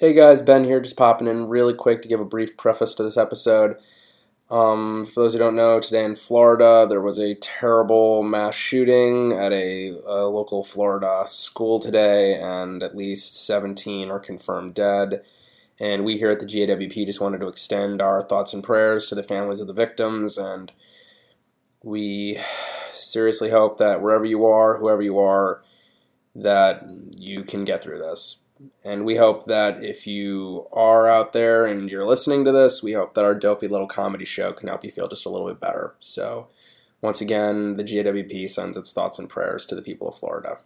Hey guys, Ben here, just popping in really quick to give a brief preface to this episode. Um, for those who don't know, today in Florida there was a terrible mass shooting at a, a, local Florida school today, and at least 17 are confirmed dead. And we here at the GAWP just wanted to extend our thoughts and prayers to the families of the victims, and we seriously hope that wherever you are, whoever you are, that you can get through this. And we hope that if you are out there and you're listening to this, we hope that our dopey little comedy show can help you feel just a little bit better. So, once again, the GAWP sends its thoughts and prayers to the people of Florida.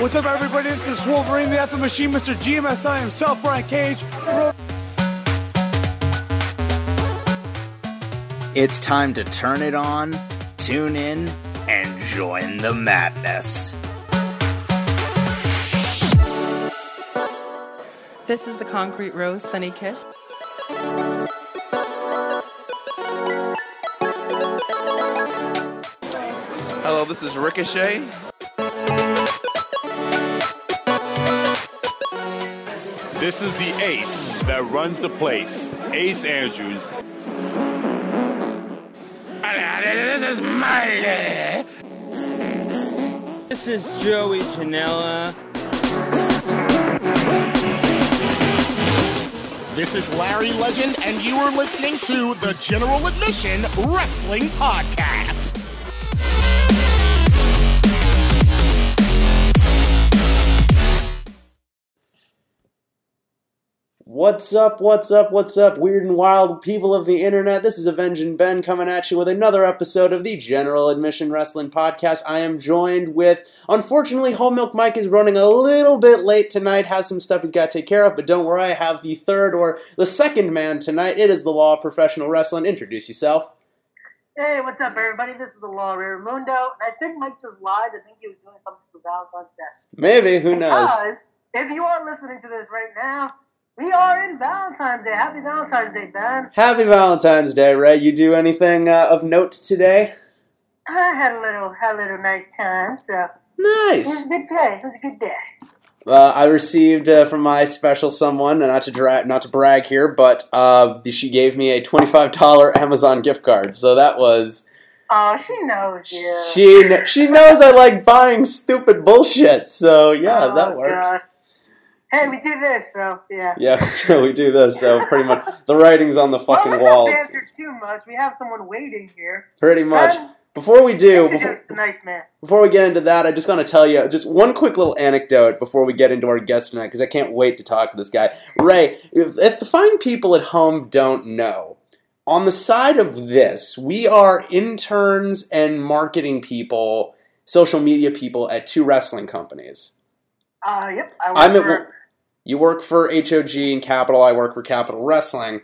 What's up, everybody? This is Wolverine, the F Machine, Mr. GMSI himself, Brian Cage. It's time to turn it on, tune in, and join the madness. This is the Concrete Rose Sonny Kiss. Hello, this is Ricochet. This is the ace that runs the place, Ace Andrews. Is Miley. This is Joey Janela. This is Larry Legend, and you are listening to the General Admission Wrestling Podcast. What's up, what's up, what's up, weird and wild people of the internet? This is Avenging Ben coming at you with another episode of the General Admission Wrestling Podcast. I am joined with, unfortunately, Whole Milk Mike is running a little bit late tonight, has some stuff he's got to take care of, but don't worry, I have the third or the second man tonight. It is the Law of Professional Wrestling. Introduce yourself. Hey, what's up, everybody? This is the Law of Mundo, and I think Mike just lied. I think he was doing something for Valentine's Day. Maybe, who knows? Because if you are listening to this right now, we are in Valentine's Day. Happy Valentine's Day, Ben. Happy Valentine's Day, Ray. You do anything uh, of note today? I had a little, had a little nice time. So nice. It was a good day. It was a good day. Uh, I received uh, from my special someone, not to dra- not to brag here, but uh, she gave me a twenty five dollar Amazon gift card. So that was. Oh, she knows you. She she knows I like buying stupid bullshit. So yeah, oh, that works. Hey, we do this, so yeah. Yeah, so we do this, so pretty much the writing's on the fucking well, wall. Not too much. We have someone waiting here. Pretty much. Um, before we do, before, nice man. before we get into that, I just want to tell you just one quick little anecdote before we get into our guest tonight, because I can't wait to talk to this guy. Ray, if, if the fine people at home don't know, on the side of this, we are interns and marketing people, social media people at two wrestling companies. Uh, yep. I I'm for- at you work for HOG and Capitol, I work for Capitol Wrestling.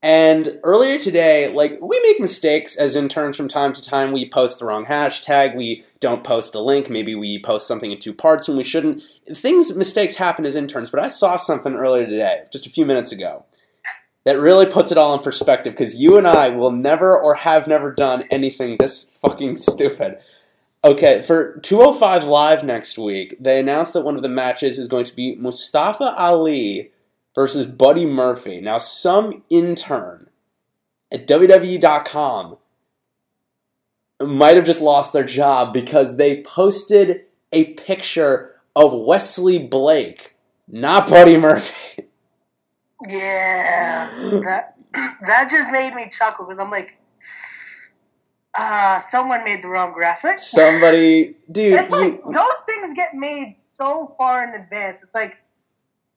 And earlier today, like, we make mistakes as interns from time to time. We post the wrong hashtag, we don't post a link, maybe we post something in two parts when we shouldn't. Things, mistakes happen as interns, but I saw something earlier today, just a few minutes ago, that really puts it all in perspective because you and I will never or have never done anything this fucking stupid. Okay, for 205 Live next week, they announced that one of the matches is going to be Mustafa Ali versus Buddy Murphy. Now, some intern at WWE.com might have just lost their job because they posted a picture of Wesley Blake, not Buddy Murphy. Yeah, that, that just made me chuckle because I'm like, uh, someone made the wrong graphic. Somebody, dude. It's like you, those things get made so far in advance. It's like,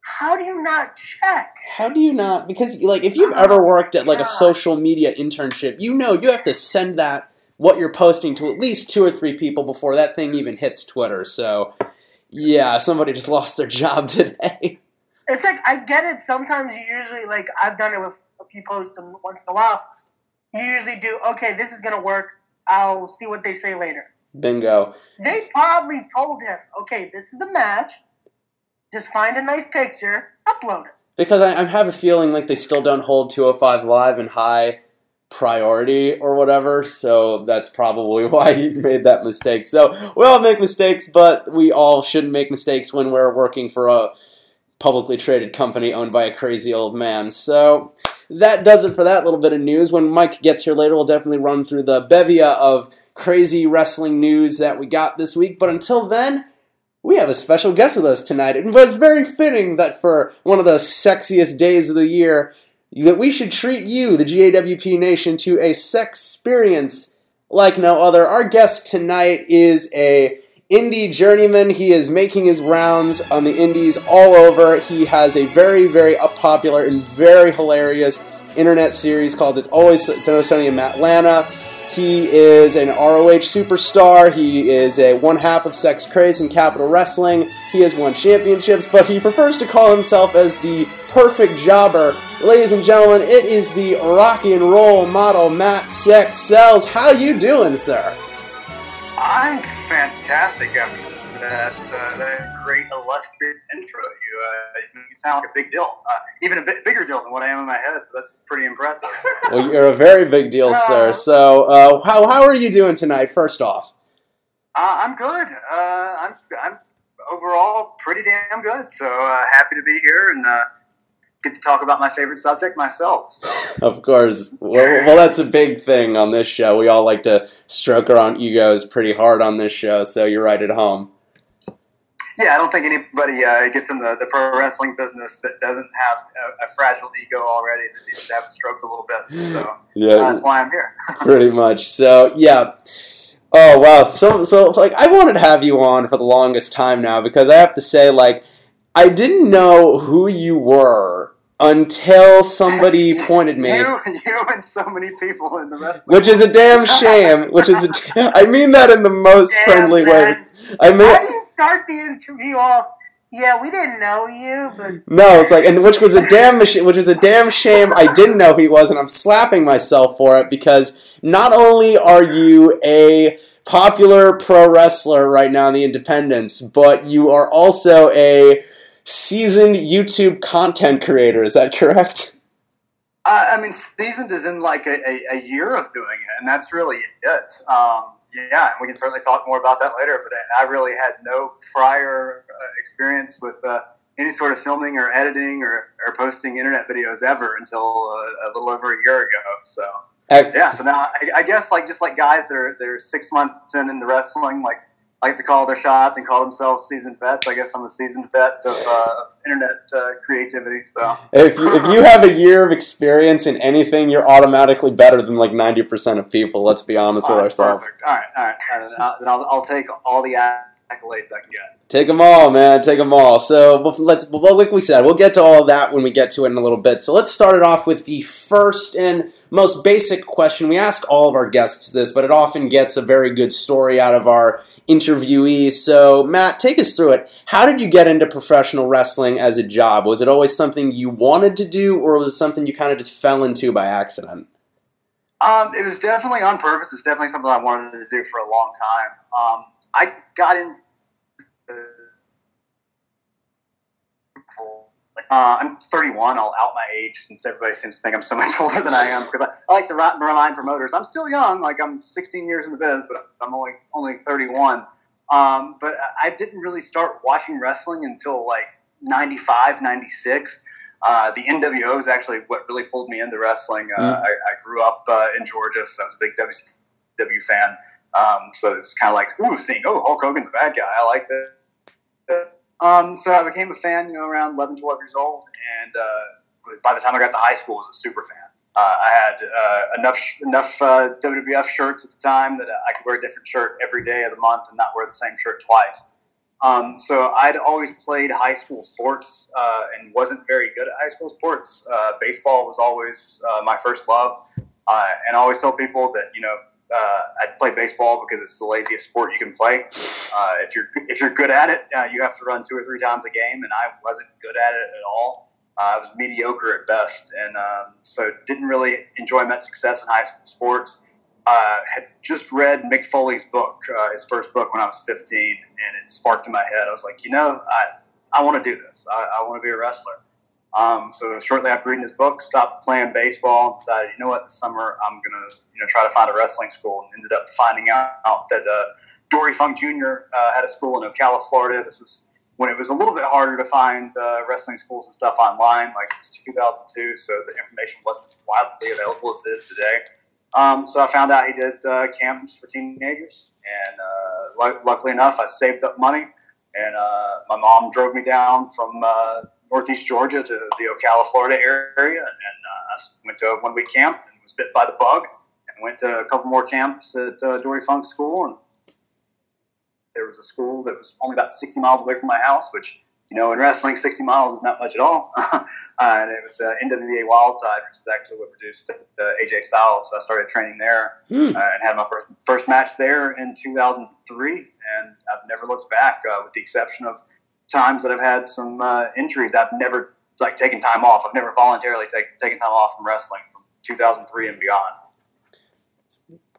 how do you not check? How do you not? Because like, if you've ever worked at like a social media internship, you know you have to send that what you're posting to at least two or three people before that thing even hits Twitter. So, yeah, somebody just lost their job today. It's like I get it. Sometimes you usually like I've done it with a few posts once in a while you usually do, okay, this is going to work. I'll see what they say later. Bingo. They probably told him, okay, this is the match. Just find a nice picture, upload it. Because I, I have a feeling like they still don't hold 205 Live in high priority or whatever. So that's probably why he made that mistake. So we all make mistakes, but we all shouldn't make mistakes when we're working for a publicly traded company owned by a crazy old man. So that does it for that little bit of news. When Mike gets here later, we'll definitely run through the bevia of crazy wrestling news that we got this week. But until then, we have a special guest with us tonight. It was very fitting that for one of the sexiest days of the year, that we should treat you, the GAWP Nation, to a sex experience like no other. Our guest tonight is a indie journeyman. He is making his rounds on the indies all over. He has a very, very popular and very hilarious internet series called It's Always Tony in Atlanta. He is an ROH superstar. He is a one half of Sex Craze and Capitol Wrestling. He has won championships, but he prefers to call himself as the perfect jobber. Ladies and gentlemen, it is the rocky and roll model Matt Sex Sells. How you doing, sir? I'm fantastic after that, uh, that great illustrious intro. You, uh, you sound like a big deal, uh, even a bit bigger deal than what I am in my head. So that's pretty impressive. well, you're a very big deal, sir. So uh, how how are you doing tonight? First off, uh, I'm good. Uh, I'm I'm overall pretty damn good. So happy to be here and get to talk about my favorite subject myself. So. of course. Well, well, that's a big thing on this show. We all like to stroke our own egos pretty hard on this show, so you're right at home. Yeah, I don't think anybody uh, gets in the, the pro wrestling business that doesn't have a, a, fragile ego already that needs to have it stroked a little bit. So yeah, uh, that's why I'm here. pretty much. So yeah. Oh wow. So so like I wanted to have you on for the longest time now because I have to say like I didn't know who you were until somebody pointed me. You, you and so many people in the wrestling. Which is a damn shame. Which is a, I mean that in the most damn friendly man. way. I mean. How do you start the interview off? Yeah, we didn't know you, but no, it's like, and which was a damn machine, which is a damn shame. I didn't know who he was, and I'm slapping myself for it because not only are you a popular pro wrestler right now in the independents, but you are also a seasoned YouTube content creator. Is that correct? Uh, I mean, seasoned is in like a, a, a, year of doing it, and that's really it. Um, yeah, we can certainly talk more about that later. But I really had no prior uh, experience with uh, any sort of filming or editing or, or posting internet videos ever until uh, a little over a year ago. So. Yeah, so now I, I, guess like just like guys they're they're six months in in the wrestling, like like to call their shots and call themselves seasoned vets. I guess I'm a seasoned vet of, uh, internet uh, creativity. So if you, if you have a year of experience in anything, you're automatically better than like ninety percent of people. Let's be honest oh, with ourselves. Perfect. All right, all right. Then I'll, then I'll, I'll take all the accolades I can get. Take them all, man. Take them all. So let's, well, like we said, we'll get to all that when we get to it in a little bit. So let's start it off with the first and most basic question. We ask all of our guests this, but it often gets a very good story out of our interviewees. So, Matt, take us through it. How did you get into professional wrestling as a job? Was it always something you wanted to do, or was it something you kind of just fell into by accident? Um, it was definitely on purpose. It's definitely something I wanted to do for a long time. Um, I got in. Uh, I'm 31. I'll out my age since everybody seems to think I'm so much older than I am because I, I like to remind promoters I'm still young. Like I'm 16 years in the biz, but I'm only only 31. Um, but I didn't really start watching wrestling until like 95, 96. Uh, the NWO is actually what really pulled me into wrestling. Uh, mm. I, I, grew up uh, in Georgia, so I was a big WCW fan. Um, so it's kind of like, ooh, seeing, oh, Hulk Hogan's a bad guy. I like that. Um, so I became a fan, you know, around 11, 12 years old, and uh, by the time I got to high school, I was a super fan. Uh, I had uh, enough enough uh, WWF shirts at the time that I could wear a different shirt every day of the month and not wear the same shirt twice. Um, so I'd always played high school sports uh, and wasn't very good at high school sports. Uh, baseball was always my first love, and I always tell people that you know uh, I'd play baseball because it's the laziest sport you can play. Uh, if you're if you're good at it, uh, you have to run two or three times a game, and I wasn't good at it at all. Uh, I was mediocre at best, and um, so didn't really enjoy my success in high school sports. Uh, had just read Mick Foley's book, uh, his first book, when I was 15, and it sparked in my head. I was like, you know, I I want to do this. I, I want to be a wrestler. Um, so shortly after reading his book, stopped playing baseball and decided, you know what, this summer I'm gonna you know try to find a wrestling school. And ended up finding out that uh, Dory Funk Jr. Uh, had a school in Ocala, Florida. This was when it was a little bit harder to find uh, wrestling schools and stuff online, like it was 2002, so the information wasn't as widely available as it is today. Um, so I found out he did uh, camps for teenagers, and uh, luckily enough, I saved up money, and uh, my mom drove me down from uh, Northeast Georgia to the Ocala, Florida area, and uh, I went to a one-week camp and was bit by the bug, and went to a couple more camps at uh, Dory Funk School, and there was a school that was only about 60 miles away from my house, which, you know, in wrestling, 60 miles is not much at all. uh, and it was uh, NWA Wildside, which is actually what produced uh, AJ Styles. So I started training there Hmm. uh, and had my first, first match there in 2003. And I've never looked back, uh, with the exception of times that I've had some uh, injuries. I've never like taken time off. I've never voluntarily take, taken time off from wrestling from 2003 and beyond.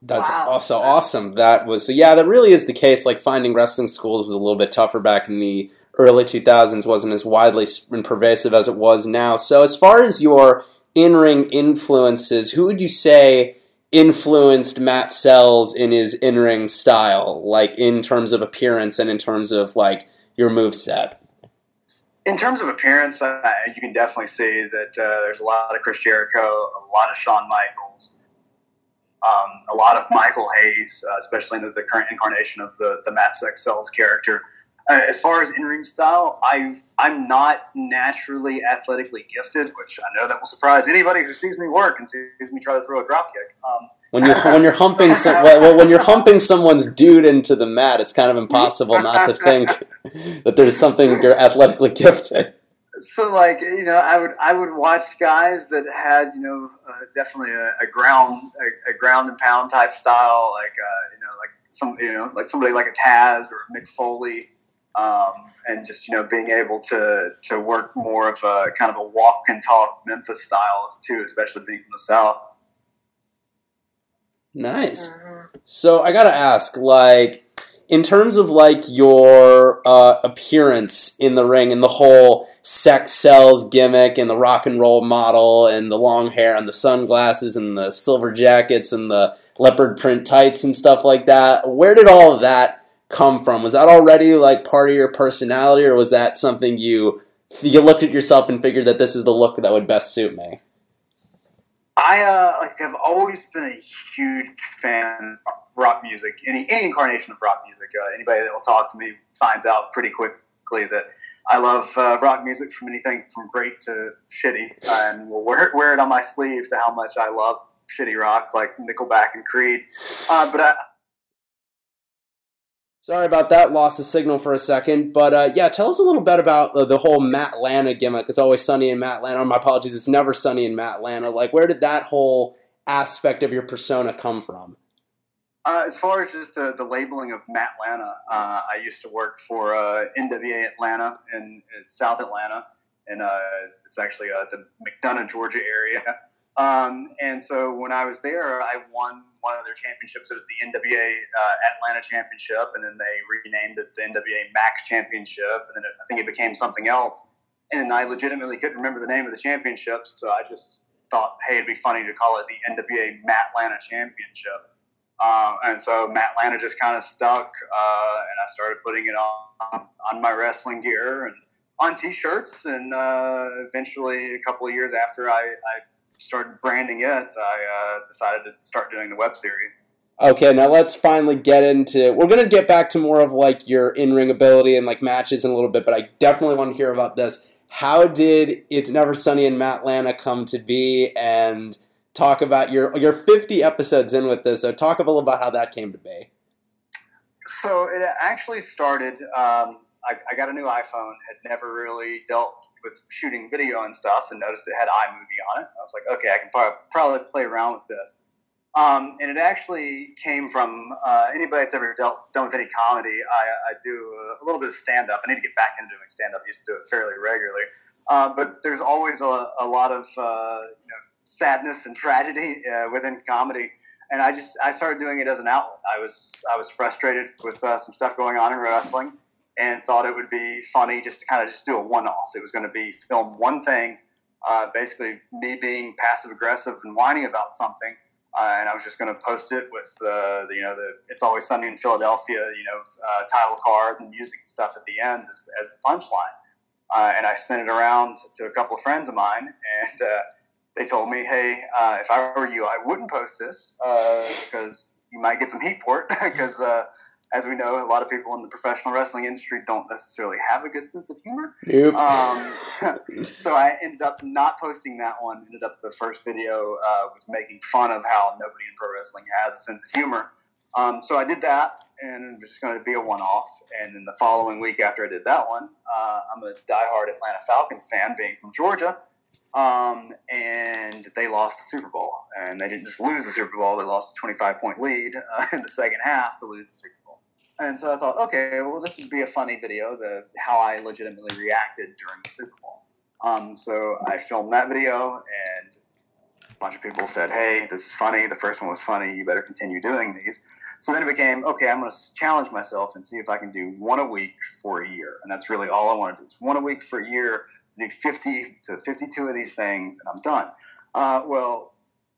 That's also awesome. That was so yeah, that really is the case. Like finding wrestling schools was a little bit tougher back in the early 2000s, wasn't as widely and pervasive as it was now. So as far as your in-ring influences, who would you say influenced Matt Sells in his in-ring style, like in terms of appearance and in terms of like your move set? In terms of appearance, you can definitely see that uh, there's a lot of Chris Jericho, a lot of Shawn Michaels, um, a lot of Michael Hayes, uh, especially in the, the current incarnation of the, the Matt Sex Sells character. Uh, as far as in ring style, I, I'm not naturally athletically gifted, which I know that will surprise anybody who sees me work and sees me try to throw a drop kick. Um, When you're when you're humping some, well, when you're humping someone's dude into the mat, it's kind of impossible not to think that there's something you're athletically gifted. so like you know i would i would watch guys that had you know uh, definitely a, a ground a, a ground and pound type style like uh, you know like some you know like somebody like a taz or mick foley um, and just you know being able to to work more of a kind of a walk and talk memphis style too especially being from the south Nice. So I gotta ask, like, in terms of like your uh, appearance in the ring and the whole sex sells gimmick and the rock and roll model and the long hair and the sunglasses and the silver jackets and the leopard print tights and stuff like that, where did all of that come from? Was that already like part of your personality, or was that something you you looked at yourself and figured that this is the look that would best suit me? I uh, like have always been a huge fan of rock music. Any any incarnation of rock music. Uh, anybody that will talk to me finds out pretty quickly that I love uh, rock music from anything from great to shitty, and will wear, wear it on my sleeve to how much I love shitty rock like Nickelback and Creed. Uh, but I, Sorry about that. Lost the signal for a second. But uh, yeah, tell us a little bit about the, whole Matt Lana gimmick. It's always sunny in Matt Lana. My apologies, it's never sunny in Matt Lana. Like, where did that whole aspect of your persona come from? Uh, as far as just the, the labeling of Matt Lana, uh, I used to work for uh, NWA Atlanta in, in South Atlanta, and uh, it's actually the McDonough, Georgia area. Um, and so when I was there, I won one of their championships. It was the NWA uh, Atlanta Championship, and then they renamed it the NWA Max Championship, and then it, I think it became something else. And I legitimately couldn't remember the name of the championship, so I just thought, hey, it'd be funny to call it the NWA Matt Lana Championship. Um, and so Matt Lana just kind of stuck, uh, and I started putting it on on my wrestling gear and on T-shirts, and uh, eventually, a couple of years after I, I started branding it, I uh, decided to start doing the web series. Okay, now let's finally get into. We're gonna get back to more of like your in-ring ability and like matches in a little bit, but I definitely want to hear about this. How did "It's Never Sunny in Matt Lana" come to be, and talk about your your 50 episodes in with this? So talk a little about how that came to be. So it actually started. Um, I, I, got a new iPhone. Had never really dealt with shooting video and stuff, and noticed it had iMovie on it. I was like, okay, I can probably, play around with this. Um, and it actually came from uh, anybody that's ever dealt done with any comedy. I, I do a, a, little bit of stand up. I need to get back into doing stand up. I used to do it fairly regularly, uh, but there's always a, a lot of uh, you know, sadness and tragedy uh, within comedy and I just I started doing it as an outlet. I was I was frustrated with uh, some stuff going on in wrestling, and thought it would be funny just to kind of just do a one-off. It was going to be film one thing, uh, basically me being passive aggressive and whining about something, uh, and I was just going to post it with uh, the you know the "It's Always Sunny in Philadelphia" you know uh, title card and music and stuff at the end as, as the punchline. Uh, and I sent it around to a couple of friends of mine, and uh, they told me, "Hey, if I were you, I wouldn't post this because you might get some heat for it because." As we know, a lot of people in the professional wrestling industry don't necessarily have a good sense of humor. Nope. Um, so I ended up not posting that one. Ended up the first video uh, was making fun of how nobody in pro wrestling has a sense of humor. Um, so I did that, and it was just going to be a one-off. And then the following week after I did that one, uh, I'm a diehard Atlanta Falcons fan, being from Georgia. Um, and they lost the Super Bowl, and they didn't just lose the Super Bowl; they lost a 25 point lead uh, in the second half to lose the Super Bowl. And so I thought, okay, well, this would be a funny video, the how I legitimately reacted during the Super Bowl. Um, so I filmed that video, and a bunch of people said, hey, this is funny. The first one was funny. You better continue doing these. So then it became, okay, I'm going to challenge myself and see if I can do one a week for a year. And that's really all I want to do. It's one a week for a year to do 50 to 52 of these things, and I'm done. Uh, well,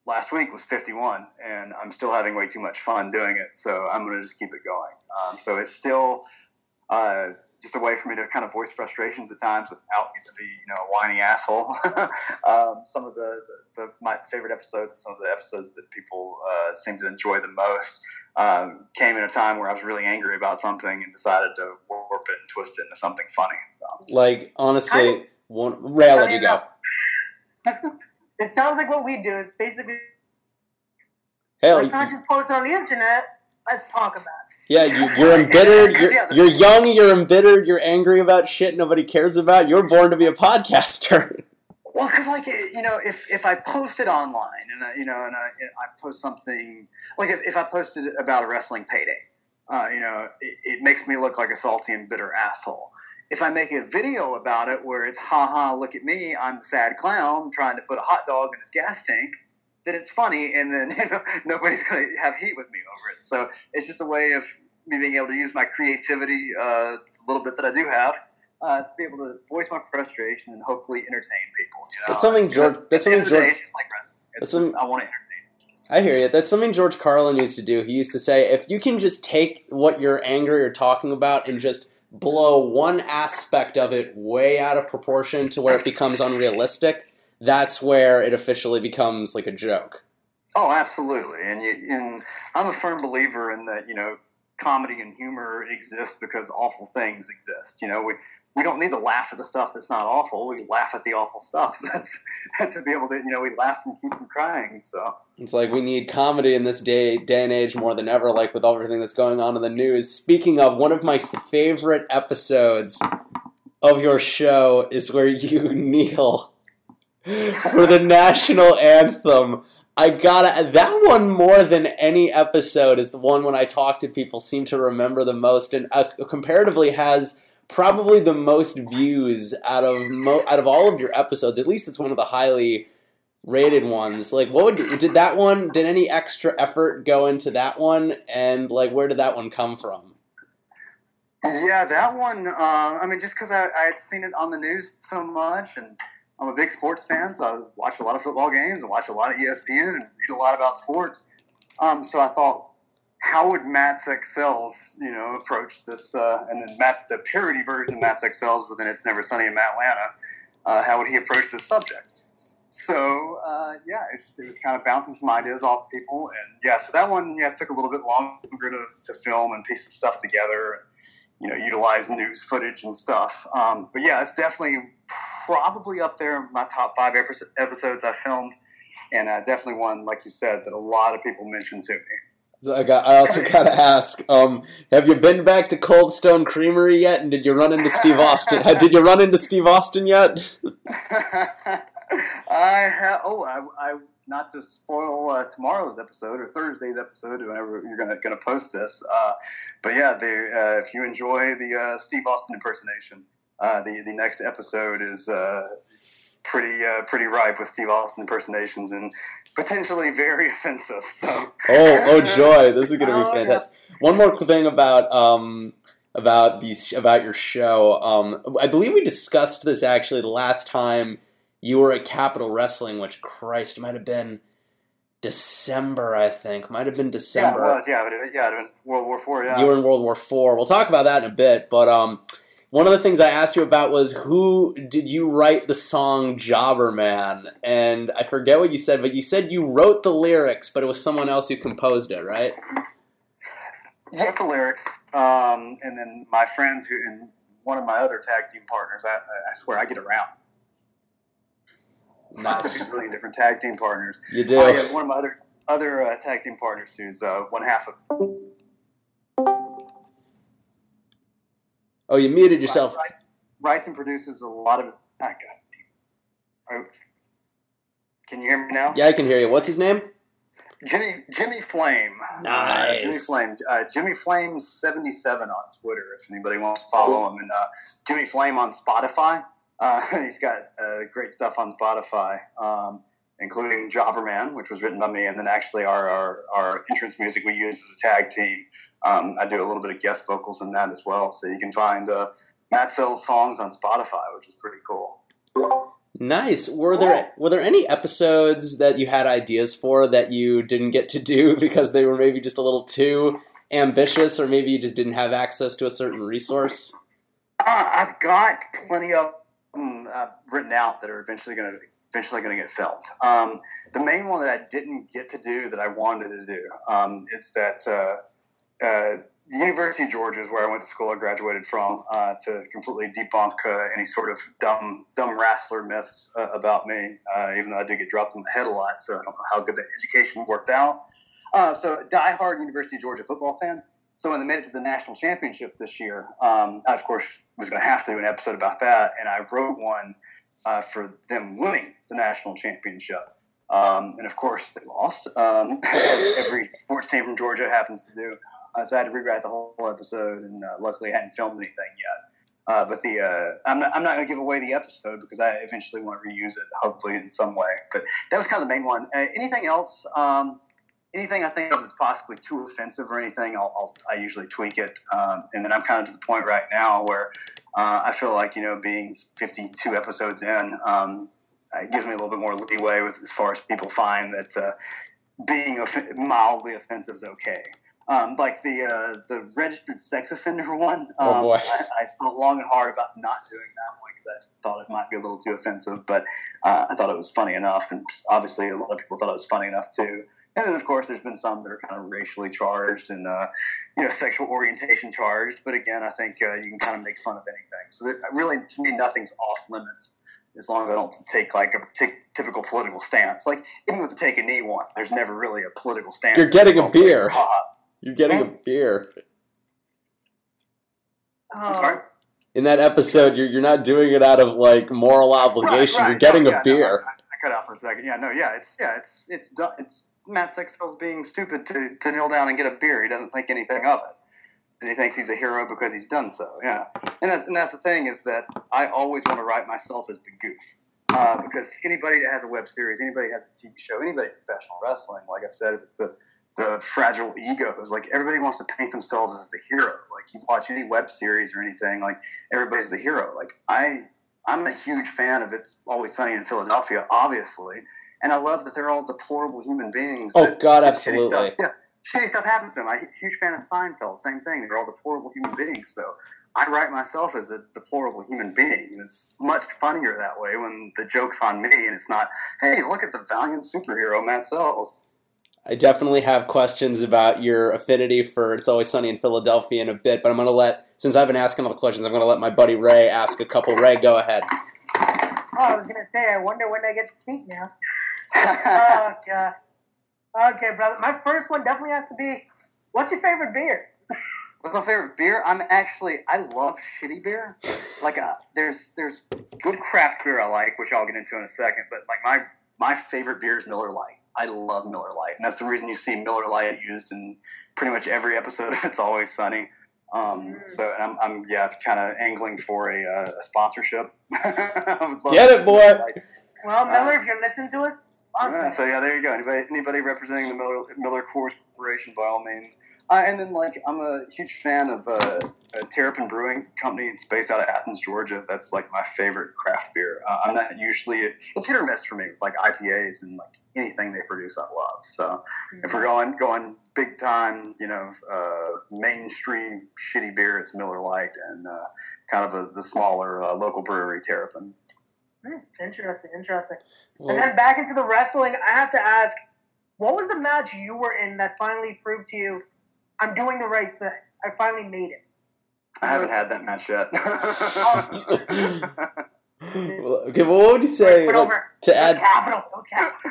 last week was 51, and I'm still having way too much fun doing it. So I'm going to just keep it going. Um, so it's still uh, just a way for me to kind of voice frustrations at times without getting to be, you know, a whiny asshole. um, some of the, the, the, my favorite episodes, some of the episodes that people uh, seem to enjoy the most, um, came in a time where I was really angry about something and decided to warp it and twist it into something funny. So. Like honestly, one rail let you go. It sounds like what we do. It's basically Hell, let's not just post it on the internet. Let's talk about it. Yeah, you, you're embittered. You're, you're young. You're embittered. You're angry about shit nobody cares about. You're born to be a podcaster. Well, because like you know, if if I post it online and I, you know, and I, I post something like if, if I posted about a wrestling payday, uh, you know, it, it, makes me look like a salty and bitter asshole. If I make a video about it where it's ha ha, look at me, I'm the sad clown trying to put a hot dog in his gas tank, then it's funny, and then you know nobody's gonna have heat with me over it. So it's just a way of me being able to use my creativity, uh, a little bit that I do have, uh, to be able to voice my frustration and hopefully entertain people. You know? That's something George. That's, that's something George. Day, it's like. That's just, I want to entertain. I hear you. That's something George Carlin used to do. He used to say, if you can just take what you're angry or talking about and just blow one aspect of it way out of proportion to where it becomes unrealistic, that's where it officially becomes like a joke. Oh, absolutely. And, you, and I'm a firm believer in that, you know, comedy and humor exist because awful things exist. You know, we, we don't need to laugh at the stuff that's not awful. We laugh at the awful stuff. That's, that's to be able to, you know, we laugh and keep from crying. So it's like we need comedy in this day day and age more than ever. Like with everything that's going on in the news. Speaking of, one of my favorite episodes of your show is where you kneel for the national anthem. I gotta that one more than any episode is the one when I talk to people seem to remember the most, and uh, comparatively has probably the most views out of mo- out of all of your episodes. At least it's one of the highly rated ones. Like, what would did that one? Did any extra effort go into that one? And like, where did that one come from? Yeah, that one. Uh, I mean, just because I, I had seen it on the news so much, and I'm a big sports fan, so I watch a lot of football games and watch a lot of ESPN and read a lot about sports. Um, so I thought, how would Matt Sex Sells, you know, approach this? Uh, and then Matt, the parody version of Matt Sex Sells within It's Never Sunny in Atlanta, uh, how would he approach this subject? So uh, yeah, it, just, it, was kind of bouncing some ideas off people, and yeah, so that one yeah took a little bit longer to, to film and piece some stuff together, and you know, utilize news footage and stuff. Um, but yeah, it's definitely probably up there in my top five episodes I filmed, and uh, definitely one like you said that a lot of people mentioned to me. I got. I also got to ask: um, Have you been back to Cold Stone Creamery yet? And did you run into Steve Austin? did you run into Steve Austin yet? I have. Oh, I, I. Not to spoil uh, tomorrow's episode or Thursday's episode, whenever you're gonna gonna post this. Uh, but yeah, uh, if you enjoy the uh, Steve Austin impersonation, uh, the the next episode is uh, pretty pretty ripe with Steve Austin impersonations and potentially very offensive. So oh, oh joy! This is going to be oh, fantastic. Yeah. One more thing about um, about these about your show. Um, I believe we discussed this actually the last time you were at Capitol Wrestling, which Christ might have been December. I think might have been December. Yeah, it was. Yeah, it, yeah, it was World War Four. Yeah, you were in World War Four. We'll talk about that in a bit, but um. One of the things I asked you about was who did you write the song Jobber Man? And I forget what you said, but you said you wrote the lyrics, but it was someone else who composed it, right? wrote the lyrics, um, and then my friends who and one of my other tag team partners. I, I swear I get around. Nice. a million different tag team partners. You do. I have one of my other other uh, tag team partners who's uh, one half of. Oh, you muted yourself. And produces a lot of. Oh, God. Can you hear me now? Yeah, I can hear you. What's his name? Jimmy Jimmy Flame. Nice. Uh, Jimmy Flame. Uh, Jimmy Flame seventy seven on Twitter. If anybody wants to follow him, and uh, Jimmy Flame on Spotify. Uh, he's got uh, great stuff on Spotify, um, including Jobberman, which was written by me, and then actually our, our, our entrance music we use as a tag team. Um, I do a little bit of guest vocals in that as well, so you can find uh, Matt Sell's songs on Spotify, which is pretty cool. Nice. Were there were there any episodes that you had ideas for that you didn't get to do because they were maybe just a little too ambitious, or maybe you just didn't have access to a certain resource? Uh, I've got plenty of uh, written out that are eventually going to eventually going to get filmed. Um, the main one that I didn't get to do that I wanted to do um, is that uh, the University of Georgia is where I went to school. I graduated from uh, to completely debunk uh, any sort of dumb dumb wrestler myths uh, about me. even though I do get dropped in the head a lot, so I don't know how good the education worked out. so, diehard University of Georgia football fan. So when they made it to the national championship this year, um, I of course was going to have to do an episode about that, and I wrote one uh, for them winning the national championship. Um, and of course, they lost, um, as every sports team from Georgia happens to do. Uh, so I had to rewrite the whole episode, and uh, luckily I hadn't filmed anything yet. Uh, but the uh, I'm not, I'm not going to give away the episode because I eventually want to reuse it, hopefully in some way. But that was kind of the main one. Uh, anything else? Um, anything I think of that's possibly too offensive or anything, I'll, I'll i usually tweak it. Um, and then I'm kind of to the point right now where uh, I feel like you know being 52 episodes in, um, it gives me a little bit more leeway with as far as people find that being off- mildly offensive is okay. Um, like the uh, the registered sex offender one. um, boy. I, I, thought long and hard about not doing that one because I thought it might be a little too offensive, but uh, I thought it was funny enough, and obviously a lot of people thought it was funny enough too. And then, of course, there's been some that are kind of racially charged and uh, you know sexual orientation charged. But again, I think uh, you can kind of make fun of anything. So there, really, to me, nothing's off limits as long as I don't take like a t- typical political stance. Like even with the take a knee one, there's never really a political stance. You're getting a beer. Hot. You're getting a beer. I'm. In that episode, you're you're not doing it out of like moral obligation. Right, right. You're getting no, a yeah, beer. No, I, I cut out for a second. Yeah, no, yeah, it's yeah, it's it's du- it's Matt Sextel's being stupid to, to kneel down and get a beer. He doesn't think anything of it. And he thinks he's a hero because he's done so. Yeah, and, that, and that's the thing is that I always want to write myself as the goof. Uh, because anybody that has a web series, anybody that has a TV show, anybody professional wrestling, like I said, the the fragile egos, like everybody wants to paint themselves as the hero. Like you watch any web series or anything, like everybody's the hero. Like I, I'm a huge fan of It's Always Sunny in Philadelphia, obviously, and I love that they're all deplorable human beings. Oh God, that shitty absolutely. Stuff, yeah, shitty stuff happens to them. I'm a huge fan of Seinfeld. Same thing. They're all deplorable human beings. So I write myself as a deplorable human being, and it's much funnier that way when the joke's on me and it's not. Hey, look at the valiant superhero Matt Sells. I definitely have questions about your affinity for It's Always Sunny in Philadelphia in a bit, but I'm going to let, since I've been asking all the questions, I'm going to let my buddy Ray ask a couple. Ray, go ahead. Oh, I was gonna say, I wonder when I get to speak now. oh god. Okay, brother. My first one definitely has to be, what's your favorite beer? What's my favorite beer? I'm actually I love shitty beer. Like uh, there's there's good craft beer I like, which I'll get into in a second. But like my my favorite beer is Miller Lite. I love Miller Lite, and that's the reason you see Miller Lite used in pretty much every episode of It's Always Sunny. Um, so I'm, I'm yeah kind of angling for a, uh, a sponsorship. I would love Get it, boy. Miller Well, Miller, if you're listening to us, Yeah, so yeah, there you go. Anybody, anybody representing the Miller, Miller Corporation, by all means. Uh, and then, like, I'm a huge fan of uh, a Terrapin Brewing Company. It's based out of Athens, Georgia. That's like my favorite craft beer. Uh, I'm not usually it's hit or miss for me, with like IPAs and like anything they produce. I love. So if we're going going big time, you know, uh, mainstream shitty beer, it's Miller Lite, and uh, kind of a, the smaller uh, local brewery Terrapin. Hmm, interesting, interesting. and then back into the wrestling, I have to ask, what was the match you were in that finally proved to you, I'm doing the right thing? I finally made it. I haven't had that match yet. Well, okay, well, what would you say Put like, over to add? capital. No capital.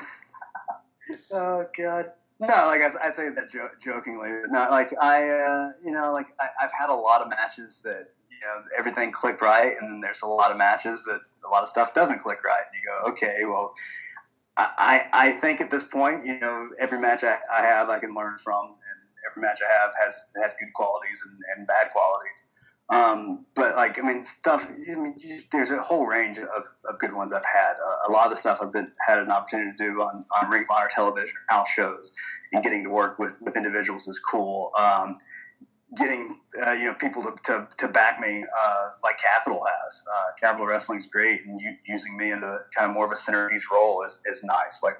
oh god. No, like I, I say that jo- jokingly. Not like I, uh, you know, like I, I've had a lot of matches that you know everything clicked right, and then there's a lot of matches that a lot of stuff doesn't click right. And you go, okay, well, I, I I think at this point, you know, every match I, I have, I can learn from, and every match I have has had good qualities and, and bad qualities. Um, but like, I mean, stuff. I mean, you, there's a whole range of, of good ones I've had. Uh, a lot of the stuff I've been had an opportunity to do on, on Ring of Honor television house shows, and getting to work with with individuals is cool. Um, getting uh, you know people to, to, to back me uh, like Capitol has. Uh, Capitol Wrestling's great, and using me in a kind of more of a centerpiece role is, is nice. Like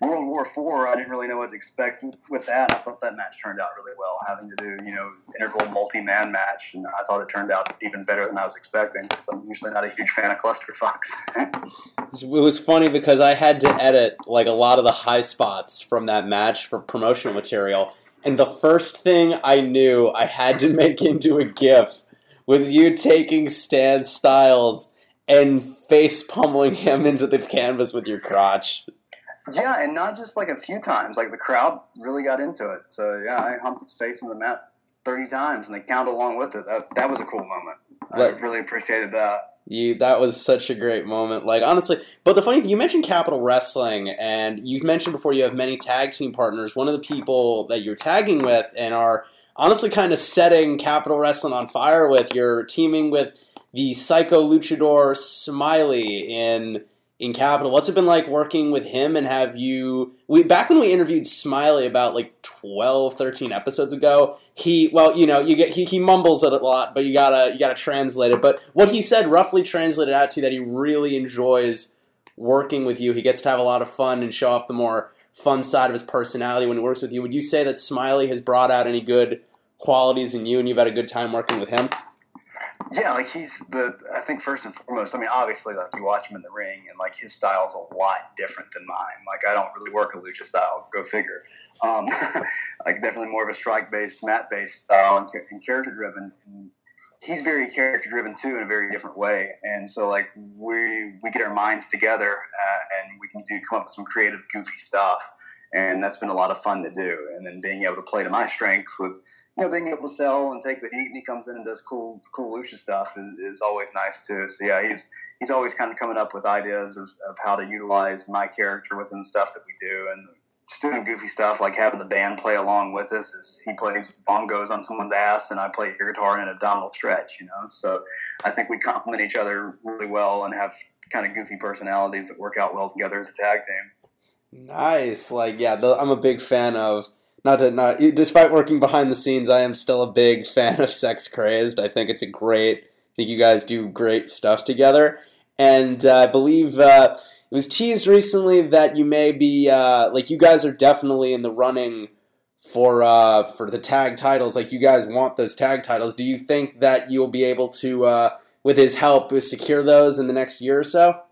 World War Four, I didn't really know what to expect with, that. I thought that match turned out really well, having to do you know integral multi man match, and I thought it turned out even better than I was expecting. I'm usually not a huge fan of clusterfucks. It was funny because I had to edit like a lot of the high spots from that match for promotional material, and the first thing I knew I had to make into a GIF was you taking Stan Styles and face pummeling him into the canvas with your crotch. yeah, and not just like a few times. Like the crowd really got into it. So yeah, I humped his face in the mat thirty times, and they counted along with it. That that was a cool moment. Like- I really appreciated that. You that was such a great moment. Like honestly, but the funny thing you mentioned Capitol Wrestling, and you mentioned before you have many tag team partners. One of the people that you're tagging with and are honestly kind of setting Capitol Wrestling on fire with. You're teaming with the Psycho Luchador Smiley in in Capitol. What's it been like working with him? And have you we back when we interviewed Smiley about like 12, 13 episodes ago? He well, you know, you get he, he mumbles it a lot, but you gotta you gotta translate it. But what he said roughly translated out to that he really enjoys working with you. He gets to have a lot of fun and show off the more fun side of his personality when he works with you. Would you say that Smiley has brought out any good qualities in you and you've had a good time working with him? Yeah, like he's the. I think first and foremost. I mean, obviously, like you watch him in the ring, and like his style's a lot different than mine. Like I don't really work a lucha style. Go figure. Um, like definitely more of a strike based, mat based style and, and character driven. He's very character driven too in a very different way. And so like we we get our minds together uh, and we can do come up with some creative, goofy stuff. And that's been a lot of fun to do. And then being able to play to my strengths with you know, being able to sell and take the heat, and he comes in and does cool, cool lucha stuff is, is always nice too. So yeah, he's he's always kind of coming up with ideas of, of how to utilize my character within stuff that we do, and just doing goofy stuff like having the band play along with us. Is he plays bongos on someone's ass, and I play guitar in an abdominal stretch. You know, so I think we complement each other really well and have kind of goofy personalities that work out well together as a tag team. Nice. Like, yeah, I'm a big fan of. Not to not, despite working behind the scenes, I am still a big fan of Sex Crazed. I think it's a great. I think you guys do great stuff together, and uh, I believe uh, it was teased recently that you may be uh, like you guys are definitely in the running for uh, for the tag titles. Like you guys want those tag titles. Do you think that you'll be able to, uh, with his help, secure those in the next year or so?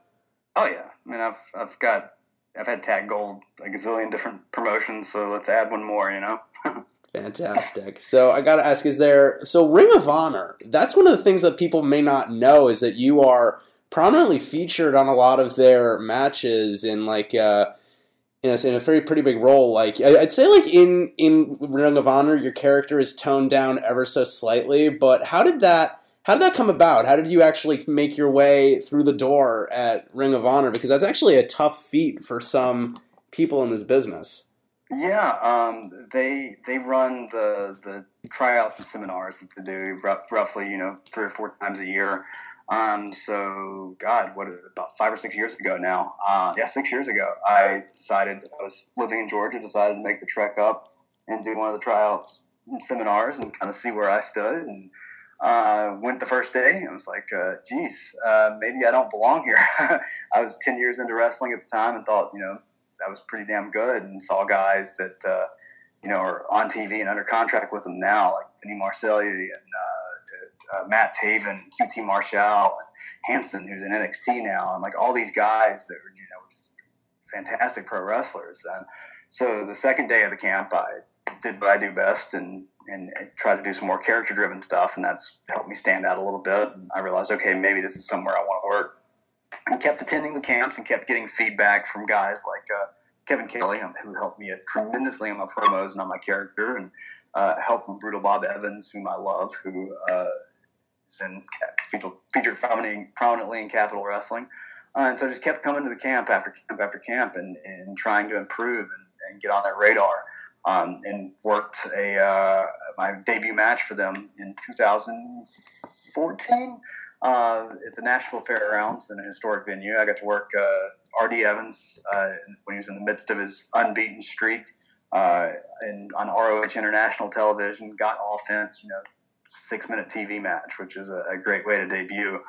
Oh yeah, I mean I've I've got I've had tag gold a gazillion different promotions, so let's add one more, you know. Fantastic. So I got to ask: Is there so Ring of Honor? That's one of the things that people may not know is that you are prominently featured on a lot of their matches in like uh, in a, in a very pretty big role. Like I'd say, like in in Ring of Honor, your character is toned down ever so slightly. But how did that? How did that come about? How did you actually make your way through the door at Ring of Honor? Because that's actually a tough feat for some people in this business. Yeah, um, they they run the the tryouts and seminars that they do roughly, you know, three or four times a year. Um, so, God, what about five or six years ago now? Uh, yeah, six years ago, I decided I was living in Georgia, decided to make the trek up and do one of the tryouts seminars and kind of see where I stood. And uh, went the first day. I was like, uh, geez, uh, maybe I don't belong here. I was 10 years into wrestling at the time and thought, you know, that was pretty damn good and saw guys that, uh, you know, are on TV and under contract with them now, like Vinny Marseglia and uh, uh, Matt Taven, QT Marshall, and Hanson, who's in NXT now, and like all these guys that are, you know, just fantastic pro wrestlers. And so the second day of the camp, I did what I do best and and try to do some more character driven stuff, and that's helped me stand out a little bit. And I realized, okay, maybe this is somewhere I want to work. And kept attending the camps and kept getting feedback from guys like uh, Kevin Kelly, um, who helped me tremendously on my promos and on my character, and uh, help from Brutal Bob Evans, whom I love, who uh, is in featured, featured prominently in Capitol Wrestling. Uh, and so I just kept coming to the camp after camp after camp and, and trying to improve and, and get on their radar um, and worked a uh, my debut match for them in 2014 uh, at the Nashville Fairgrounds in a historic venue. I got to work uh, R.D. Evans uh, when he was in the midst of his unbeaten streak, uh, and on ROH International Television, got offense. You know, six minute TV match, which is a, a great way to debut.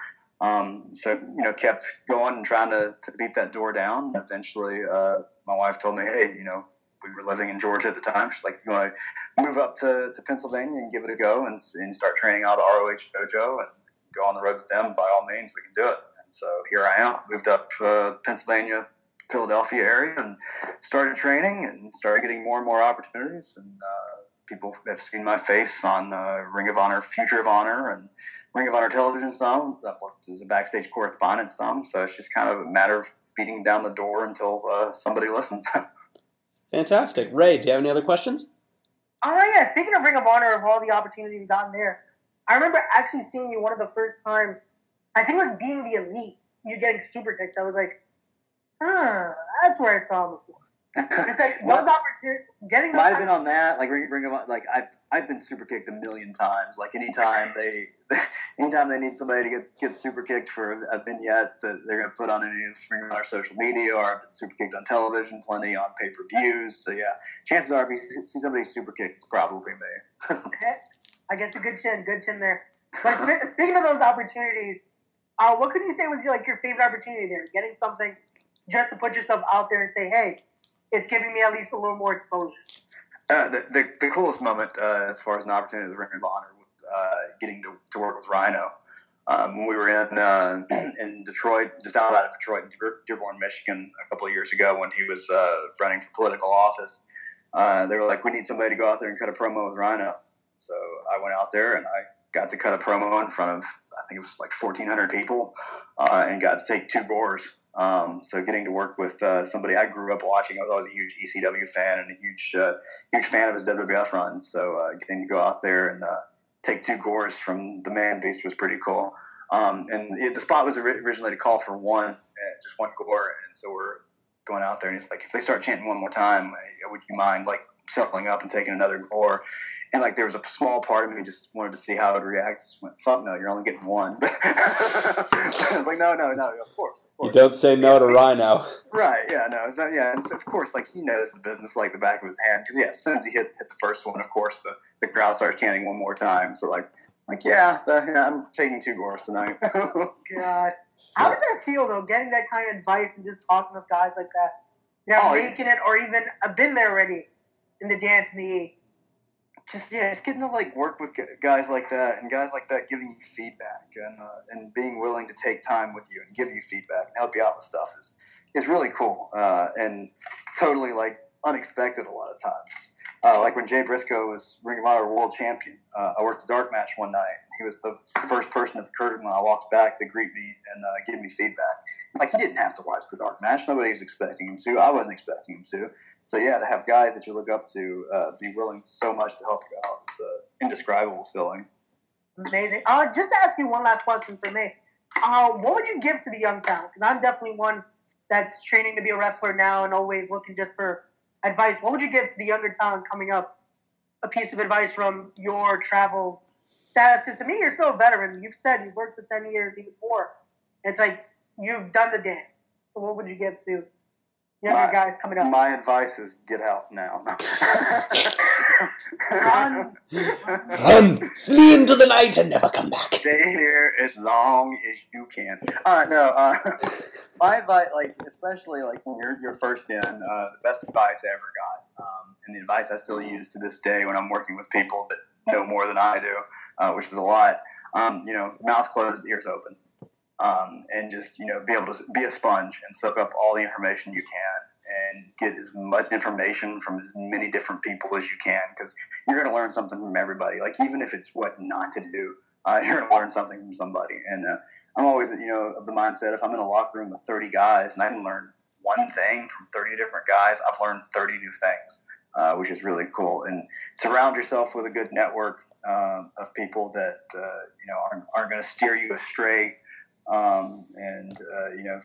Um, so you know, kept going and trying to, to beat that door down. Eventually, uh, my wife told me, "Hey, you know, we were living in Georgia at the time. She's like, you want to move up to, to Pennsylvania and give it a go and, and start training out of ROH Dojo and go on the road with them, by all means, we can do it. And so here I am, moved up uh, Pennsylvania, Philadelphia area and started training and started getting more and more opportunities. And uh, people have seen my face on uh, Ring of Honor, Future of Honor, and Ring of Honor television some. I've worked as a backstage correspondent some. So it's just kind of a matter of beating down the door until uh, somebody listens. Fantastic. Ray, do you have any other questions? Oh, yeah. Speaking of Ring of Honor, of all the opportunities you've gotten there, I remember actually seeing you one of the first times. I think it was being the elite. You getting super kicked. I was like, huh, that's where I saw him before. It's like those opportunities, getting might have been on that. Like ring, ring of like I've I've been super kicked a million times. Like anytime they, anytime they need somebody to get, get super kicked for a vignette that they're going to put on any of our social media, or I've been super kicked on television, plenty on pay per views. So yeah, chances are if you see somebody super kicked, it's probably me. okay. I guess a good chin, good chin there. But speaking of those opportunities, uh, what could you say was like your favorite opportunity there? Getting something just to put yourself out there and say, hey it's giving me at least a little more exposure. Uh, the, the, the, coolest moment uh, as far as an opportunity with Ring of Honor was uh, getting to, to work with Rhino. Um, when we were in uh, in Detroit, just outside of Detroit, in Dearborn, Michigan, a couple of years ago when he was uh, running for political office, uh, they were like, "We need somebody to go out there and cut a promo with Rhino." So I went out there and I got to cut a promo in front of I think it was like 1,400 people, and got to take two gores um, so getting to work with uh, somebody I grew up watching, I was always a huge ECW fan and a huge uh, huge fan of his WWF run. So uh, getting to go out there and uh, take two gores from the Man Beast was pretty cool. Um, and it, the spot was originally to call for one, uh, just one gore, and so we're going out there and it's like if they start chanting one more time, would you mind like settling up and taking another gore? and like there was a small part of me just wanted to see how it would react. Just went, "Fuck no, you're only getting one." I was like, "No, no, no, of course." Of course. You don't say no to Rhino. Right? Yeah, no, so, yeah, and so, of course, like he knows the business like the back of his hand because yeah, as soon as he hit hit the first one, of course the the crowd starts chanting one more time. So like, like yeah, uh, yeah I'm taking two gores tonight. God, how did that feel though? Getting that kind of advice and just talking with guys like that, you know, oh, making yeah. it or even I've been there already in the dance the just yeah, it's getting to like work with guys like that and guys like that giving you feedback and uh, and being willing to take time with you and give you feedback and help you out with stuff is is really cool uh, and totally like unexpected a lot of times. Uh, like when Jay Briscoe was Ring of Honor World Champion, uh, I worked a dark match one night. He was the first person at the curtain when I walked back to greet me and uh, give me feedback. Like he didn't have to watch the dark match; nobody was expecting him to. I wasn't expecting him to so yeah, to have guys that you look up to uh, be willing so much to help you out, it's an indescribable feeling. Amazing. Uh, just to ask you one last question for me. Uh, what would you give to the young talent? Because I'm definitely one that's training to be a wrestler now and always looking just for advice. What would you give to the younger talent coming up? A piece of advice from your travel status? Because to me, you're still a veteran. You've said you've worked for 10 years, even more. It's like you've done the dance. So what would you give to younger my, guys coming up. My advice is get out now. Run. Run, flee into the night, and never come back. Stay here as long as you can. Uh, no, uh, my advice, like especially like when you're you're first in, uh, the best advice I ever got, um, and the advice I still use to this day when I'm working with people that know more than I do, uh, which is a lot. Um, you know, mouth closed, ears open, um, and just you know be able to be a sponge and soak up all the information you can and get as much information from as many different people as you can because you're going to learn something from everybody. Like even if it's what not to do, uh, you're going to learn something from somebody. And uh, I'm always, you know, of the mindset if I'm in a locker room with 30 guys and I can learn one thing from 30 different guys, I've learned 30 new things, uh, which is really cool. And surround yourself with a good network um, of people that uh, you know aren't, aren't going to steer you astray. Um, and uh, you know,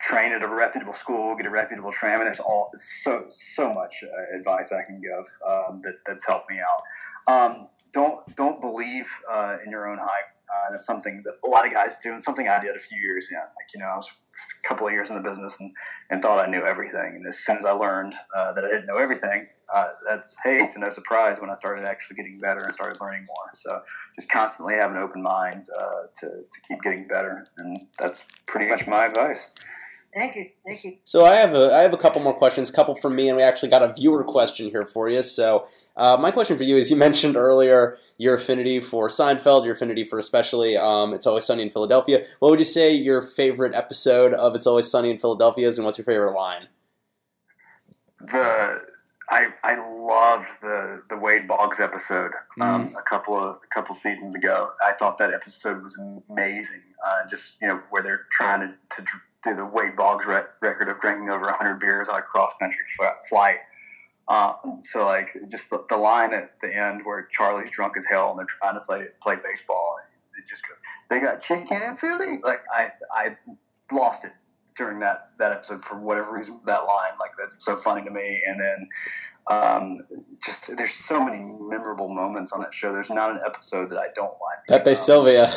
train at a reputable school, get a reputable train. There's all so so much uh, advice I can give um, that that's helped me out. Um, don't don't believe uh, in your own hype. Uh, that's something that a lot of guys do, and something I did a few years in. Like you know, I was a couple of years in the business and, and thought I knew everything. And as soon as I learned uh, that I didn't know everything, uh, that's hey to no surprise when I started actually getting better and started learning more. So just constantly have an open mind uh, to to keep getting better, and that's pretty much my advice. Thank you. Thank you. So I have a I have a couple more questions, a couple from me, and we actually got a viewer question here for you. So uh, my question for you is: you mentioned earlier your affinity for Seinfeld, your affinity for especially um, It's Always Sunny in Philadelphia. What would you say your favorite episode of It's Always Sunny in Philadelphia is, and what's your favorite line? The I, I loved the the Wade Boggs episode um, Mm. a couple of a couple seasons ago. I thought that episode was amazing. Uh, just you know where they're trying to, to do the Wade Boggs re- record of drinking over 100 beers on a cross country f- flight. Uh, so like just the, the line at the end where Charlie's drunk as hell and they're trying to play play baseball. It just go, they got chicken and Philly. Like I I lost it during that that episode for whatever reason. That line like that's so funny to me. And then um, just there's so many memorable moments on that show. There's not an episode that I don't like. Pepe Um, Silvia.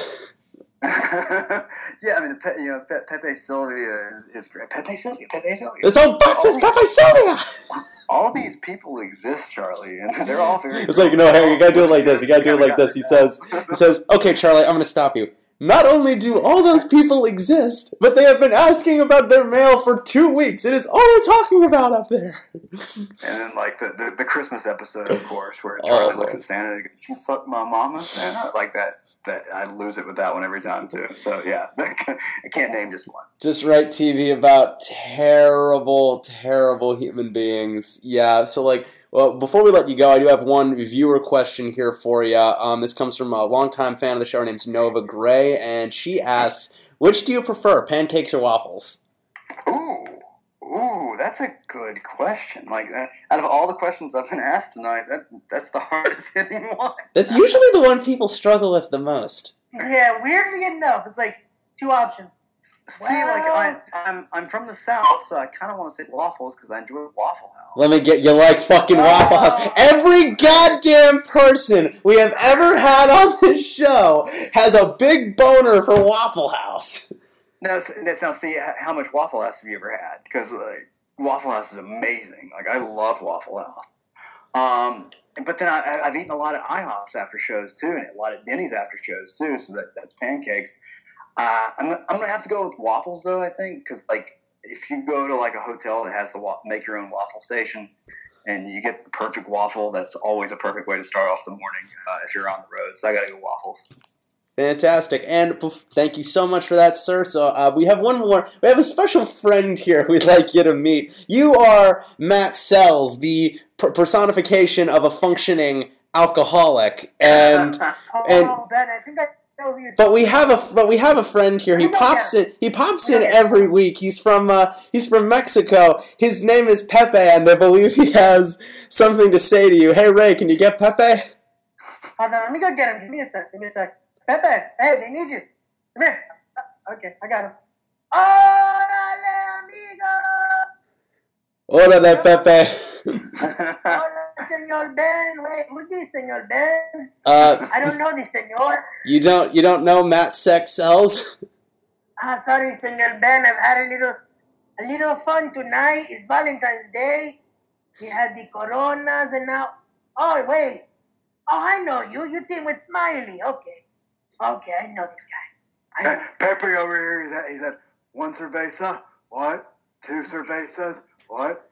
yeah, I mean, Pe- you know, Pe- Pepe Silvia is, is great. Pepe Silvia, Pepe Silvia. It's on boxes, Pepe Silvia. All these people exist, Charlie, and they're all very. It's like no, Harry, you gotta do it like this. You gotta do it like this. He says, he says, okay, Charlie, I'm gonna stop you. Not only do all those people exist, but they have been asking about their mail for two weeks. It is all they're talking about up there. And then, like the, the, the Christmas episode, of course, where Charlie Oh. looks at Santa and goes, you fuck my mama, Santa?" Like that. That I lose it with that one every time too. So yeah, I can't name just one. Just write TV about terrible, terrible human beings. Yeah, so like, well, before we let you go, I do have one viewer question here for you. Um, this comes from a longtime fan of the show. Her name's Nova Gray, and she asks, which do you prefer, pancakes or waffles? Ooh, ooh, that's a good question. Like that, out of all the questions I've been asked tonight, that that's the hardest hitting one. That's usually the one people struggle with the most. Yeah, weirdly enough, it's like two options. See, like I, I'm I'm from the south, so I kind of want to say waffles because I enjoy Waffle House. Let me get you like fucking Waffle House. Oh. Every goddamn person we have ever had on this show has a big boner for Waffle House. Now, that's now see how much Waffle House have you ever had? Because like Waffle House is amazing. Like I love Waffle House. Um, but then I, I've eaten a lot of IHOPs after shows too, and a lot of Denny's after shows too. So that, that's pancakes. Uh, I'm, I'm gonna have to go with waffles though. I think because like if you go to like a hotel that has the wa- make your own waffle station, and you get the perfect waffle, that's always a perfect way to start off the morning uh, if you're on the road. So I gotta go waffles. Fantastic. And thank you so much for that, sir. So uh, we have one more. We have a special friend here we'd like you to meet. You are Matt Sells, the per- personification of a functioning alcoholic. And Oh, and Ben, I think I But we have a but we have a friend here. He pops in. He pops in every week. He's from uh, he's from Mexico. His name is Pepe, and I believe he has something to say to you. Hey Ray, can you get Pepe? Hold on, let me go get him. Give me a sec. Give me a sec. Pepe, hey, they need you. Come here. Uh, Okay, I got him. Órale, amigo. Hola de Pepe. Hola, Senor Ben. Wait, who's this, Senor Ben? Uh, I don't know this, Senor. you don't you don't know Matt Sex Sells? Ah, sorry, Senor Ben. I've had a little, a little fun tonight. It's Valentine's Day. We had the Coronas, and now Oh, wait. Oh, I know you. You team with Smiley. Okay. Okay, I know this guy. I know. Pepe over here, he's at, he's at one cerveza. What? Two cervezas. What?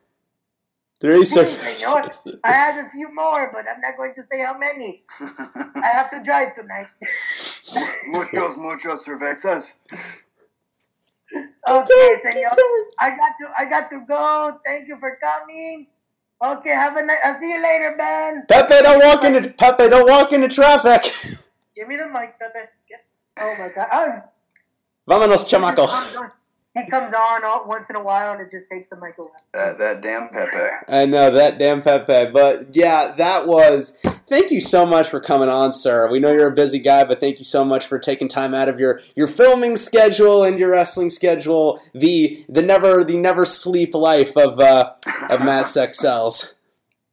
Three I know it. I had a few more, but I'm not going to say how many. I have to drive tonight. Muchos, muchos cervezas. Okay, senor. I got to I got to go. Thank you for coming. Okay, have a nice I'll see you later, Ben. Pepe, don't walk into Pepe, don't walk into traffic. Give me the mic, Pepe. Oh my god. Oh, Vámonos, he chamaco. comes on- He comes on all, once in a while and it just takes the mic away. That, that damn Pepe. I know that damn Pepe, but yeah, that was. Thank you so much for coming on, sir. We know you're a busy guy, but thank you so much for taking time out of your your filming schedule and your wrestling schedule. The the never the never sleep life of uh, of Matt Sex Sells.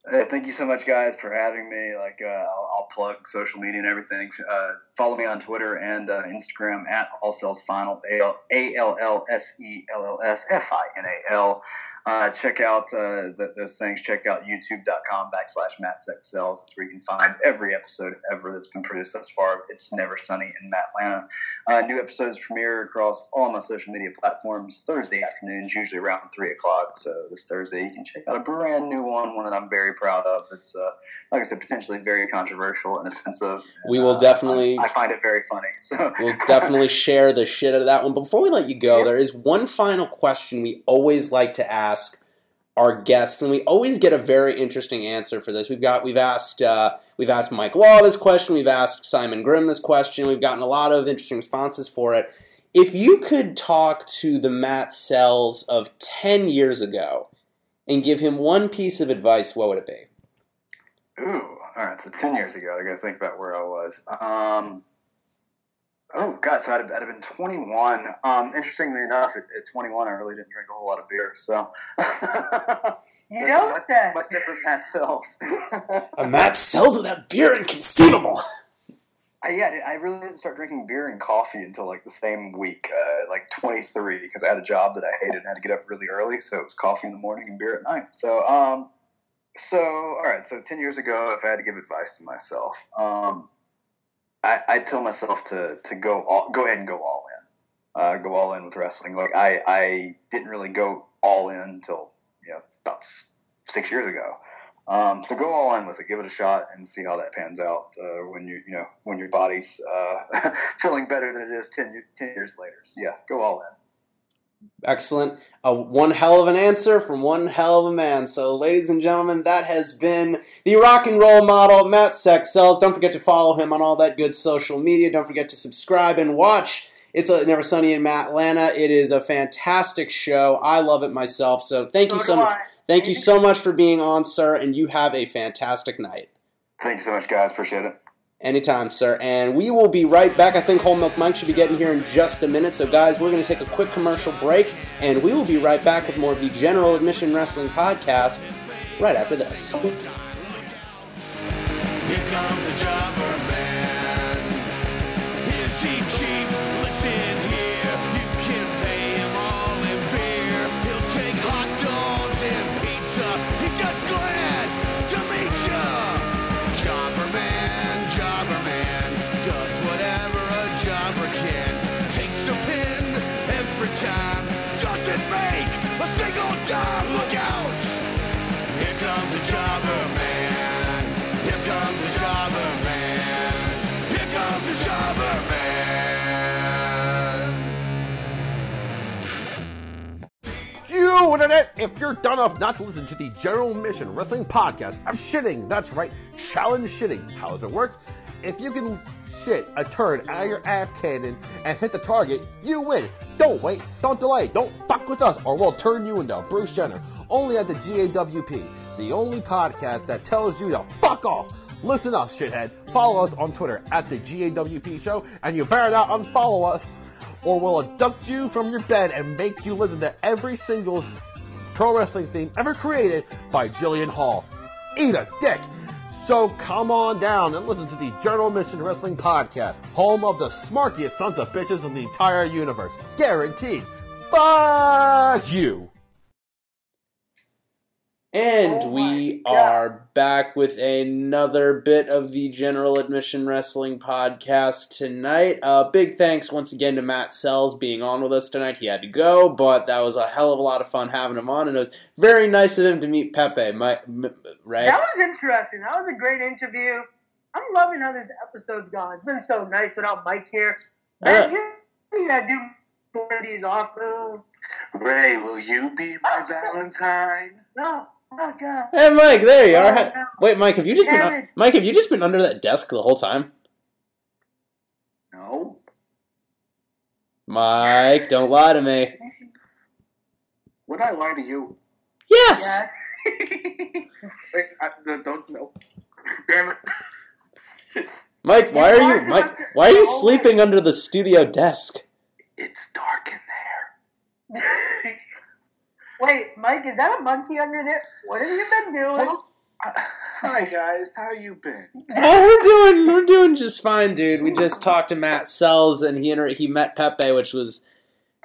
Hey, thank you so much, guys, for having me. Like, uh, I'll, I'll plug social media and everything. Uh, follow me on Twitter and uh, Instagram at All Sells Final. A L L S E L L S F I N A L. Uh, check out uh, th- those things. Check out youtube.com backslash Matt Sex Sells. That's where you can find every episode ever that's been produced thus far. It's Never Sunny in Matt Atlanta. Uh, new episodes premiere across all my social media platforms Thursday afternoons, usually around 3 o'clock. So this Thursday, you can check out a brand new one, one that I'm very proud of. It's, uh, like I said, potentially very controversial and offensive. We will Uh, definitely- I find, I find it very funny. So We'll definitely share the shit out of that one. But before we let you go, there is one final question we always like to ask our guests, and we always get a very interesting answer for this. We've got we've asked uh, we've asked Mike Law this question, we've asked Simon Grimm this question, we've gotten a lot of interesting responses for it. If you could talk to the Matt Sells of ten years ago and give him one piece of advice, what would it be? Ooh, all right. So ten years ago, I got to think about where I was. Um, oh God, so I'd have, I'd have been twenty-one. Um, interestingly enough, at, at twenty-one, I really didn't drink a whole lot of beer. So You That's don't much, say. much different Matt Sells. A Matt Sells without beer, inconceivable. I, yeah, I I really didn't start drinking beer and coffee until like the same week, uh, like 23, because I had a job that I hated and had to get up really early. So it was coffee in the morning and beer at night. So, um, so all right. So 10 years ago, if I had to give advice to myself, um, I, I'd tell myself to to go all, go ahead and go all in, uh, go all in with wrestling. Like I I didn't really go all in until you know about six years ago. Um, so go all in with it, give it a shot, and see how that pans out uh, when you you know when your body's uh, feeling better than it is 10, 10 years later. So yeah, go all in. Excellent. Uh, one hell of an answer from one hell of a man. So, ladies and gentlemen, that has been the rock and roll model, Matt Sex Sells. Don't forget to follow him on all that good social media. Don't forget to subscribe and watch. It's a Never Sunny in Matt Atlanta. It is a fantastic show. I love it myself. So, thank you So so much. I. Thank you so much for being on, sir, and you have a fantastic night. Thank you so much, guys. Appreciate it. Anytime, sir. And we will be right back. I think Whole Milk Mike should be getting here in just a minute. So, guys, we're going to take a quick commercial break, and we will be right back with more of the General Admission Wrestling Podcast right after this. Internet! If you're dumb enough not to listen to the General Mission Wrestling Podcast, I'm shitting. That's right, challenge shitting. How does it work? If you can shit a turd out of your ass cannon and hit the target, you win. Don't wait, don't delay, don't fuck with us, or we'll turn you into Bruce Jenner. Only at the GAWP, the only podcast that tells you to fuck off. Listen up, shithead. Follow us on Twitter at the GAWP Show, and you better not unfollow us or we'll abduct you from your bed and make you listen to every single pro wrestling theme ever created by Jillian Hall. Eat a dick! So come on down and listen to the Journal Mission Wrestling Podcast, home of the smartiest sons of bitches in the entire universe. Guaranteed. Fuck you! And Oh we God. are back with another bit of the General Admission Wrestling podcast tonight. Uh, big thanks once again to Matt Sells being on with us tonight. He had to go, but that was a hell of a lot of fun having him on, and it was very nice of him to meet Pepe, my, m- right? That was interesting. That was a great interview. I'm loving how this episode's gone. It's been so nice without Mike here. Man, you need to do one of these off. Ray, will you be my Valentine? no. Oh, God. Hey, Mike, there you are. Oh, Ha- no. Wait, Mike, have you just been un- Mike? Have you just been under that desk the whole time? No. Mike, don't lie to me. Would I lie to you? Yes. Wait, I, the- don't know. Damn it. Mike, why are are you Mike? Why are you sleeping under the studio desk? It's dark in there. Wait, Mike, is that a monkey under there? What have you been doing? Hi guys, how you been? Oh, we're doing we're doing just fine, dude. We just talked to Matt Sells, and he inter- he met Pepe, which was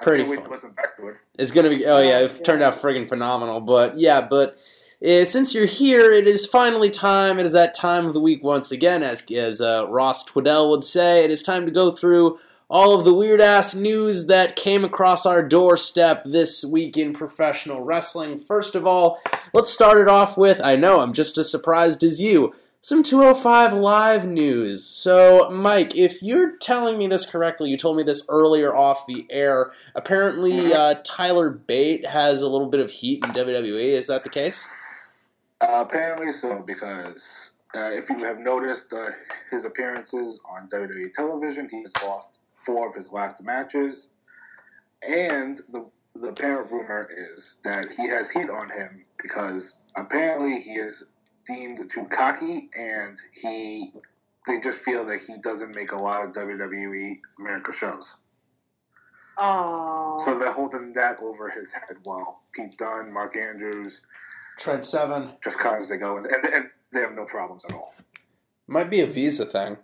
pretty I can't wait fun. to listen back to it. It's gonna be oh yeah, it turned out friggin' phenomenal. But yeah, but uh, since you're here, it is finally time. It is that time of the week once again, as as uh, Ross Twiddell would say. It is time to go through all of the weird ass news that came across our doorstep this week in professional wrestling. First of all, let's start it off with I know I'm just as surprised as you. Some 205 live news. So, Mike, if you're telling me this correctly, you told me this earlier off the air. Apparently, uh, Tyler Bate has a little bit of heat in WWE. Is that the case? Uh, apparently so, because uh, if you have noticed uh, his appearances on WWE television, he has lost four of his last matches, and the the apparent rumor is that he has heat on him because apparently he is deemed too cocky, and he they just feel that he doesn't make a lot of WWE America shows. Oh. So they're holding that over his head while Pete Dunne, Mark Andrews, Trent Seven. just cause they go and, and, and they have no problems at all. Might be a visa thing.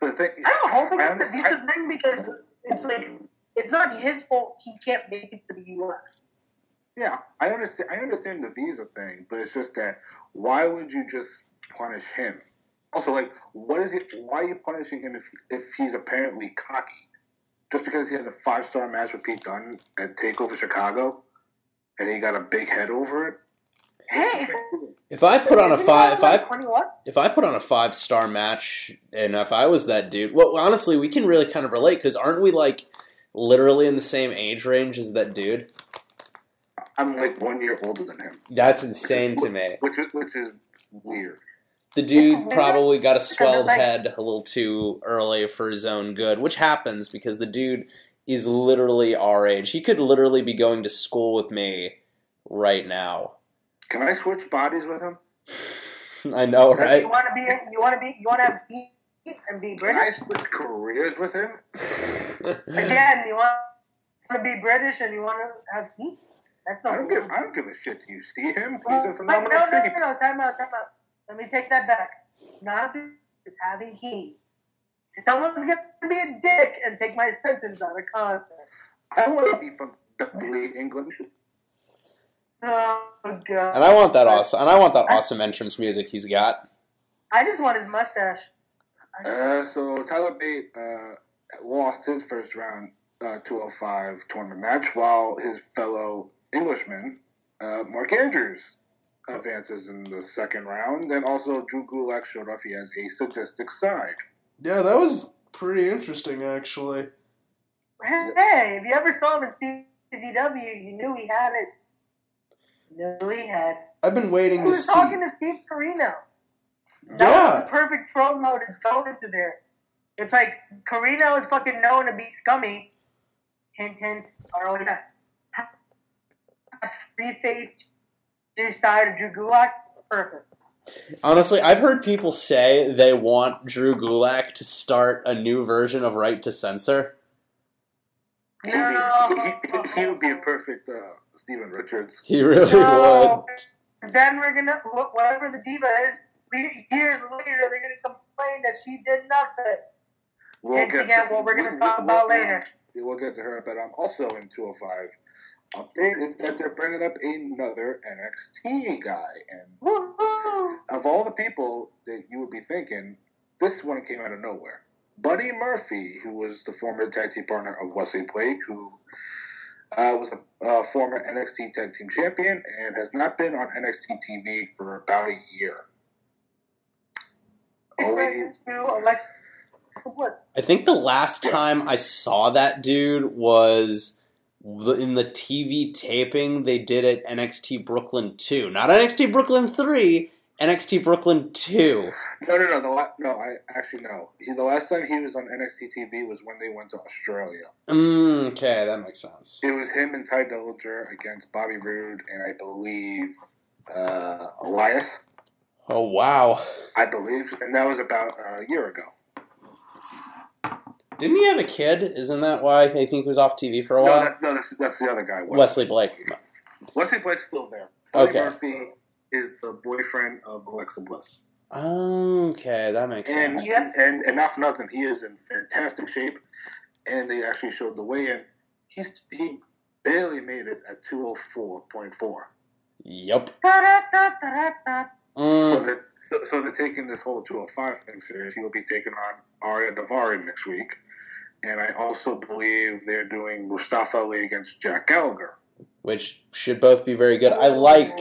The thing, I'm hoping I it's a understand- decent thing because it's like it's not his fault he can't make it to the U.S. yeah, I understand. I understand the visa thing, but it's just that why would you just punish him? Also, like, what is it? Why are you punishing him if if he's apparently cocky? Just because he had a five star match with Pete Dunne at Takeover Chicago, and he got a big head over it. Hey, If I put on a five, if I if I put on a five star match, and if I was that dude, well, honestly, we can really kind of relate because aren't we like literally in the same age range as that dude? I'm like one year older than him, That's insane to me. which is which is weird. The dude probably got a swelled head a little too early for his own good, which happens because the dude is literally our age. He could literally be going to school with me right now. Can I switch bodies with him? I know, right? You want to be? You want to be? You want to have heat and be British. Can I switch careers with him? Again, you want to be British and you want to have heat? That's I don't give I don't give a shit. Do you see him? He's a phenomenal no, no, singer. no, no, time out, time out. Let me take that back. Not a is having heat. Someone's going to be a dick and take my sentence out of context. I want to be from Dudley, England. Oh god. And I want that awesome, and I want that awesome entrance music he's got. I just want his mustache. Uh, so Tyler Bate uh, lost his first round uh, 205 tournament match, while his fellow Englishman uh, Mark Andrews advances in the second round, and also Drew Gulak showed off he has a sadistic side. Yeah, that was pretty interesting, actually. Hey, if you ever saw him in CZW, you knew he had it. You knew he had. I've been waiting He to was talking to Steve Corino. That Yeah. was the perfect promo to go into there. It's like Carino is fucking known to be scummy. Hint, hint. Or oh yeah. Free face to side of Drew Gulak. Perfect. Honestly, I've heard people say they want Drew Gulak to start a new version of Right to Censor. He'd be, he, he would be a perfect uh, Steven Richards. He really No. Then we're gonna wh- whatever the diva is. Years later, they're gonna complain that she did nothing. We'll Hinting get at to, what we're gonna we'll- talk we'll- about later. We'll get to her, but I'm also in 205. update uh, is that they're bringing up another NXT guy, and of all the people that you would be thinking, this one came out of nowhere. Buddy Murphy, who was the former tag team partner of Wesley Blake, who uh, was a uh, former NXT tag team champion and has not been on NXT TV for about a year. Only, like, what? I think the last time I saw that dude was in the TV taping they did at NXT Brooklyn 2. Not NXT Brooklyn 3, NXT Brooklyn 2. No, no, no. The la- no, I actually no. He, the last time he was on NXT TV was when they went to Australia. Mm, okay, that makes sense. It was him and Tye Dillinger against Bobby Roode and I believe uh, Elias. Oh, wow. I believe, and that was about a year ago. Didn't he have a kid? Isn't that why I think he was off TV for a No, while? that, no, that's, that's the other guy. Wesley Blake. Wesley Blake's still there. Buddy Okay. Murphy is the boyfriend of Alexa Bliss. Okay, that makes And, sense. and and not for nothing, he is in fantastic shape. And they actually showed the weigh-in. He's he barely made it at two hundred four point four. Yep. So Mm, that so, so they're taking this whole two hundred five thing serious. He will be taking on Ariya Daivari next week, and I also believe they're doing Mustafa Ali against Jack Gallagher. which should both be very good. I like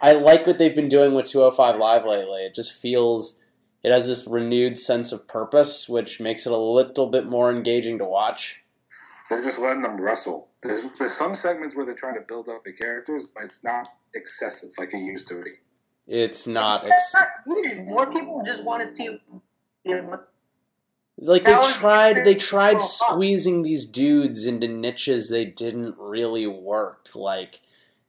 I like what they've been doing with 205 Live lately. It just feels it has this renewed sense of purpose, which makes it a little bit more engaging to watch. They're just letting them wrestle. There's there's some segments where they're trying to build up the characters, but it's not excessive like it used to be. It's not That's ex- not. More people just want to see. You know, like they tried they tried oh, squeezing these dudes into niches they didn't really work. Like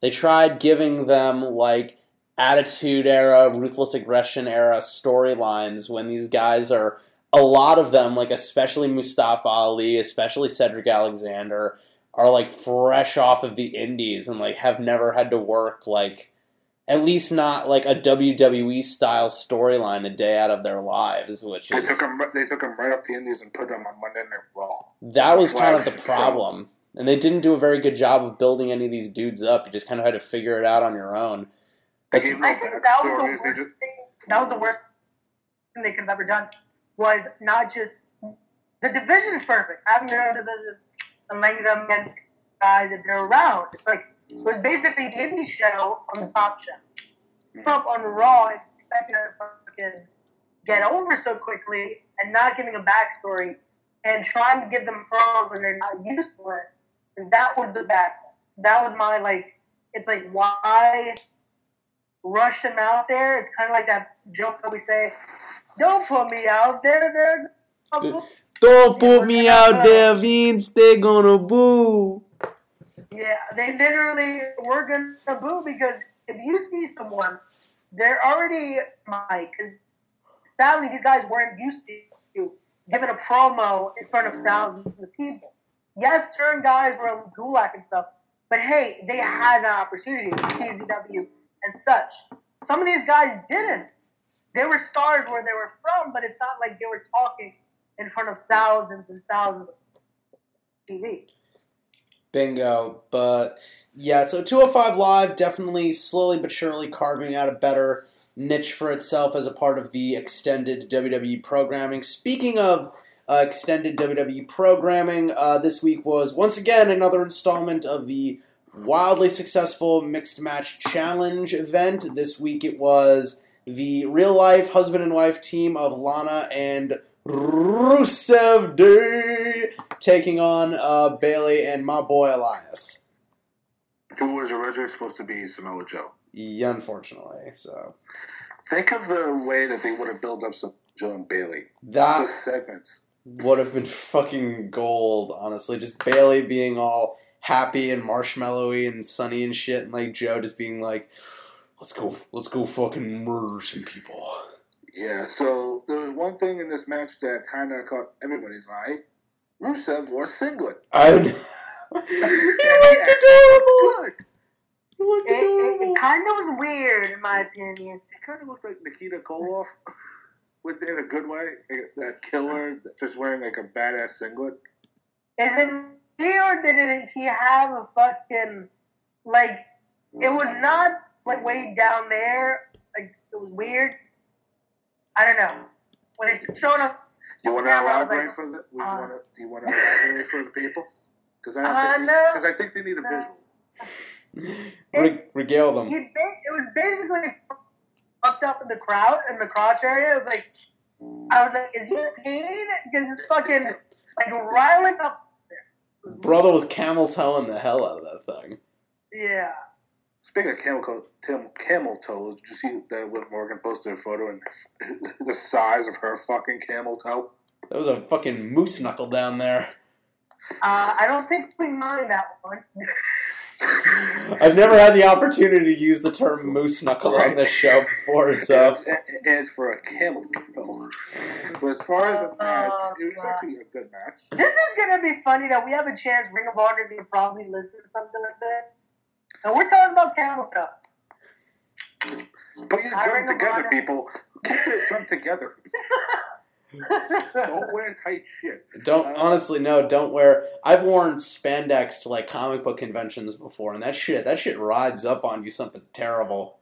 they tried giving them like attitude era, ruthless aggression era storylines when these guys are a lot of them, like especially Mustafa Ali, especially Cedric Alexander, are like fresh off of the indies and like have never had to work like at least not like a WWE style storyline a day out of their lives, which They is took them. They took him right off the Indies and put them on Monday Night Raw. that was kind of the problem. And they didn't do a very good job of building any of these dudes up. You just kind of had to figure it out on your own. I think that was the worst thing. That was the worst thing they could have ever done. Was not just the division is perfect. Having their own division and letting them get guys that they're around. It's like it was basically the indie show on the top show. Up on Raw, and expecting them to fucking get over so quickly and not giving a backstory and trying to give them promos when they're not used to it. That was the bad. That was my like. It's like why rush them out there? It's kind of like that joke that we say, "Don't put me out there." There. Don't put me out there, Vince. They're gonna boo. Yeah, they literally were gonna boo because if you see someone, they're already Mike. 'cause Sadly, these guys weren't used to giving a promo in front of thousands of people. Yes, certain guys were Gulak and stuff, but hey, they had an opportunity with CZW and such. Some of these guys didn't. They were stars where they were from, but it's not like they were talking in front of thousands and thousands of TV. Bingo. But yeah, so 205 Live definitely slowly but surely carving out a better niche for itself as a part of the extended WWE programming. Speaking of uh, extended WWE programming, uh, this week was once again another installment of the wildly successful Mixed Match Challenge event. This week it was the real life husband and wife team of Lana and Rusev Day taking on uh, Bayley and my boy Elias. who was originally supposed to be Samoa Joe. Yeah, unfortunately, so Think of the way that they would have built up some Joe and Bayley. That- segments. Would have been fucking gold. Honestly, just Bayley being all happy and marshmallowy and sunny and shit, and like Joe just being like, "Let's go, let's go, fucking murder some people." Yeah, so there was one thing in this match that kind of caught everybody's eye. Rusev wore a singlet. I know. he looked adorable. Good. It, it, it kind of was weird, in my opinion. He kind of looked like Nikita Koloff, with in a good way. That killer, just wearing like a badass singlet. Is it me or did it, he have a fucking like it was not like way down there. Like it was weird. I don't know when it showed up. You want to Yeah, well, elaborate like, for the? We uh, wanna, do you want to elaborate for the people? Because I don't Uh, think no. because I think they need a visual. Re- regale them. He it was basically fucked up in the crowd in the crotch area. It was like I was like, is he in pain? Because it's fucking like riling up. Brother was camel toeing the hell out of that thing. Yeah. Speaking of camel, co- tim- camel toes, did you see that Liv Morgan posted a photo and the size of her fucking camel toe? That was a fucking moose knuckle down there. Uh, I don't think we mind that one. I've never had the opportunity to use the term moose knuckle on this show before, so And, and it's for a camel toe. But as far as a oh, match, it was actually a good match. This is gonna be funny that we have a chance. Ring of Honor is gonna probably listen to something like this, and we're talking about camel toe. Put your I drum together, people. Keep it drum together. Don't wear tight shit. don't Uh, honestly no, don't wear I've worn spandex to like comic book conventions before and that shit that shit rides up on you something terrible.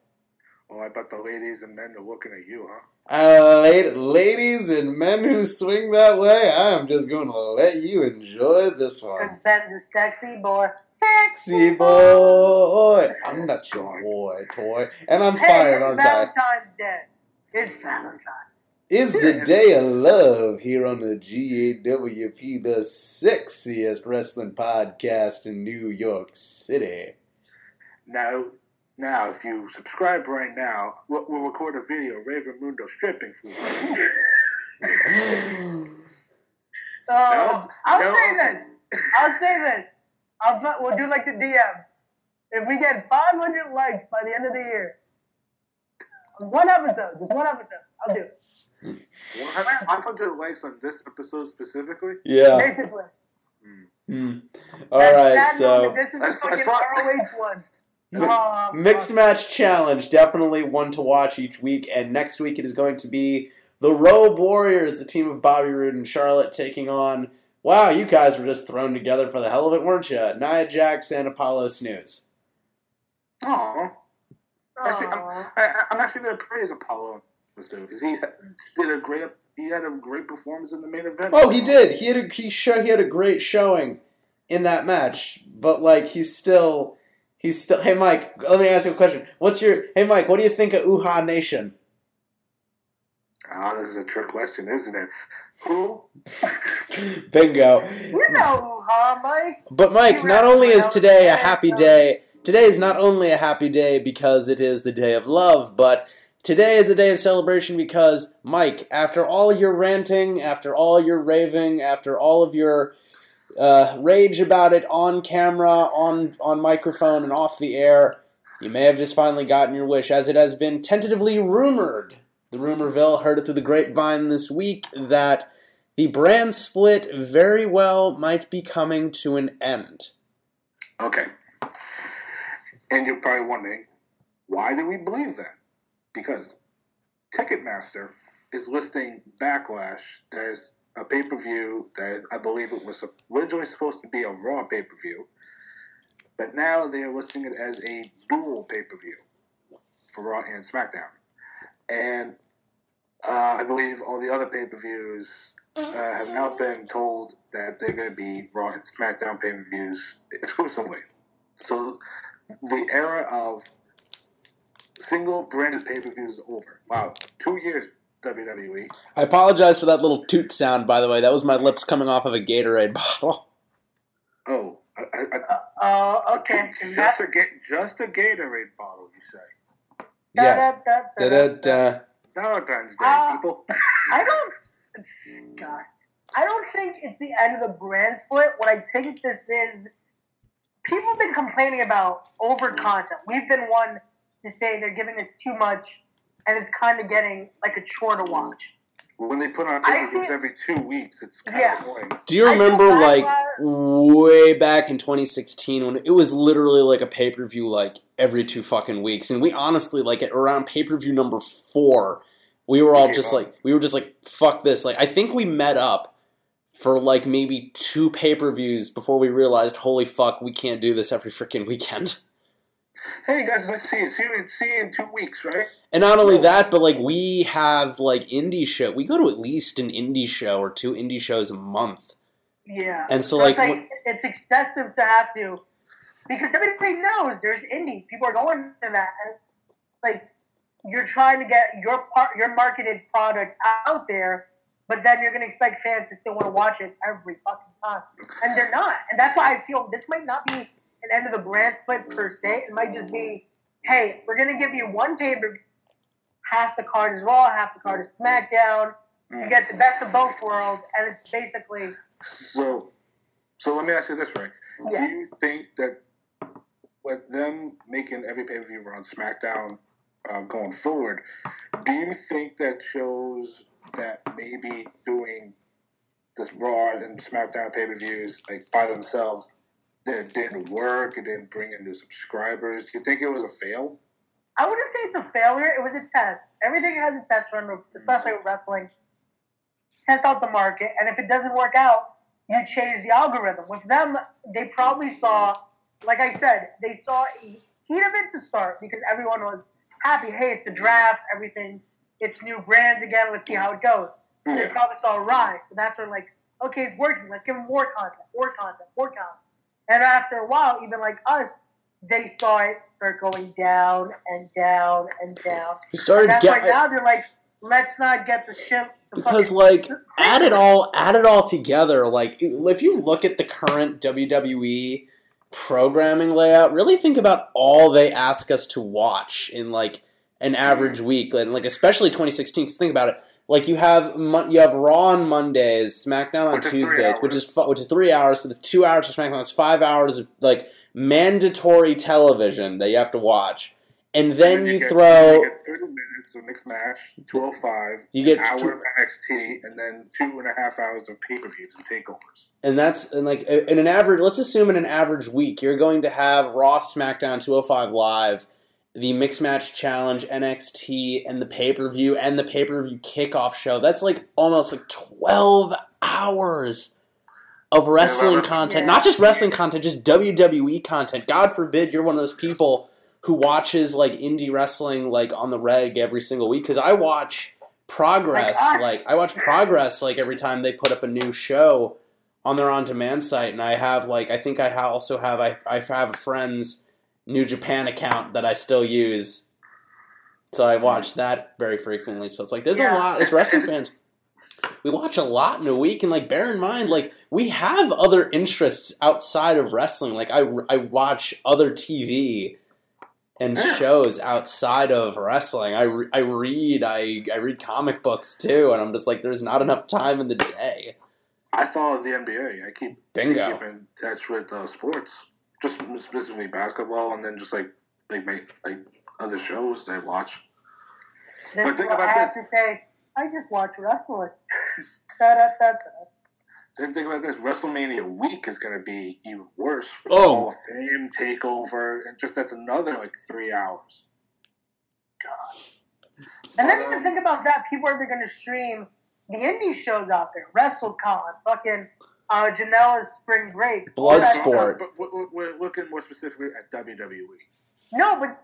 Well, I bet the ladies and men are looking at you, huh? Uh, ladies and men who swing that way, I am just going to let you enjoy this one. Cause Ben's a sexy boy. Sexy boy. I'm not your boy, toy. And I'm Hey, fired, it's aren't I? Valentine's Day. It's Valentine's. Is the day of love here on the GAWP, the sexiest wrestling podcast in New York City. Now, now, if you subscribe right now, we'll, we'll record a video of Raven Mundo stripping for you. Oh, I'll no. say this. I'll say this. I'll put, we'll do like the DM. If we get 500 likes by the end of the year, one episode, just one episode, I'll do it. 500 likes on this episode specifically? Yeah. Basically. Hmm. Hmm. All right, That so moment, this is That's- the fucking that's ROH one. Oh, mixed match challenge, definitely one to watch each week. And next week it is going to be the Robe Warriors, the team of Bobby Roode and Charlotte, taking on. Wow, you guys were just thrown together for the hell of it, weren't you? Nia Jax and Apollo Snooze. Aw. Actually, I'm, I, I'm actually going to praise Apollo because he did a great he had a great performance in the main event. Oh, he did. He had a he show he had a great showing in that match, but like he's still he's still. Hey, Mike, let me ask you a question. What's your Hey, Mike? What do you think of Uhaa Nation? Ah, this is a trick question, isn't it? Who? Bingo. You know, huh, Mike? But Mike, not only is today a happy day, today is not only a happy day because it is the day of love, but today is a day of celebration because Mike, after all your ranting, after all your raving, after all of your uh, rage about it on camera, on on microphone, and off the air, you may have just finally gotten your wish, as it has been tentatively rumored. The rumorville heard it through the grapevine this week that the brand split very well might be coming to an end. Okay. And you're probably wondering, why do we believe that? Because Ticketmaster is listing Backlash as a pay per view that I believe it was originally supposed to be a Raw pay per view, but now they are listing it as a dual pay per view for Raw and SmackDown. And uh, I believe all the other pay per views uh, have now been told that they're going to be Raw and SmackDown pay per views exclusively. So the era of single branded pay per views is over. Wow, two years WWE. I apologize for that little toot sound, by the way. That was my lips coming off of a Gatorade bottle. Oh, I, I, I, Oh, okay. Just a just a Gatorade bottle, you say? Yes. Da-da-da-da-da. Da-da-da. Valentine's Day, Uh, people. I don't. God, I don't think it's the end of the brand split. What I think this is, people have been complaining about over content. We've been one to say they're giving us too much, and it's kind of getting like a chore to watch. When they put on I pay per views every two weeks, it's kind Yeah. of annoying. Do you remember, like, bad way back in 2016 when it was literally like a pay per view, like, every two fucking weeks? And we honestly, like, at around pay per view number four, we were all just up. like, we were just like, fuck this. Like, I think we met up for like maybe two pay per views before we realized, holy fuck, we can't do this every freaking weekend. Hey guys, let's see it. See you, see you in two weeks, right? And not only that, but like we have like indie show. We go to at least an indie show or two indie shows a month. Yeah. And so, it's like, it's excessive to have to, because everybody knows there's indie. People are going to that. And, like, you're trying to get your part, your marketed product out there, but then you're going to expect fans to still want to watch it every fucking time, and they're not. And that's why I feel this might not be an end of the brand split per se. It might just be, hey, we're to give you one pay per half the card is Raw, half the card is SmackDown. You get the best of both worlds, and it's basically So, so let me ask you this, Ray. Yeah. Do you think that with them making every pay per view on SmackDown uh, going forward, do you think that shows that maybe doing this Raw and SmackDown pay per views like by themselves that didn't work, it didn't bring in new subscribers? Do you think it was a fail? I wouldn't say it's a failure. It was a test. Everything has a test run, especially with wrestling. Test out the market, and if it doesn't work out, you change the algorithm. With them, they probably saw, like I said, they saw a heat of it to start because everyone was happy. Hey, it's the draft, everything. It's new brands again. Let's see how it goes. They probably saw a rise, so that's where like, okay, it's working. Let's give them more content, more content, more content. And after a while, even like us, they saw it start going down and down and down. You started and that's get- why now they're like, let's not get the ship. Because like add it all add it all together like if you look at the current WWE programming layout really think about all they ask us to watch in like an average mm. week and like especially 2016 cuz think about it like you have Mon- you have Raw on Mondays, SmackDown on Which is Tuesdays, which is fu- which is 3 hours so the 2 hours of SmackDown is 5 hours of like mandatory television that you have to watch. And then you get, throw you get 30 minutes of mixed match, 205, You get an hour two- of NXT, and then two and a half hours of pay per views and takeovers. and that's and like in an average let's assume in an average week you're going to have raw smackdown 205 live the mixed match challenge nxt and the pay-per-view and the pay-per-view kickoff show. That's like almost like 12 hours of wrestling content. Not just wrestling content just wwe content. God forbid you're one of those people who watches like indie wrestling like on the reg every single week because i watch progress Like like i watch progress like every time they put up a new show on their on-demand site, and I have like I think I also have I I have a friend's New Japan account that I still use, so I watch that very frequently. So it's like there's a lot as wrestling fans. We watch a lot in a week, and like bear in mind, like we have other interests outside of wrestling. Like I I watch other TV and shows outside of wrestling. I, re- I read I I read comic books too, and I'm just like there's not enough time in the day. I follow the NBA. I keep Bingo. I keep in touch with uh, sports, just specifically basketball, and then just like like my like other shows I watch. This But think about I have this. to say. I just watch wrestling. Then think about this: WrestleMania week is going to be even worse. With Oh. Hall of Fame takeover, and just that's another like three hours. God. And then even think about that. People are going to stream the indie shows out there. WrestleCon, fucking uh, Janela's Spring Break. all that stuff. Bloodsport. But we're, we're looking more specifically at. WWE. No, but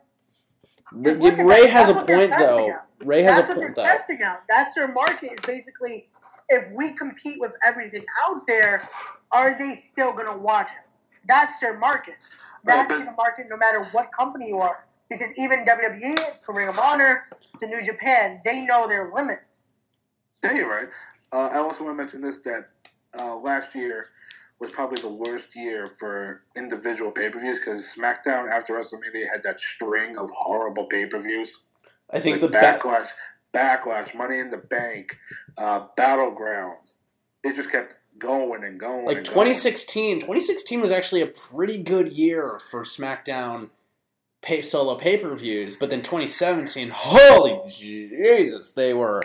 R- look Ray has a point though. out. Ray has that's a point though. testing out. That's their market. Is basically if we compete with everything out there, are they still going to watch it? That's their market. Right, That's but- the market, no matter what company you are. Because even WWE, to Ring of Honor, to New Japan, they know their limits. Yeah, you're right. Uh, I also want to mention this that uh, last year was probably the worst year for individual pay per views because SmackDown after WrestleMania had that string of horrible pay per views. I think like the ba- backlash, backlash, Money in the Bank, uh, Battlegrounds. It just kept going and going. like and 2016 2016 was actually a pretty good year for smackdown pay solo pay-per-views but then 2017 holy jesus they were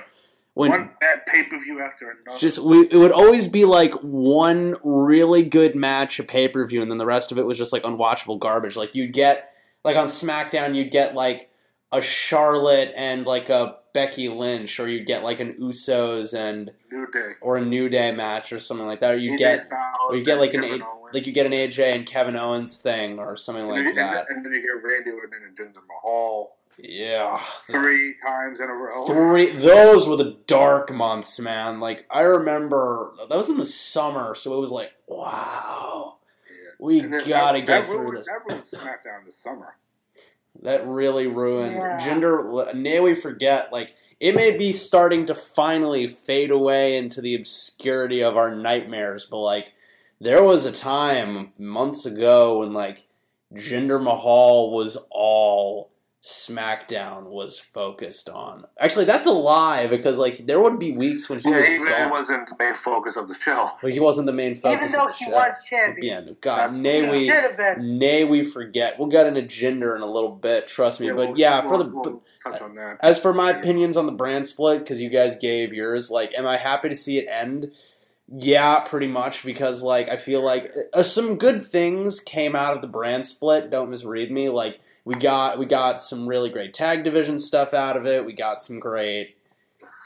when. One bad pay per view after another. just we, it would always be like one really good match a pay-per-view and then the rest of it was just like unwatchable garbage like you'd get like on smackdown you'd get like a charlotte and like a becky lynch or you'd get like an usos and New Day. or a new day match or something like that or you New get or you get like an A- like you get an AJ and Kevin Owens thing or something and, like then, and, then, that. and then you get Randy Orton and Jinder Mahal Yeah, three times in a row. three. Those were the dark months, man. Like I remember that was in the summer, so it was like, wow, we gotta that, get that through ruined, this. That ruined SmackDown this summer. That really ruined Yeah. Jinder. Nay, we forget. Like it may be starting to finally fade away into the obscurity of our nightmares, but like there was a time months ago when like Jinder Mahal was all SmackDown was focused on. Actually, that's a lie because like there would be weeks when he Yeah, was even gone. wasn't the main focus of the show. Like, he wasn't the main focus. Even though of the he show. was champion. Yeah, God, That's- nay we, should have been. nay we forget. We'll get into Jinder in a little bit. Trust me. but we'll- yeah, for we'll- the we'll touch on that. as for my opinions on the brand split, because you guys gave yours, like, am I happy to see it end? Yeah, pretty much, because like I feel like uh, some good things came out of the brand split. Don't misread me. Like we got we got some really great tag division stuff out of it. We got some great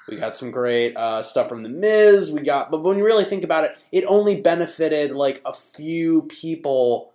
we got some great uh, stuff from the Miz. We got, but when you really think about it, it only benefited like a few people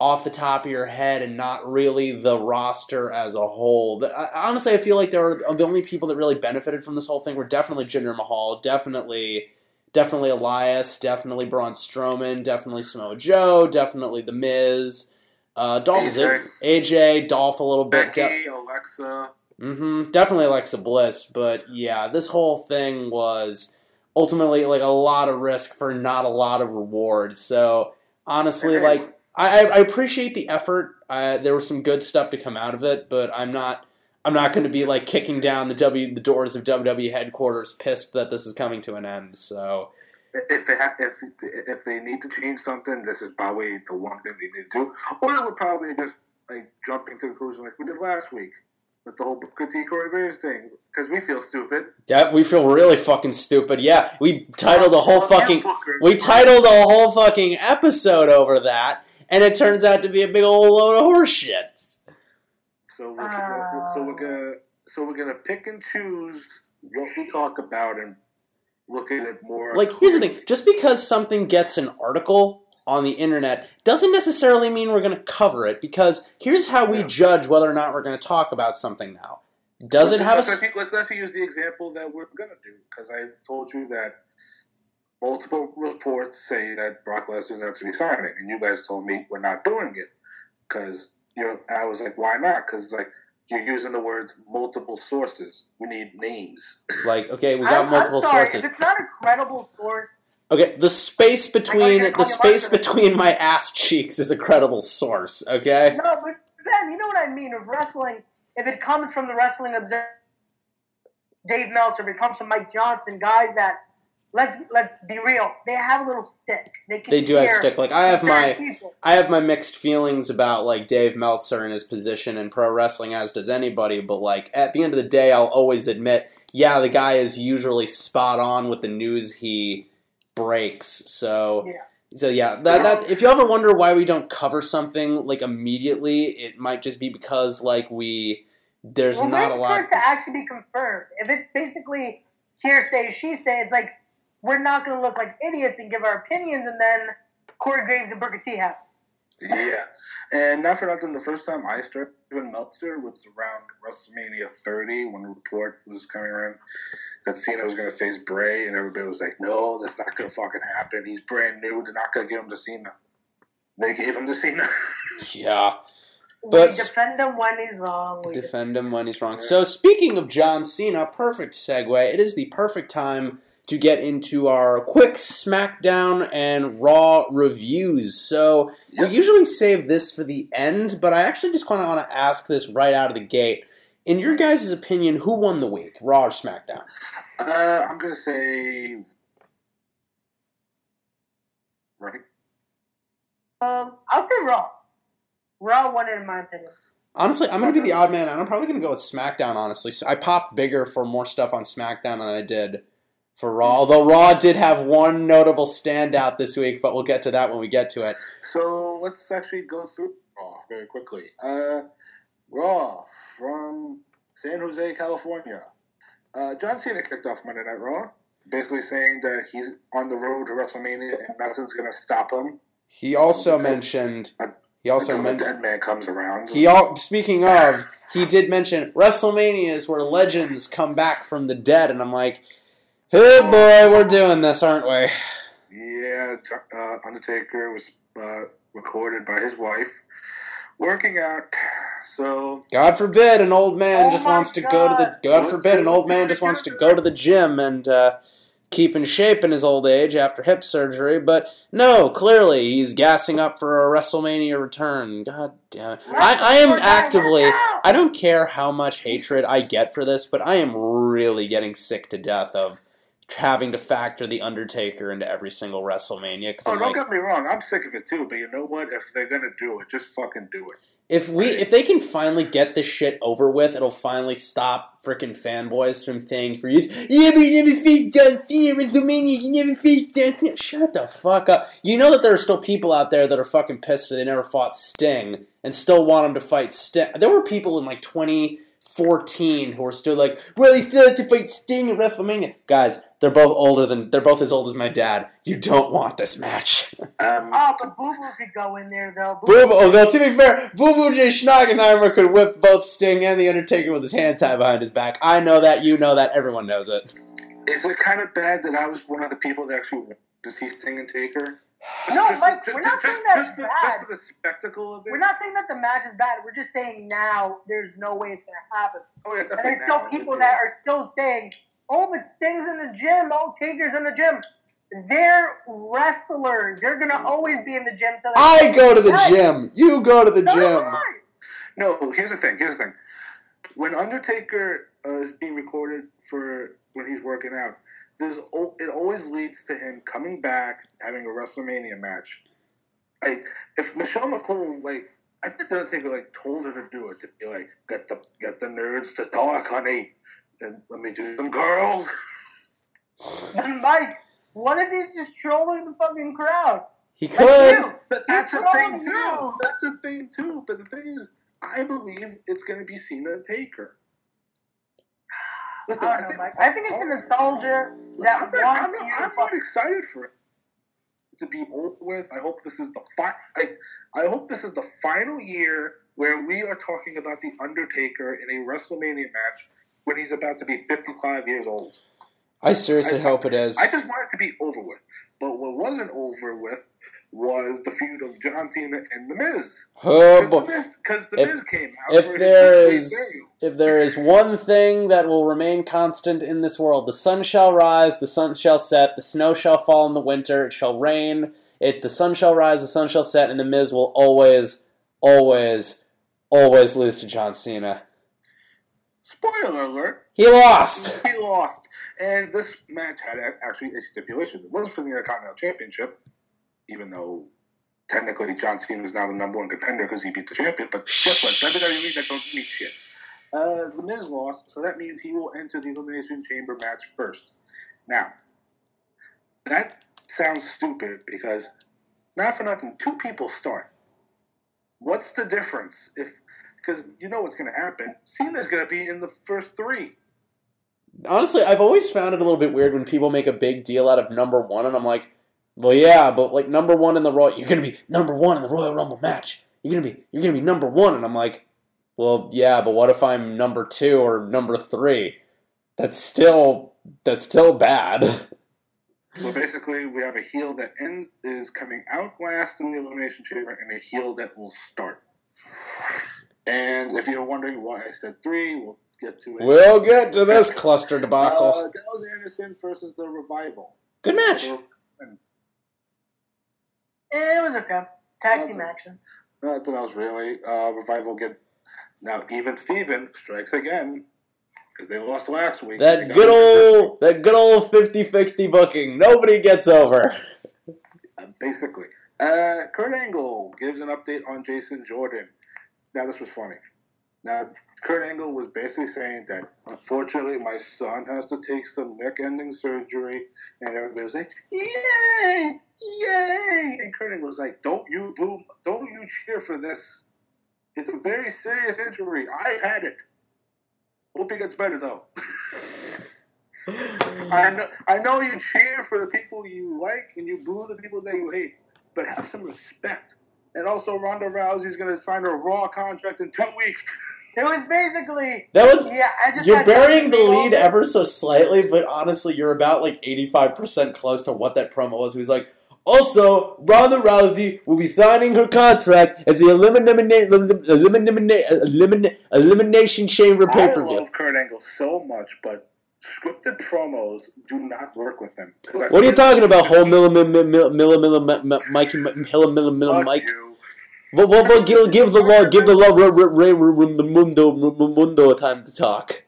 off the top of your head and not really the roster as a whole. I- Honestly, I feel like there are the only people that really benefited from this whole thing were definitely Jinder Mahal, definitely, definitely Elias, definitely Braun Strowman, definitely Samoa Joe, definitely The Miz, uh, Dolph AJ. AJ, Dolph a little bit. Becky, Alexa. Mm-hmm. Definitely Alexa Bliss, but yeah, this whole thing was ultimately like a lot of risk for not a lot of reward. So honestly, like I, I I appreciate the effort. Uh, there was some good stuff to come out of it, but I'm not I'm not going to be like kicking down the W the doors of WWE headquarters, pissed that this is coming to an end. So If they have, if if they need to change something, this is probably the one thing they need to do. Or it would probably just like jumping to the conclusion like we did last week with the whole T Corey Graves thing because we feel stupid. that we feel really fucking stupid. Yeah, we titled a whole fucking we titled a whole fucking episode over that, and it turns out to be a big old load of horse shit. So we're gonna, so we're gonna so we're gonna pick and choose what we talk about and look at more. Like, here's the thing: just because something gets an article on the internet doesn't necessarily mean we're going to cover it. Because here's how we judge whether or not we're going to talk about something now. Does let's, it have a let's, s- let's, let's use the example that we're gonna do because I told you that multiple reports say that Brock Lesnar be resigning, and you guys told me we're not doing it because you know I was like, why not? Because like you're using the words multiple sources. We need names. like? Okay, we got I'm, multiple I'm sorry, sources. If it's not a credible source, Okay, the space between the space between my ass cheeks is a credible source. Okay. no, but then you know what I mean of wrestling. If it comes from the Wrestling Observer, Dave Meltzer, if it comes from Mike Johnson, guys that let's let's be real, they have a little stick. They can They do have stick. Like I have my people. I have my mixed feelings about like Dave Meltzer and his position in pro wrestling, as does anybody. But like at the end of the day, I'll always admit, yeah, the guy is usually spot on with the news he breaks. So Yeah. so yeah, that that if you ever wonder why we don't cover something like immediately, it might just be because like we there's well, not a lot. it to actually be confirmed. If it's basically hearsay, she says, like we're not going to look like idiots and give our opinions, and then Corey Graves and Booker T have. Yeah, and not for nothing, the first time I started doing Meltzer was around WrestleMania 30 when the report was coming around that Cena was going to face Bray, and everybody was like, "No, that's not going to fucking happen. He's brand new. They're not going to give him to Cena." They gave him to Cena. Yeah. we But defend him when he's wrong. We defend him when he's wrong. So speaking of John Cena, perfect segue. It is the perfect time to get into our quick SmackDown and Raw reviews. So we usually save this for the end, but I actually just kind of want to ask this right out of the gate. In your guys' opinion, who won the week, Raw or SmackDown? Uh, I'm going to say. Right? Um, I'll say Raw. Raw won it in my opinion. Honestly, I'm going to be the odd man out. I'm probably going to go with SmackDown, honestly. So I popped bigger for more stuff on SmackDown than I did for Raw. Although Raw did have one notable standout this week, but we'll get to that when we get to it. So let's actually go through Raw very quickly. Uh, Raw from San Jose, California. Uh, John Cena kicked off Monday Night Raw, basically saying that he's on the road to WrestleMania and nothing's going to stop him. He also mentioned. He also Until the mentioned. dead man comes around. He all speaking of, he did mention WrestleMania is where legends come back from the dead, and I'm like, hey boy, we're doing this, aren't we? Yeah, uh, Undertaker was uh, recorded by his wife working out. So God forbid an old man Oh just my wants to go to the. God What forbid an old man just wants to go to the gym and uh, keep in shape in his old age after hip surgery. But no, clearly he's gassing up for a WrestleMania return. God damn it! I, I am actively. I don't care how much hatred I get for this, but I am really getting sick to death of having to factor the Undertaker into every single WrestleMania. Because Oh, I'm don't like, get me wrong. I'm sick of it too. But you know what? If they're gonna do it, just fucking do it. If we if they can finally get this shit over with, it'll finally stop freaking fanboys from saying for you, yeah, but you never faced John Cena WrestleMania, you never faced John Cena. Shut the fuck up. You know that there are still people out there that are fucking pissed that they never fought Sting and still want him to fight Sting. There were people in like 2014 who are still like, well, he still had to fight Sting at WrestleMania. Guys, they're both older than they're both as old as my dad. You don't want this match. Um, Oh, but Boo Boo could go in there though. Boo Boo, oh, no, to be fair, Boo Boo J. Schnagenheimer could whip both Sting and The Undertaker with his hand tied behind his back. I know that, you know that, everyone knows it. is it kind of bad that I was one of the people that actually wanted to see Sting and Taker? Just, No, just, Mike, just, we're not just, saying that's just, bad. just the spectacle of it. We're not saying that the match is bad. We're just saying now there's no way it's gonna happen. Oh, yeah, And definitely there's still people that are still saying, "Oh, but Sting's in the gym. Oh, Taker's in the gym." They're wrestlers. They're gonna always be in the gym. till they- I go to the Yes. gym. You go to the No, gym. No, here's the thing. Here's the thing. When Undertaker uh, is being recorded for when he's working out, there's al- it always leads to him coming back having a WrestleMania match. Like if Michelle McCool, like I think the Undertaker like told her to do it to be like get the get the nerds to talk, honey, and let me do some girls. And Mike, what if he's just trolling the fucking crowd? He could. you. But that's a thing too. you. That's a thing too. But the thing is, I believe it's going to be Cena and Taker. Listen, I don't know, Mike. I think it's the nostalgia that I'm not, I'm not, I'm not excited for it to be over with. I hope this is the fi- I, I hope this is the final year where we are talking about the Undertaker in a WrestleMania match when he's about to be 55 years old. I seriously I- hope it is. I just want it to be over with. But what wasn't over with was the feud of John Cena and The Miz. Oh, boy. Because The If- Miz came out If there is if there is one thing that will remain constant in this world, the sun shall rise, the sun shall set, the snow shall fall in the winter, it shall rain, it the sun shall rise, the sun shall set, and the Miz will always, always, always lose to John Cena. Spoiler alert. He lost. He lost. And this match had actually a stipulation. It wasn't for the Intercontinental Championship, even though technically John Cena is now the number one contender because he beat the champion. But guess what? WWE that don't mean shit. Uh, the Miz lost, so that means he will enter the Elimination Chamber match first. Now, that sounds stupid because, not for nothing, two people start. What's the difference if? Because you know what's going to happen. Cena's going to be in the first three. Honestly, I've always found it a little bit weird when people make a big deal out of number one, and I'm like, well, yeah, but like number one in the Royal, you're gonna be number one in the Royal Rumble match. You're gonna be, you're gonna be number one, and I'm like, well, yeah, but what if I'm number two or number three? That's still, that's still bad. So basically, we have a heel that ends, is coming out last in the Elimination Chamber and a heel that will start. And if you're wondering why I said three, we'll get to it. We'll get to this cluster debacle. Uh, Gallows Anderson versus the Revival. Good match. It was okay. Tag team action. Not that I was really. Uh, Revival get now even Steven strikes again because they lost last week. That good old, that good old 50-50 booking. Nobody gets over. Uh, basically. Uh, Kurt Angle gives an update on Jason Jordan. Now, this was funny. Now, Kurt Angle was basically saying that unfortunately my son has to take some neck ending surgery, and everybody was like, Yay! Yay! And Kurt was like, Don't you boo, don't you cheer for this. It's a very serious injury. I've had it. Hope he gets better though. I know, I know you cheer for the people you like and you boo the people that you hate. but have some respect. And also, Ronda Rousey's going to sign a Raw contract in two weeks. It was basically That was yeah. I just you're burying the lead ever so slightly, but honestly, you're about like 85% close to what that promo was. He was like, also, Ronda Rousey will be signing her contract at the eliminate, eliminate, eliminate, Elimination Chamber pay I per view. love Kurt Angle so much, but scripted promos do not work with him. 'Cause I What are you talking about? Whole milla milla milla milla milla milla Mikey milla milla milla Fuck Mike. You. Well, well, give, give the law, give the law, the mundo, mundo time to talk.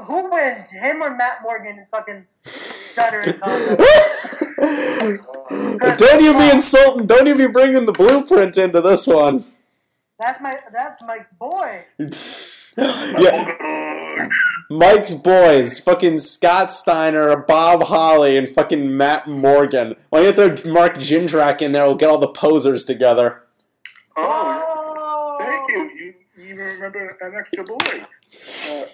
Who wins, him or Matt Morgan? Fucking stuttering. combo? don't you be insulting, don't you be bringing the blueprint into this one. That's my that's my boy. Yeah. Mike's boys, fucking Scott Steiner, Bob Holly, and fucking Matt Morgan. Why don't you throw Mark Jindrak in there? We'll get all the posers together. Oh, thank you. You you even remember an extra boy. Uh,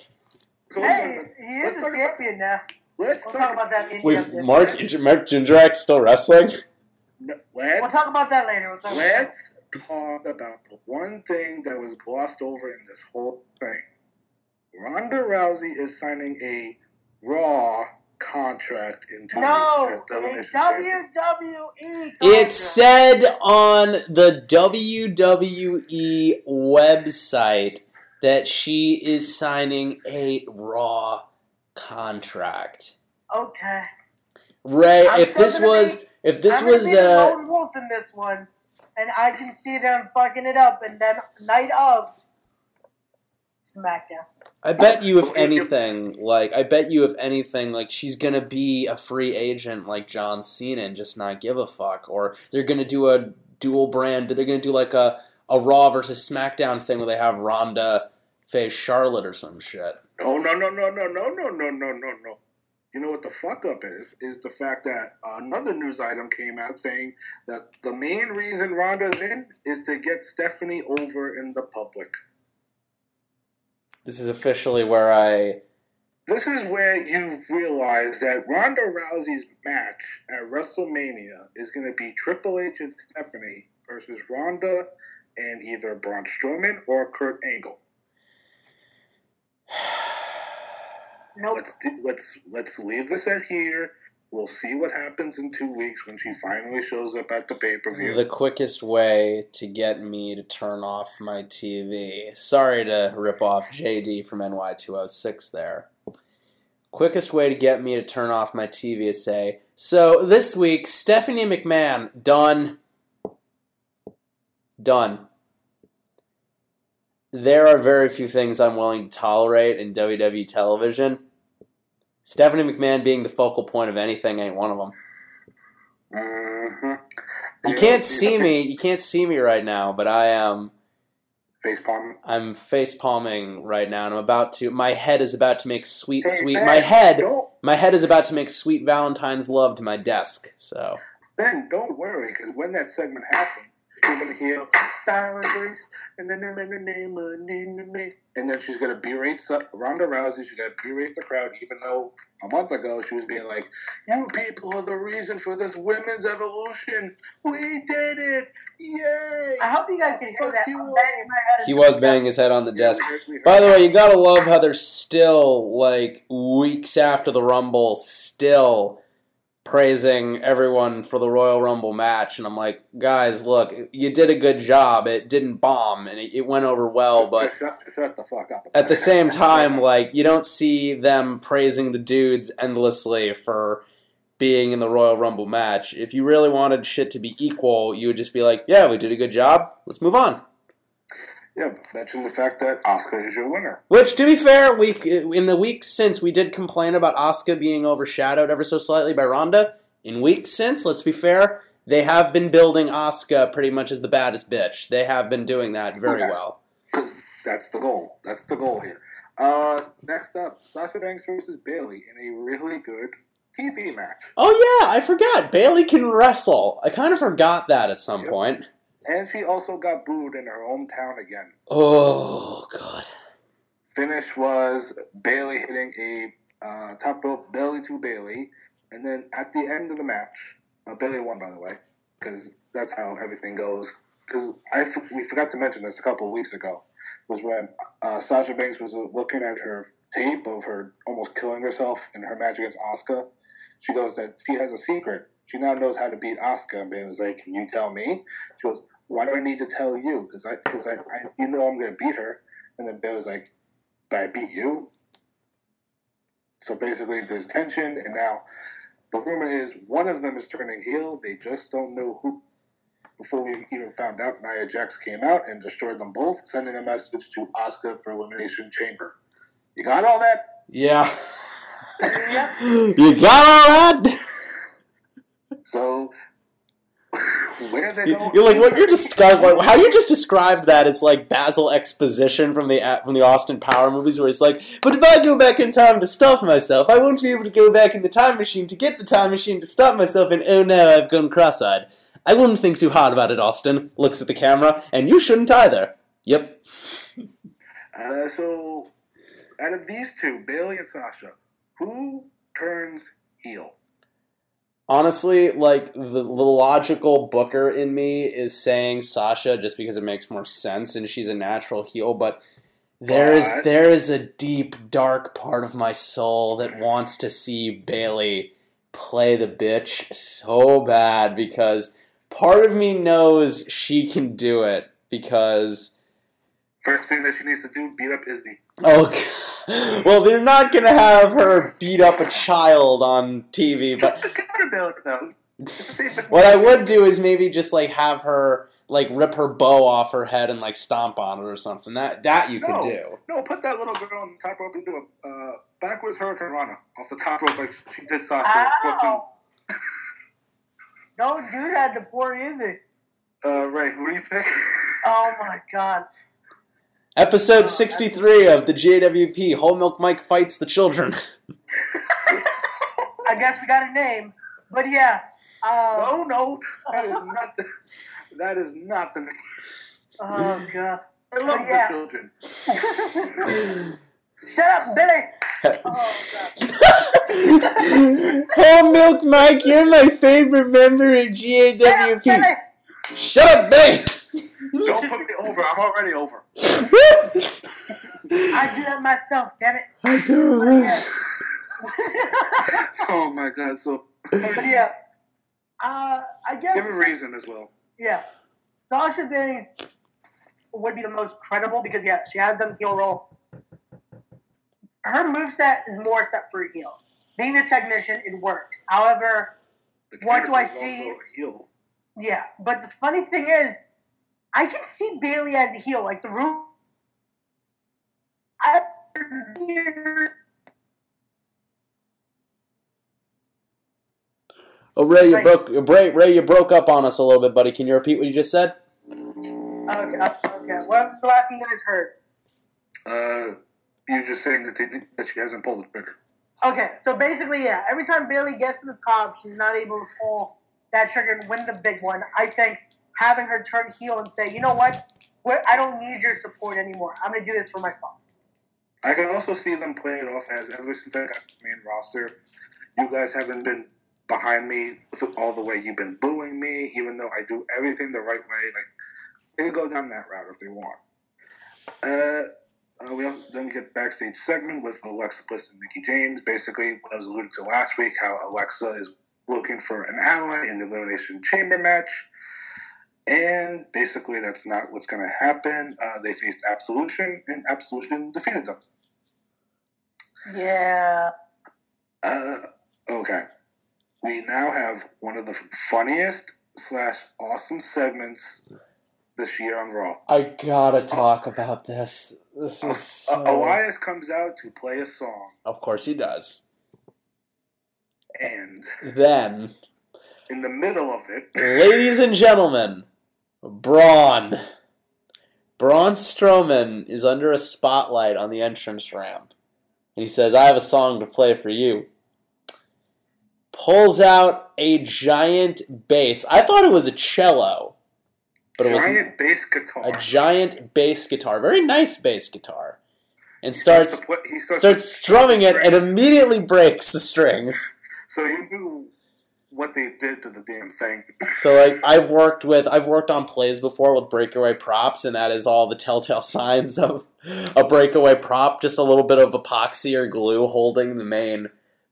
so Hey, listen, he let's is a talk about champion now. let's We'll talk talk about that in Wait, depth. Mark Mark Jindrak still wrestling? no, We'll talk about that later. We'll talk about that. let's talk about the one thing that was glossed over in this whole thing. Ronda Rousey is signing a Raw contract in two No, weeks at the a WWE. It said on the WWE website that she is signing a Raw contract. Okay. Ray, I'm if this was be- if this I'm was be the uh lone wolf in this one, and I can see them fucking it up, and then night of SmackDown. I bet you if anything, like I bet you if anything, like she's gonna be a free agent like John Cena and just not give a fuck, or they're gonna do a dual brand. But they're gonna do like a a Raw versus SmackDown thing where they have Ronda face Charlotte or some shit. Oh no no no no no no no no no no. You know what the fuck up is? Is the fact that another news item came out saying that the main reason Ronda's in is to get Stephanie over in the public. This is officially where I This is where you realize that Ronda Rousey's match at WrestleMania is going to be Triple H and Stephanie versus Ronda and either Braun Strowman or Kurt Angle. Nope. Let's let's let's leave this at here. We'll see what happens in two weeks when she finally shows up at the pay per view. the quickest way to get me to turn off my TV. Sorry to rip off JD from NY206 there. Quickest way to get me to turn off my TV is say, so this week, Stephanie McMahon, done. Done. There are very few things I'm willing to tolerate in WWE television. Stephanie McMahon being the focal point of anything ain't one of them. Mm-hmm. You can't see me. You can't see me right now, but I am. Face palm. I'm face palming right now, and I'm about to. My head is about to make sweet, Hey, sweet. Ben, My head. My head is about to make sweet Valentine's love to my desk. So Ben, don't worry, because when that segment happens, you're "Style and Grace," and then in the name of me, and then she's gonna berate Ronda Rousey. She's gonna berate the crowd, even though a month ago she was being like, "You people are the reason for this women's evolution. We did it! Yay!" I hope you guys can hear that. you I'm all. banging my head. he was banging his head on the desk. we heard- we heard. By the way, you gotta love how they're still like weeks after the Rumble, still praising everyone for the Royal Rumble match, and I'm like, guys, look, you did a good job. It didn't bomb, and it, it went over well, but shut, shut the fuck up. at the same time, like you don't see them praising the dudes endlessly for being in the Royal Rumble match. If you really wanted shit to be equal, you would just be like, "Yeah, we did a good job. Let's move on." Yeah, mention the fact that Asuka is your winner. Which, to be fair, we in the weeks since we did complain about Asuka being overshadowed ever so slightly by Ronda. In weeks since, let's be fair, they have been building Asuka pretty much as the baddest bitch. They have been doing that very Yes. well. Because that's the goal. That's the goal here. Uh, next up, Sasha Banks versus Bayley in a really good TV match. Oh yeah, I forgot. Bayley can wrestle. I kind of forgot that at some Yep. point. And she also got booed in her hometown again. Oh god. Finish was Bayley hitting a uh, top rope belly to belly. And then at the end of the match, uh, Bayley won, by the way. because that's how everything goes. Because I f- we forgot to mention this a couple of weeks ago was when uh, Sasha Banks was looking at her tape of her almost killing herself in her match against Asuka. She goes that she has a secret. She now knows how to beat Asuka, And Bayley's like, "Can you tell me?" She goes, "Why do I need to tell you? Because I, because I, I, you know, I'm gonna beat her." And then Bayley's like, "But I beat you." So basically, there's tension, and now the rumor is one of them is turning heel. They just don't know who. Before we even found out, Nia Jax came out and destroyed them both, sending a message to Asuka for Elimination Chamber. You got all that? Yeah. yep. you got all that? So, where they going? You're like what you're describing. Like, how you just described that? It's like Basil exposition from the from the Austin Power movies, where it's like, but if I go back in time to stop myself, I won't be able to go back in the time machine to get the time machine to stop myself. And oh no, I've gone cross-eyed. I wouldn't think too hard about it. Austin looks at the camera, and you shouldn't either. Yep. Uh, so, out of these two, Bayley and Sasha, who turns heel? Honestly, like the, the logical booker in me is saying Sasha just because it makes more sense and she's a natural heel, but there is there is a deep dark part of my soul that wants to see Bayley play the bitch so bad because part of me knows she can do it because First thing that she needs to do, beat up Izzy. Oh, g- well, they're not gonna have her beat up a child on TV, but Counterbuild, though. It's the safest what I would do is maybe just like have her like rip her bow off her head and like stomp on it or something. That that you no, could do. No, put that little girl on the top rope and do a uh, backwards Hurricanrana off the top rope like she did Sasha. Ow. Don't do that to poor Izzy. Uh, Ray, who do you pick? Oh my god. Episode sixty three of the JWP Whole Milk Mike fights the children. I guess we got a name. But yeah. Um, no, no, that is not the. That is not the name. Oh god. I love But yeah. the children. Shut up, Billy. Oh god. Whole Milk Mike, you're my favorite member of GAWP. Shut up, Billy. Don't put me over. I'm already over. I do that myself, damn it. I do. Oh my god! So But yeah. Uh, I guess give a reason as well. Yeah. Sasha Banks would be the most credible because, yeah, she has done heel role. Her moveset is more set for a heel. Being a technician, it works. However, what do I see? heel. Yeah, but the funny thing is, I can see Bayley as a heel. Like the room. I Oh, Ray, you Right. broke. Ray, Ray, you broke up on us a little bit, buddy. Can you repeat what you just said? Okay, okay. What's the last thing you guys heard? Uh, you're just saying that they, that she hasn't pulled the trigger. Okay, so basically, yeah, every time Bayley gets to the top, she's not able to pull that trigger and win the big one. I think having her turn heel and say, you know what, We're, I don't need your support anymore. I'm going to do this for myself. I can also see them playing it off as ever since I got the main roster, you guys haven't been behind me all the way you've been booing me, even though I do everything the right way. Like they can go down that route if they want. Uh, uh, we then get backstage segment with Alexa Bliss and Mickie James. Basically, what I was alluding to last week, how Alexa is looking for an ally in the Elimination Chamber match. And basically, that's not what's going to happen. Uh, they faced Absolution, and Absolution defeated them. Yeah. Uh, okay. We now have one of the funniest slash awesome segments this year on Raw. I gotta talk about this. This is Uh, so. Elias comes out to play a song, Of course he does. and Then, in the middle of it, ladies and gentlemen, Braun. Braun Strowman is under a spotlight on the entrance ramp. And he says, I have a song to play for you. Pulls out a giant bass. I thought it was a cello. But it was giant bass guitar. a giant bass guitar, very nice bass guitar, and starts to play- he starts starts strumming it and immediately breaks the strings. So you knew what they did to the damn thing. So like I've worked with I've worked on plays before with breakaway props, and that is all the telltale signs of a breakaway prop. Just a little bit of epoxy or glue holding the main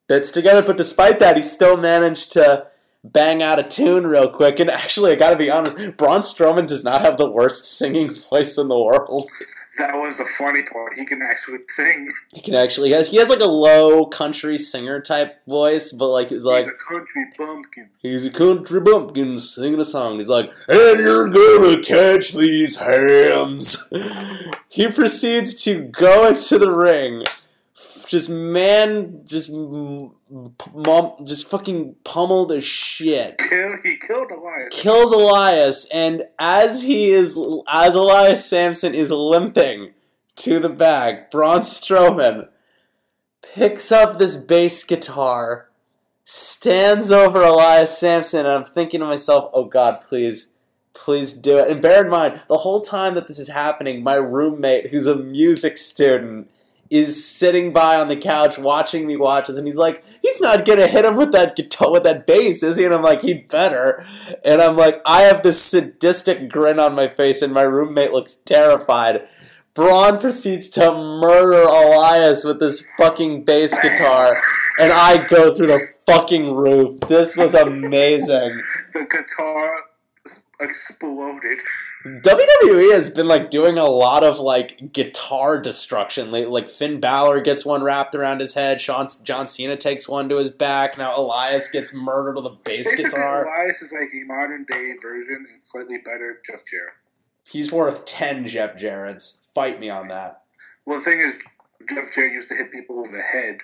bits together. But despite that, he still managed to bang out a tune real quick. And actually, I got to be honest, Braun Strowman does not have the worst singing voice in the world. That was the funny part. He can actually sing. He can actually he has, he has like a low country singer type voice, but like he's like He's a country bumpkin. He's a country bumpkin singing a song. He's like, and you're gonna catch these hams. he proceeds to go into the ring, just man, just mom, just fucking pummel the shit. Kill, he killed Elias. Kills Elias, and as he is, as Elias Samson is limping to the back, Braun Strowman picks up this bass guitar stands over Elias Samson, and I'm thinking to myself, oh God, please, please do it. And bear in mind, the whole time that this is happening, my roommate, who's a music student, is sitting by on the couch watching me watch this, and he's like, he's not gonna hit him with that guitar, with that bass, is he? And I'm like, he'd better. And I'm like, I have this sadistic grin on my face, and my roommate looks terrified. Braun proceeds to murder Elias with this fucking bass guitar, and I go through the fucking roof. This was amazing. The guitar exploded. WWE has been like doing a lot of like guitar destruction lately. Like Finn Balor gets one wrapped around his head. Sean John Cena takes one to his back. Now Elias gets murdered with a bass Basically, guitar. Elias is like a modern day version and slightly better Jeff Jarrett. He's worth ten Jeff Jarrett's. Fight me on that. Well, the thing is, Jeff Jarrett used to hit people over the head.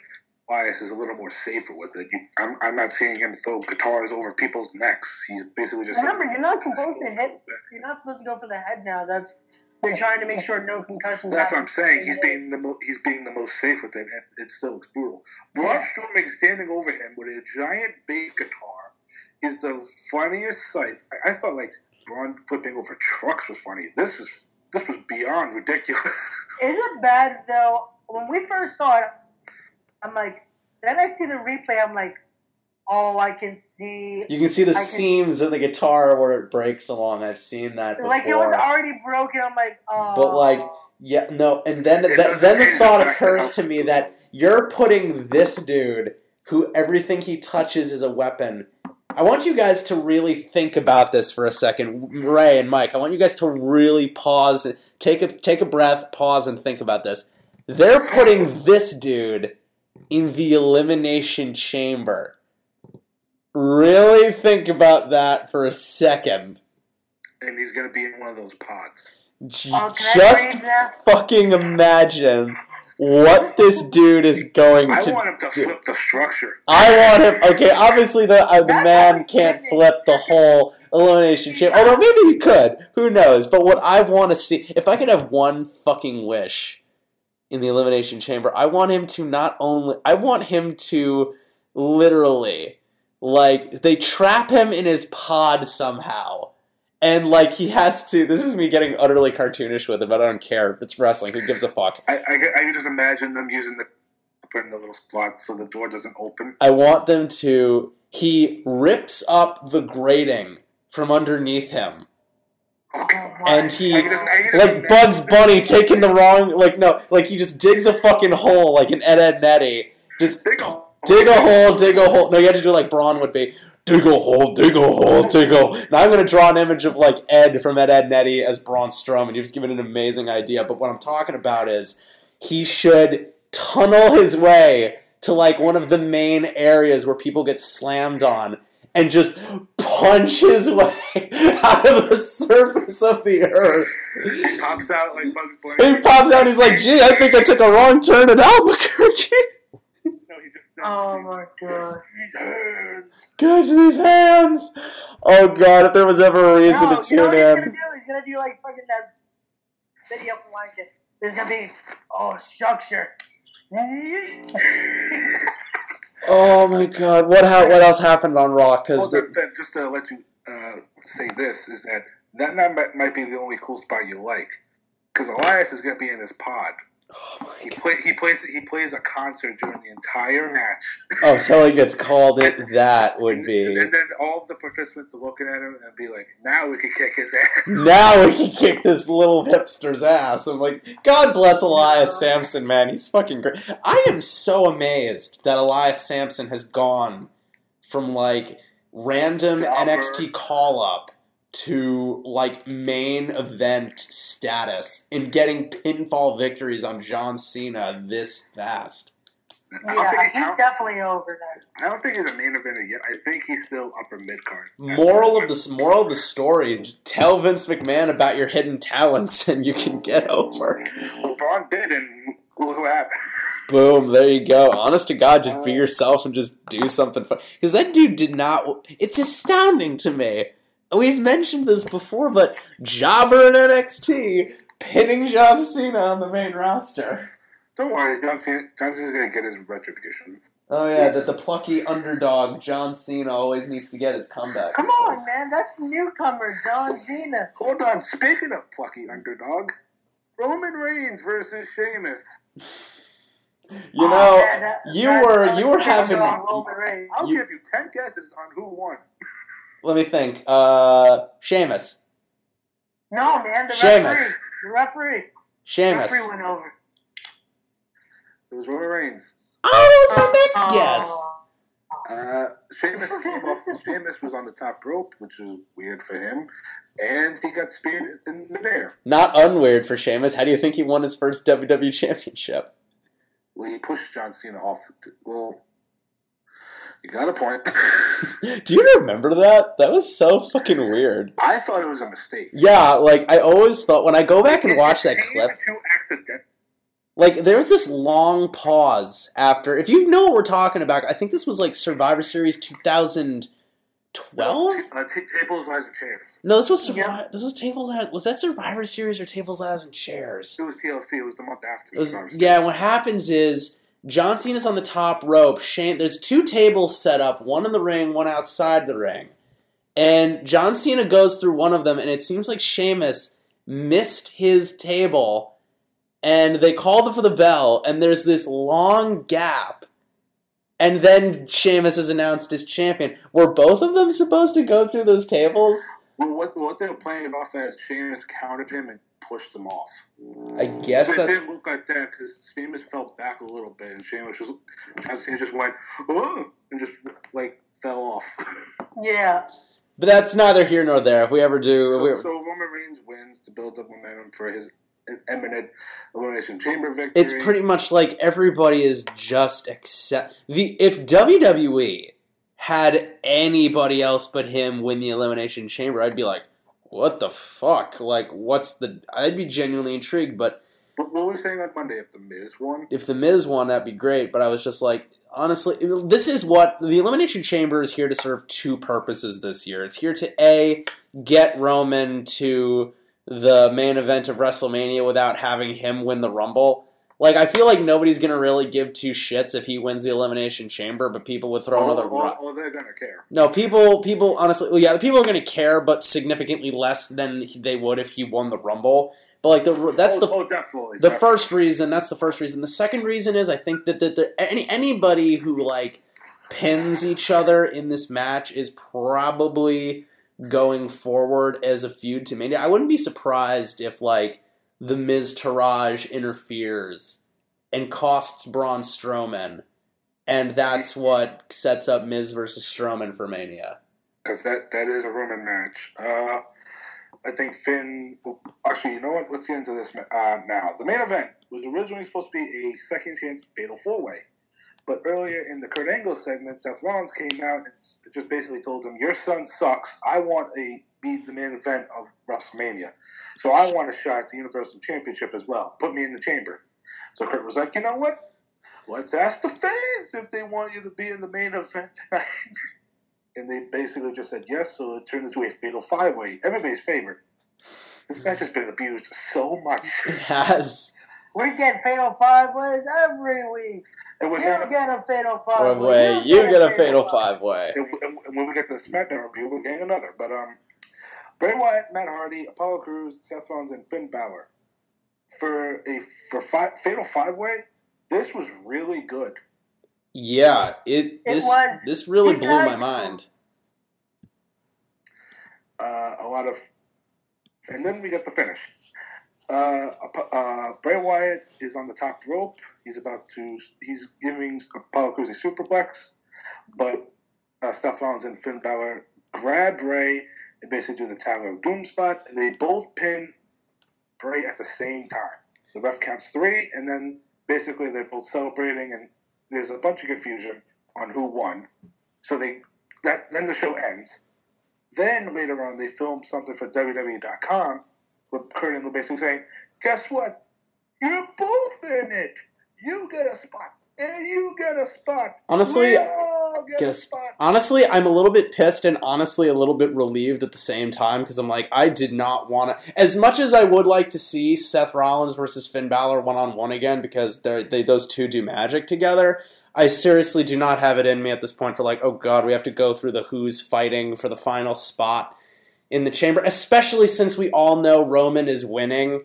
Elias is a little more safer with it. You- I'm, I'm not seeing him throw guitars over people's necks. He's basically just. Remember, you're not supposed to hit. You're not supposed to go for the head now. That's they're trying to make sure no concussions. That's what I'm saying. He's being the mo- he's being the most safe with it, and it still looks brutal. Braun Strowman standing over him with a giant bass guitar is the funniest sight. I, I thought like Braun flipping over trucks was funny. This is this was beyond ridiculous. Is it bad though? When we first saw it, I'm like, then I see the replay. I'm like, oh, I can see. You can see the I seams in the guitar where it breaks along. I've seen that before. Like it was already broken. I'm like, oh. But like, yeah, no, and then It th- then the thought occurs to me that you're putting this dude, who everything he touches is a weapon. I want you guys to really think about this for a second, Ray and Mike. I want you guys to really pause, take a take a breath, pause, and think about this. They're putting this dude in the elimination chamber. Really think about that for a second. and he's gonna be in one of those pods. J- Oh, just fucking imagine what this dude is going I to I want him to do. flip the structure. I want him. Okay, obviously the uh, the man can't flip the whole elimination chamber. Although maybe he could. Who knows? But what I want to see, if I could have one fucking wish in the elimination chamber, I want him to not only. I want him to literally, like, they trap him in his pod somehow. And like he has to. This is me getting utterly cartoonish with it, but I don't care. It's wrestling. Who gives a fuck? I, I, can- I can just imagine them using the put in the little slot so the door doesn't open. I want them to. He rips up the grating from underneath him. And he, I can just- I like Bugs Bunny taking the wrong, like no, like he just digs a fucking hole, like an Ed Edd n Eddy. Just dig a hole, dig a hole. No, you have to do it like Braun would be. Dig a hole, dig a hole, dig a hole. Now I'm going to draw an image of like Ed from Ed Edd n Eddy as Braun Strowman. You've given an amazing idea, but what I'm talking about is he should tunnel his way to like one of the main areas where people get slammed on and just punch his way out of the surface of the earth. He pops out like Bugs Bunny. He pops out and he's like, gee, I think I took a wrong turn at Albuquerque. Oh my god. Catch these hands! Oh god, if there was ever a reason No, to you know tune what he's gonna in. do? He's gonna do like fucking that video from like. There's gonna be oh structure. Oh my god, what ha- what else happened on Raw? Well, Because then, then just to let you uh, say this is that that might, might be the only cool spot you like because Elias is going to be in his pod. Oh he play, he plays he plays a concert during the entire match. Oh, until he gets called it, that would be. And then all the participants are looking at him and be like, "Now we can kick his ass." Now we can kick this little hipster's ass. I'm like, God bless Elias Samson, man. He's fucking great. I am so amazed that Elias Samson has gone from like random NXT call up to like main event status and getting pinfall victories on John Cena this fast. I don't Yeah, think he's definitely over there. I don't think he's a main eventer yet. I think he's still upper mid card. Moral of the moral of the story: Tell Vince McMahon about your hidden talents, and you can get over. Well, Braun did, and look what happened. Boom! There you go. Honest to God, just be uh. yourself and just do something fun. Because that dude did not. It's astounding to me. We've mentioned this before, but Jobber in NXT pinning John Cena on the main roster. Don't worry, John Cena. John Cena's gonna get his retribution. Oh yeah, that the plucky underdog John Cena always needs to get his comeback. Come on, man. That's newcomer John Cena. Hold on. Speaking of plucky underdog, Roman Reigns versus Sheamus. You ah, know, Oh, man, that- you that- were that you were was having. on Roman Reigns. I'll You- give you ten guesses on who won. Let me think. Uh, Sheamus. No, man. The Sheamus. referee. The referee. Sheamus. Referee went over. It was Roman Reigns. Oh, that was my next guess. Uh, Sheamus came off. Sheamus was on the top rope, which was weird for him, and he got speared in midair. Not unweird for Sheamus. How do you think he won his first WWE Championship? Well, he pushed John Cena off. The t- well, you got a point. Do you remember that? That was so fucking weird. I thought it was a mistake. Yeah, like I always thought when I go back and It- watch it that clip, accident. like there's this long pause after. If you know what we're talking about, I think this was like Survivor Series 2012. Uh, t- tables, lies, and chairs. No, this was Survivor. This was Tables. Was that Survivor Series or Tables, Ladders, and Chairs? It was TLC. It was the month after. Was- Survivor Series. yeah, what happens is John Cena's on the top rope. Shane, there's two tables set up, one in the ring, one outside the ring. And John Cena goes through one of them, and it seems like Sheamus missed his table. And they call for the bell, and there's this long gap. And then Sheamus is announced as champion. Were both of them supposed to go through those tables? Well, what, what they were playing off as, Sheamus countered him and pushed him off. I guess it didn't look like that because Sheamus fell back a little bit, and Sheamus just John Cena just went oh, and just like fell off. Yeah. But that's neither here nor there. If we ever do, so, we- so Roman Reigns wins to build up momentum for his imminent elimination chamber victory. it's pretty much like everybody is just accept the if WWE had anybody else but him win the elimination chamber, I'd be like, what the fuck? Like, what's the? I'd be genuinely intrigued. But What, what were we saying on Monday? If the Miz won, if the Miz won, that'd be great. But I was just like, honestly, this is what the Elimination Chamber is here to serve two purposes this year. It's here to a get Roman to the main event of WrestleMania without having him win the Rumble. Like I feel like nobody's gonna really give two shits if he wins the Elimination Chamber, but people would throw oh, another. oh, oh, they're gonna care. no, people, people, honestly, well, yeah, the people are going to care, but significantly less than they would if he won the Rumble. But like the oh, that's oh, the oh, definitely. the definitely. first reason. That's the first reason. The second reason is I think that that the, any anybody who like pins each other in this match is probably going forward as a feud to Mania. I wouldn't be surprised if like the Miztourage interferes and costs Braun Strowman, and that's what sets up Miz versus Strowman for Mania. because that that is a Roman match. Uh, I think Finn. Actually, you know what? Let's get into this uh, now. The main event was originally supposed to be a second chance fatal four way, but earlier in the Kurt Angle segment, Seth Rollins came out and just basically told him, "Your son sucks. I want a be the main event of WrestleMania, so I want a shot at the Universal Championship as well. Put me in the chamber." So Kurt was like, "You know what? Let's ask the fans if they want you to be in the main event tonight." and they basically just said yes, so it turned into a fatal five way. Everybody's favorite. This match has been abused so much. It has. We get fatal five ways every week. And we're You gonna, get a fatal five way, you get a fatal five way. and, and- and when we get the SmackDown review, we're getting another. But um, Bray Wyatt, Matt Hardy, Apollo Crews, Seth Rollins, and Finn Balor. for a for fi- Fatal Five Way, this was really good. Yeah, it, this was. this really These blew my mind. Uh, a lot of, and then we get the finish. Uh, uh, Bray Wyatt is on the top rope. He's about to. He's giving Apollo Crews a superplex, but uh, Seth Rollins and Finn Balor grab Bray and basically do the Tower of Doom spot, and they both pin Bray at the same time. The ref counts three, and then basically they're both celebrating, and there's a bunch of confusion on who won. So they that then the show ends. Then later on, they film something for WWE.com with Kurt Angle basically saying, "Guess what? You're both in it. You get a spot, and you get a spot. Honestly, get, Get a spot." Honestly, I'm a little bit pissed and honestly a little bit relieved at the same time because I'm like, I did not want to. As much as I would like to see Seth Rollins versus Finn Balor one on one again because they're, they those two do magic together, I seriously do not have it in me at this point for like, oh god, we have to go through the who's fighting for the final spot in the chamber, especially since we all know Roman is winning.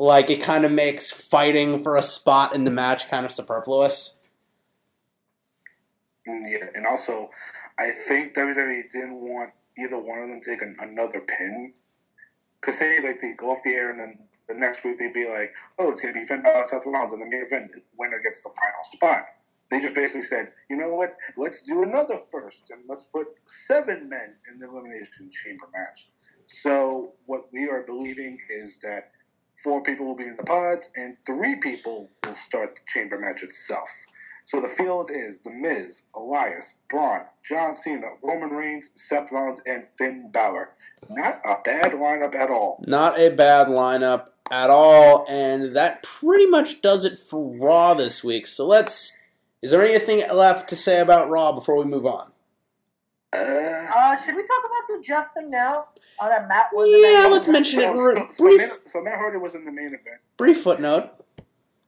Like, it kind of makes fighting for a spot in the match kind of superfluous. Mm, Yeah, and also, I think WWE didn't want either one of them to take an, another pin. Cause say like they go off the air and then the next week they'd be like, "Oh, it's gonna be Finn Balor, Seth Rollins, and the main event winner gets the final spot." They just basically said, "You know what? Let's do another first, and let's put seven men in the elimination chamber match." So what we are believing is that four people will be in the pods, and three people will start the chamber match itself. So the field is The Miz, Elias, Braun, John Cena, Roman Reigns, Seth Rollins, and Finn Balor. Not a bad lineup at all. Not a bad lineup at all, and that pretty much does it for Raw this week. So let's. Is there anything left to say about Raw before we move on? Uh, should we talk about the Jeff thing now? Oh, that Matt was in Yeah, that let's mention it. So, Br- so, so, Matt, so Matt Hardy was in the main event. brief footnote.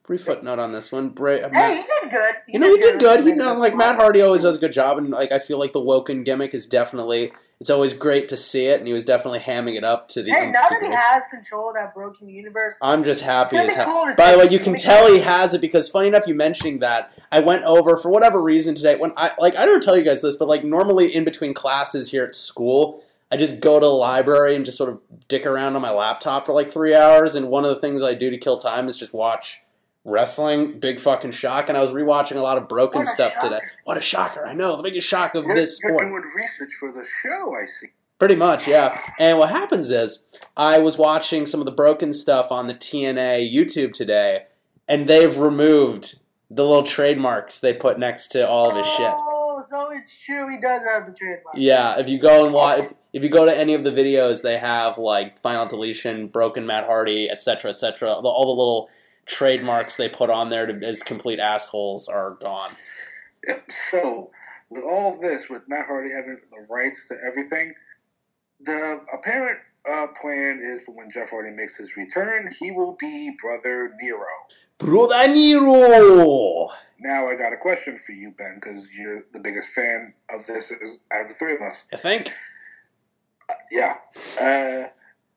Brief footnote on this one. Bra- Hey, Matt- he did good. you know, he did good. He with the not like Matt Hardy always does a good job, and like I feel like the Woken gimmick is definitely. It's always great to see it, and he was definitely hamming it up to the. Hey, nth now that he has control of that broken universe, I'm just happy as hell. cool By the way, you can tell he has it because funny enough, you mentioning that I went over for whatever reason today. When I like, I don't tell you guys this, but like normally in between classes here at school, I just go to the library and just sort of dick around on my laptop for like three hours. And one of the things I do to kill time is just watch wrestling. Big fucking shock. And I was rewatching a lot of broken stuff shocker. today. What a shocker! I know the biggest shock of You're, this you're sport. doing research for the show, I see. Pretty much, yeah. And what happens is, I was watching some of the broken stuff on the TNA YouTube today, and they've removed the little trademarks they put next to all of his shit. So it's true. He does have the trademark. Yeah, if you go and watch, if, if you go to any of the videos, they have like final deletion, broken Matt Hardy, etc., etc. All the- all the little trademarks they put on there to, as complete assholes are gone. So, with all of this, with Matt Hardy having the rights to everything, the apparent uh, plan is for when Jeff Hardy makes his return, he will be Brother Nero. Brother Nero. Now, I got a question for you, Ben, because you're the biggest fan of this is- out of the three of us. I think. Yeah. Uh,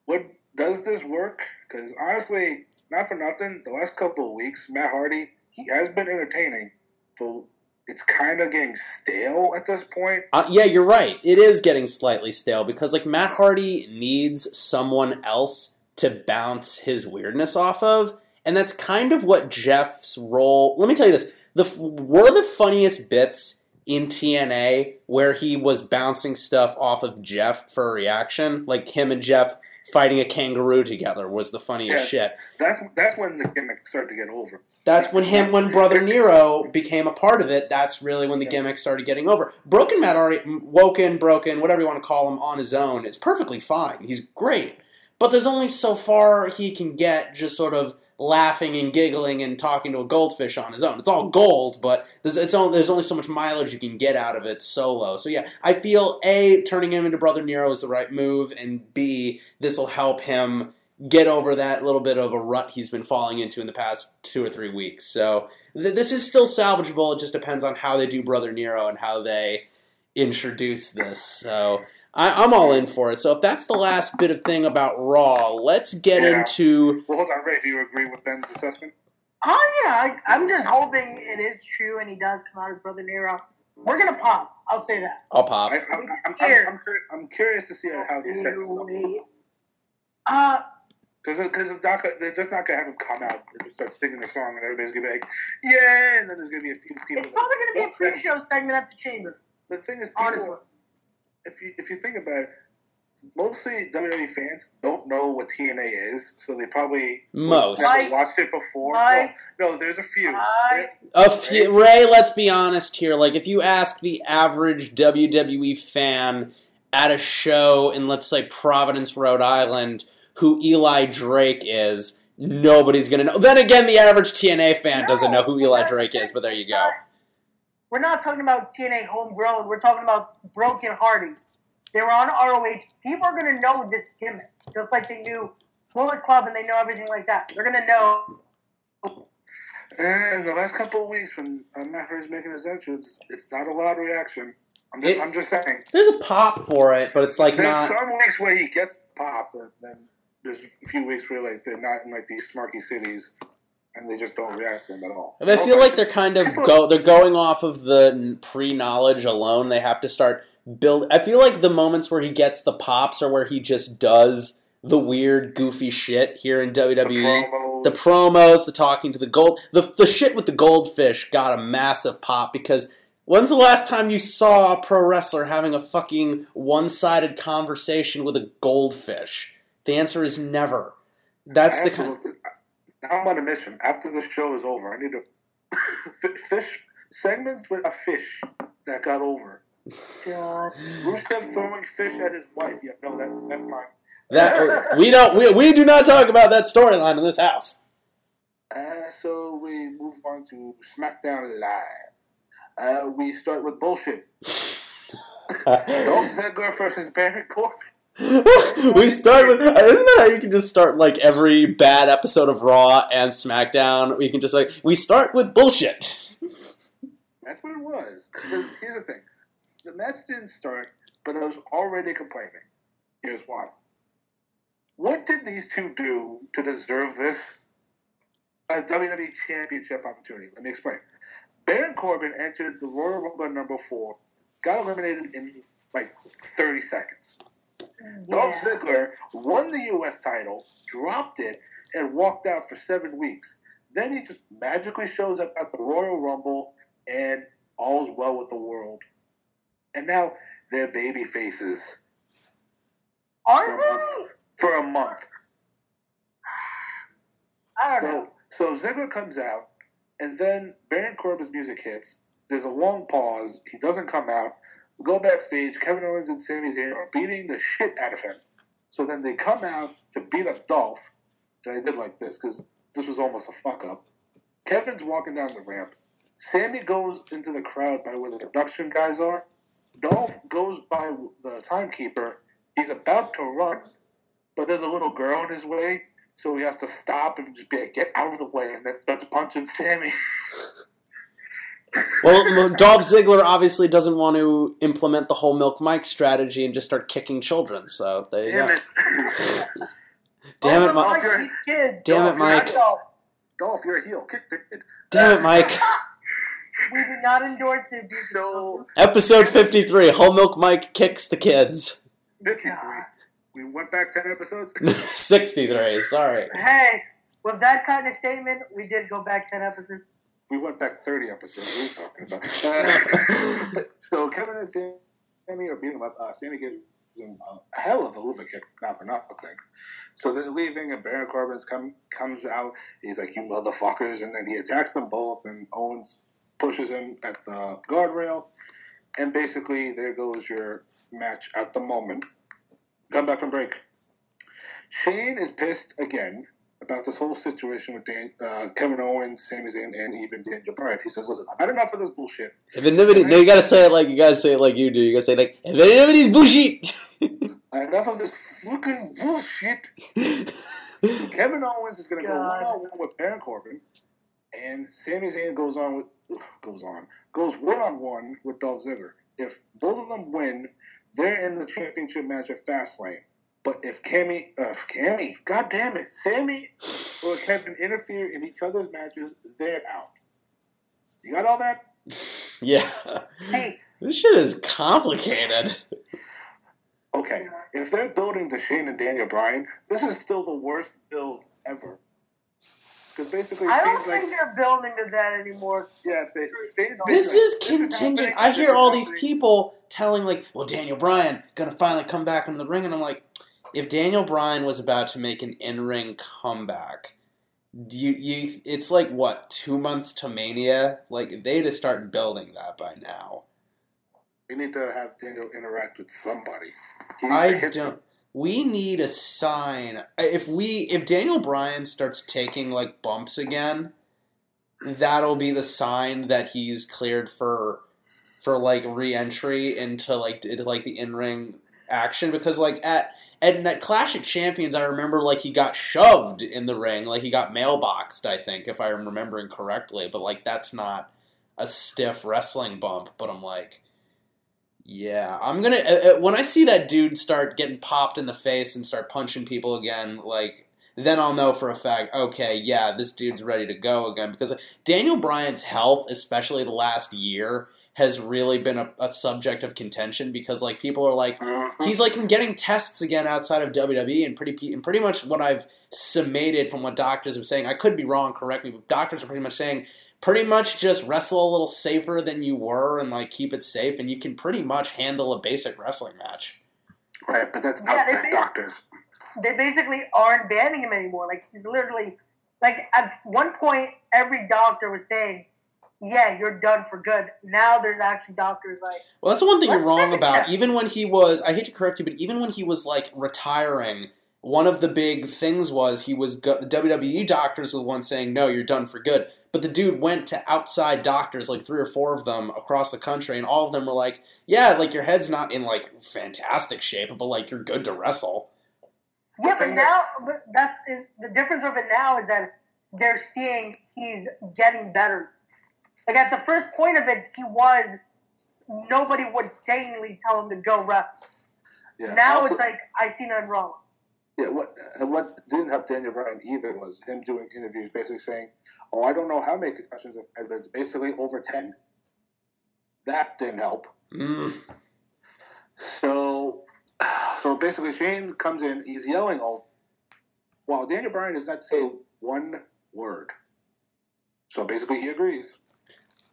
what does this work? Because honestly, not for nothing, the last couple of weeks, Matt Hardy he has been entertaining, but it's kind of getting stale at this point. Uh, yeah, you're right. It is getting slightly stale because like Matt Hardy needs someone else to bounce his weirdness off of, and that's kind of what Jeff's role. Let me tell you this: the were the funniest bits in TNA where he was bouncing stuff off of Jeff for a reaction, like him and Jeff fighting a kangaroo together was the funniest Yeah. shit. That's that's when the gimmick started to get over. That's when him, when Brother Nero became a part of it. That's really when the gimmick started getting over. Broken Matt already, woken, broken, whatever you want to call him, on his own is perfectly fine. He's great, but there's only so far he can get, just sort of laughing and giggling and talking to a goldfish on his own. It's all gold, but there's it's only, there's only so much mileage you can get out of it solo. So yeah, I feel a turning him into Brother Nero is the right move, and b this will help him get over that little bit of a rut he's been falling into in the past two or three weeks. So th- this is still salvageable. It just depends on how they do Brother Nero and how they introduce this. So I, I'm all in for it. So if that's the last bit of thing about Raw, let's get Yeah. into. Well, hold on, Ray. Do you agree with Ben's assessment? Oh yeah, I, I'm just hoping it is true and he does come out as Brother Nero. We're gonna pop. I'll say that. I'll pop. I, I'm, I'm, Here. I'm, I'm, I'm curious to see how they set this up. Uh, Because because they're just not gonna have him come out and start singing the song, and everybody's gonna be like, "Yeah!" And then there's gonna be a few people. it's probably gonna be a pre-show segment at the chamber. The thing is, Honestly. People, if you if you think about it, mostly WWE fans don't know what TNA is, so they probably Most. never Mike. watched it before. Mike. No, no, there's a few. I, A few, Ray, let's be honest here. Like, if you ask the average WWE fan at a show in, let's say, Providence, Rhode Island, who Eli Drake is, nobody's gonna know. Then again, the average TNA fan doesn't know who Eli Drake is, but there you go. We're not talking about TNA homegrown. We're talking about Broken Hardy. They were on ROH. People are gonna know this gimmick, just like they knew Bullet Club and they know everything like that. They're gonna know. And the last couple of weeks when uh, Matt Hardy's making his entrance, it's not a loud reaction. I'm just It- I'm just saying. There's a pop for it, but it's like There's not. some weeks where he gets pop, and then there's a few weeks where like they're not in like these smarky cities, and they just don't react to him at all. I feel like they're kind of go. They're going off of the pre-knowledge alone. They have to start build. I feel like the moments where he gets the pops are where he just does the weird, goofy shit here in WWE. The promos, the talking to the gold, the the shit with the goldfish got a massive pop because. When's the last time you saw a pro wrestler having a fucking one-sided conversation with a goldfish? The answer is never. That's I the kind. Look this- now I'm on a mission. After the show is over, I need to fish segments with a fish that got over. God. Rusev throwing fish at his wife. Yeah, no, that never mind. That we don't. We, we do not talk about that storyline in this house. Uh, so we move on to SmackDown Live. Uh, we start with bullshit. Dolph Ziggler versus Baron Corbin. we start with isn't that how you can just start like every bad episode of Raw and SmackDown? We can just like we start with bullshit. That's what it was. Because here's the thing: the match didn't start, but I was already complaining. Here's why. What did these two do to deserve this? A WWE Championship opportunity. Let me explain. Baron Corbin entered the Royal Rumble number four, got eliminated in like 30 seconds. Dolph Ziggler won the U.S. title, dropped it, and walked out for seven weeks. Then he just magically shows up at the Royal Rumble, and all's well with the world. And now they're baby faces Are for a month. For a month. I don't know. So, so Ziggler comes out, and then Baron Corbin's music hits. There's a long pause. He doesn't come out. Go backstage. Kevin Owens and Sami Zayn are beating the shit out of him. So then they come out to beat up Dolph. And I did like this because this was almost a fuck up. Kevin's walking down the ramp. Sami goes into the crowd by where the production guys are. Dolph goes by the timekeeper. He's about to run, but there's a little girl in his way, so he has to stop and just be like, "Get out of the way!" And then starts punching Sami. Well, Dolph Ziggler obviously doesn't want to implement the whole Milk Mike strategy and just start kicking children. So there you Damn go. it! Damn it, Mike. Mike, these kids. Damn it, Dolph, you're Mike. Dolph, you're a heel. Kick the kid. Damn it, Mike. we do not endorse the abuse. So Episode fifty-three. Whole Milk Mike kicks the kids. fifty-three. We went back ten episodes. Sixty-three. Sorry. Hey, with that kind of statement, we did go back ten episodes. We went back 30 episodes. What are you talking about? Uh, so Kevin and Sami are beating him up. Uh, Sami gives him a hell of a hoover kick, not for nothing. So they're leaving, and Baron Corbin's come comes out. He's like, "You motherfuckers!" And then he attacks them both, and Owens pushes him at the guardrail. And basically, there goes your match at the moment. Come back from break. Shane is pissed again about this whole situation with Dan, uh, Kevin Owens, Sami Zayn, and even Daniel Bryan. He says, "Listen, I've had enough of this bullshit. If anybody, no, you gotta say it like you gotta say it like you do. You gotta say like if anybody's bullshit. I had enough of this fucking bullshit." Kevin Owens is going to go one on one with Baron Corbin, and Sami Zayn goes on with goes on goes one on one with Dolph Ziggler. If both of them win, They're in the championship match at Fastlane. But if Cammy, uh, Cammy, god damn it, Sami or Kevin interfere in each other's matches, they're out. You got all that? Yeah. Hey, This shit is complicated. Okay, if they're building to Shane and Daniel Bryan, this is still the worst build ever. Because basically, I don't seems like think they're building to that anymore. yeah, they, Shane's This basically- is happening, contingent. I hear all these people telling like, "Well, Daniel Bryan gonna finally come back into the ring," and I'm like, if Daniel Bryan was about to make an in-ring comeback, do you you? It's like what two months to Mania? Like they to start building that by now. We need to have Daniel interact with somebody. He needs to I don't. We need a sign. If we if Daniel Bryan starts taking like bumps again, that'll be the sign that he's cleared for for like re-entry into like into, like the in-ring action because like at at that Clash of Champions I remember like he got shoved in the ring like he got mailboxed I think if I'm remembering correctly but like that's not a stiff wrestling bump but I'm like yeah, I'm gonna uh, uh, when I see that dude start getting popped in the face and start punching people again, like then I'll know for a fact. Okay, yeah, this dude's ready to go again because Daniel Bryan's health, especially the last year, has really been a, a subject of contention because like people are like uh-huh. he's like been getting tests again outside of WWE and pretty and pretty much what I've summated from what doctors are saying. I could be wrong, correct me, but doctors are pretty much saying pretty much just wrestle a little safer than you were and like keep it safe and you can pretty much handle a basic wrestling match. Right, but that's Yeah, outside doctors. They basically aren't banning him anymore. Like he's literally like at one point every doctor was saying, "Yeah, you're done for good." Now there's actually doctors like, Well, that's the one thing you're wrong about. that. Even when he was, I hate to correct you, but even when he was like retiring, one of the big things was he was go- the WWE doctors were the ones saying, "No, you're done for good." But the dude went to outside doctors, like three or four of them across the country, and all of them were like, "Yeah, like your head's not in like fantastic shape, but like you're good to wrestle." yeah, but now but that's the difference of it now is that they're seeing he's getting better. Like at the first point of it, he was nobody would sanely tell him to go rest. Yeah, now also- it's like I see nothing wrong. Yeah, what and what didn't help Daniel Bryan either was him doing interviews basically saying, "Oh, I don't know how many concussions have evidence, basically over ten. That didn't help. Mm. So, so basically, Shane comes in, he's yelling all, while Daniel Bryan does not say one word. So basically, he agrees.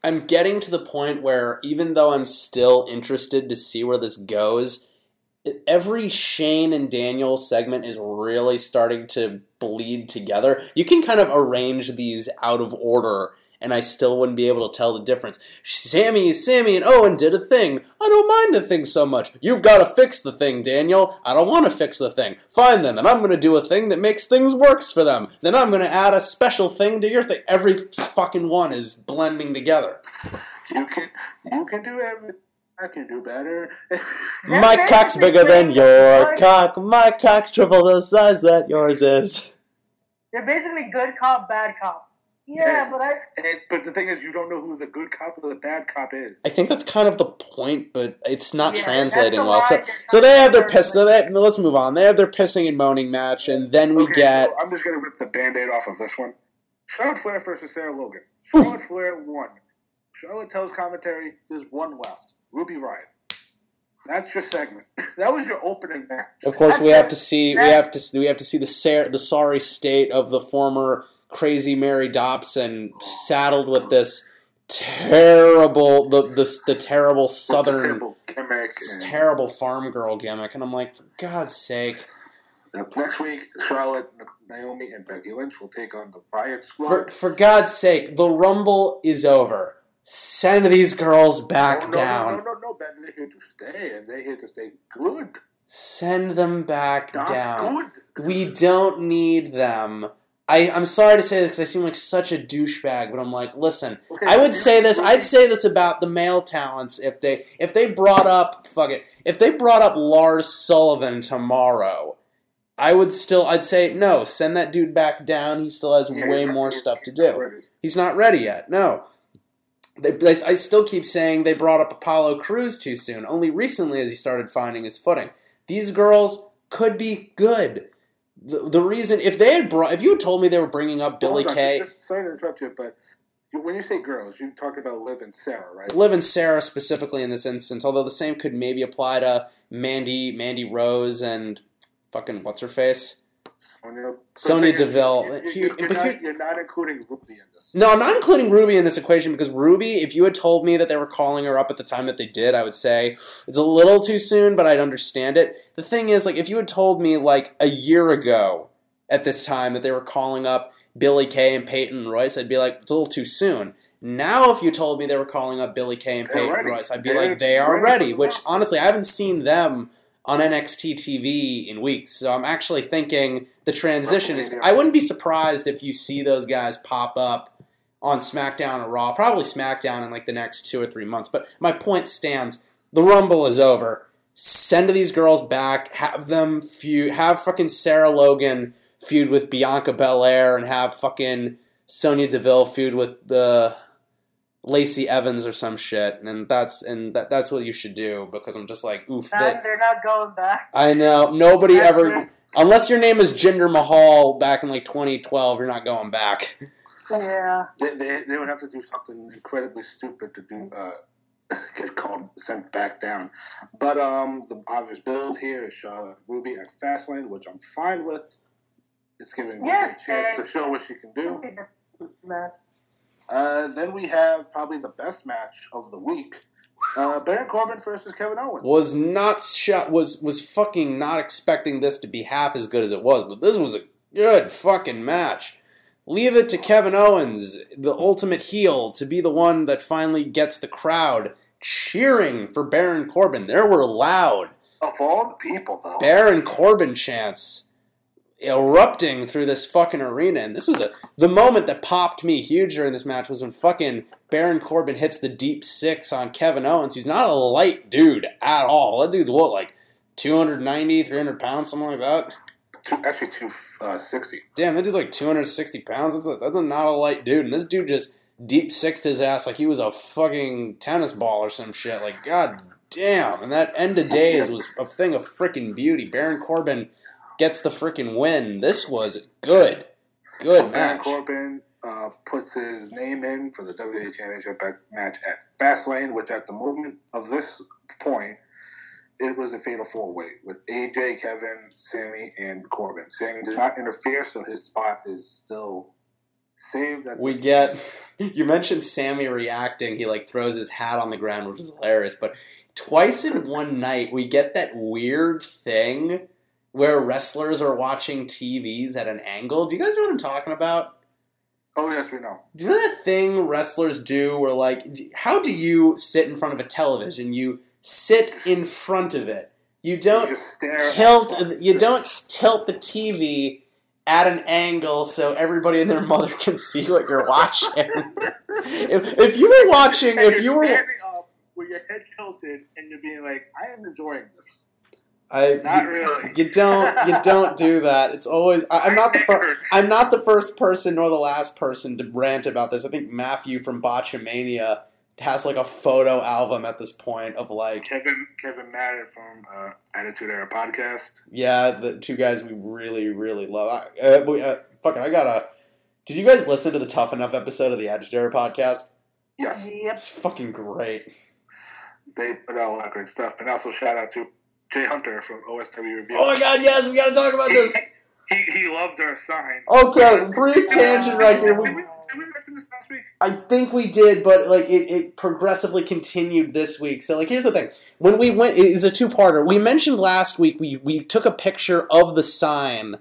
I'm getting to the point where even though I'm still interested to see where this goes, every Shane and Daniel segment is really starting to bleed together. You can kind of arrange these out of order and I still wouldn't be able to tell the difference. Sami, Sami, and Owen did a thing. I don't mind the thing so much. You've got to fix the thing, Daniel. I don't want to fix the thing. Fine then, and I'm going to do a thing that makes things works for them. Then I'm going to add a special thing to your thing. Every fucking one is blending together. You can, you can do everything. I can do better. My cock's bigger than your cock. My cock's triple the size that yours is. They're basically good cop, bad cop. Yeah, Yes. but I And, but the thing is, you don't know who the good cop or the bad cop is. I think that's kind of the point, but it's not Yeah, translating well. So, so they have their piss. So they, let's move on. They have their pissing and moaning match, and then we Okay, get so I'm just gonna rip the band-aid off of this one. Charlotte Flair versus Sarah Logan. Charlotte Flair won. Charlotte tells commentary, there's one left. Ruby Riott. That's your segment. That was your opening match. Of course, we have to see we have to we have to see the sa- the sorry state of the former crazy Mary Dobson saddled with this terrible the the, the terrible southern terrible gimmick. terrible farm girl gimmick, and I'm like, for God's sake. Next week, Charlotte, Naomi, and Becky Lynch will take on the Riott Squad. for God's sake, the Rumble is over. Send these girls back no, no, down. No, no, no, no, Ben. They're here to stay, and they're here to stay good. Send them back That's down. We don't need them. I, I'm sorry to say this because I seem like such a douchebag, but I'm like, listen, I would say this. I'd say this about the male talents if they if they brought up fuck it if they brought up Lars Sullivan tomorrow, I would still I'd say no. Send that dude back down. He still has Yeah, way more stuff to not do. He's not ready yet. No. They, they, I still keep saying they brought up Apollo Crews too soon. Only recently has he started finding his footing. These girls could be good. The, the reason, if they had brought, if you had told me they were bringing up Billy on, Kay, just- sorry to interrupt you, but when you say girls, you talk about Liv and Sarah, right? Liv and Sarah specifically in this instance, although the same could maybe apply to Mandy, Mandy Rose, and fucking what's her face, Sonya, Sonya But the Deville. you- you- Here- You're, not, you're not including Ruby in this. No, I'm not including Ruby in this equation because Ruby, if you had told me that they were calling her up at the time that they did, I would say it's a little too soon, but I'd understand it. The thing is, like, if you had told me like a year ago at this time that they were calling up Billie Kay and Peyton Royce, I'd be like, it's a little too soon. Now, if you told me they were calling up Billie Kay and Peyton. Royce, I'd be They're like, they are ready. Which honestly, I haven't seen them on NXT TV in weeks, so I'm actually thinking the transition is. I wouldn't be surprised if you see those guys pop up on SmackDown or Raw, probably SmackDown in like the next two or three months. But my point stands: the Rumble is over. Send these girls back. Have them feud. Have fucking Sarah Logan feud with Bianca Belair, and have fucking Sonya Deville feud with the Lacey Evans or some shit. And that's and that, that's what you should do because I'm just like, oof. And That, they're not going back. I know nobody That's ever. it. Unless your name is Jinder Mahal back in like 2012, you're not going back. Yeah. They, they, they would have to do something incredibly stupid to do uh, get called sent back down. But um, the obvious build here is Charlotte Ruby at Fastlane, which I'm fine with. It's giving Ruby Yes, a chance to show what she can do. Man. Uh, then we have probably the best match of the week: uh, Baron Corbin versus Kevin Owens. Was not shot. Was was fucking not expecting this to be half as good as it was, but this was a good fucking match. Leave it to Kevin Owens, the ultimate heel, to be the one that finally gets the crowd cheering for Baron Corbin. There were loud Of all the people, though, Baron Corbin chants erupting through this fucking arena. And this was a the moment that popped me huge during this match was when fucking Baron Corbin hits the deep six on Kevin Owens, who's not a light dude at all. That dude's what, like 290, 300 pounds, something like that? two, actually two uh, sixty. Damn, that dude's like 260 pounds. That's, a, that's a not a light dude. And this dude just deep sixed his ass like he was a fucking tennis ball or some shit. Like, god damn. And that end of days was a thing of freaking beauty. Baron Corbin gets the freaking win. This was good. Good so match. Corbin uh, puts his name in for the WWE Championship match at Fastlane, which at the moment of this point, it was a fatal four way with AJ, Kevin, Sami, and Corbin. Sami did not interfere, so his spot is still saved. At We get you mentioned Sami reacting. He like throws his hat on the ground, which is hilarious. But twice in one night, we get that weird thing where wrestlers are watching TVs at an angle. Do you guys know what I'm talking about? Oh yes, we know. Do you know that thing wrestlers do where like how do you sit in front of a television? You sit in front of it. You don't stare tilt the- you don't tilt the TV at an angle so everybody and their mother can see what you're watching. if, if you were watching if you're you were standing up with your head tilted and you're being like, I am enjoying this. I, Not you, really. You don't. You don't do that. It's always. I, I'm not the. Fir- I'm not the first person nor the last person to rant about this. I think Matthew from Botchamania has like a photo album at this point of like, Kevin Kevin Madden from uh, Attitude Era podcast. yeah, the two guys we really, really love. I, uh, we, uh, fucking, I gotta. Did you guys listen to the Tough Enough episode of the Attitude Era podcast? Yes, Yep. It's fucking great. they put out a lot of great stuff, and also shout out to Jay Hunter from OSW Review. Oh my god, yes, we gotta talk about this. He, he loved our sign. Okay, brief tangent right here. Did We, did we mention this last week? I think we did, but like it, it progressively continued this week. So like here's the thing. When we went it's a two parter. We mentioned last week we, we took a picture of the sign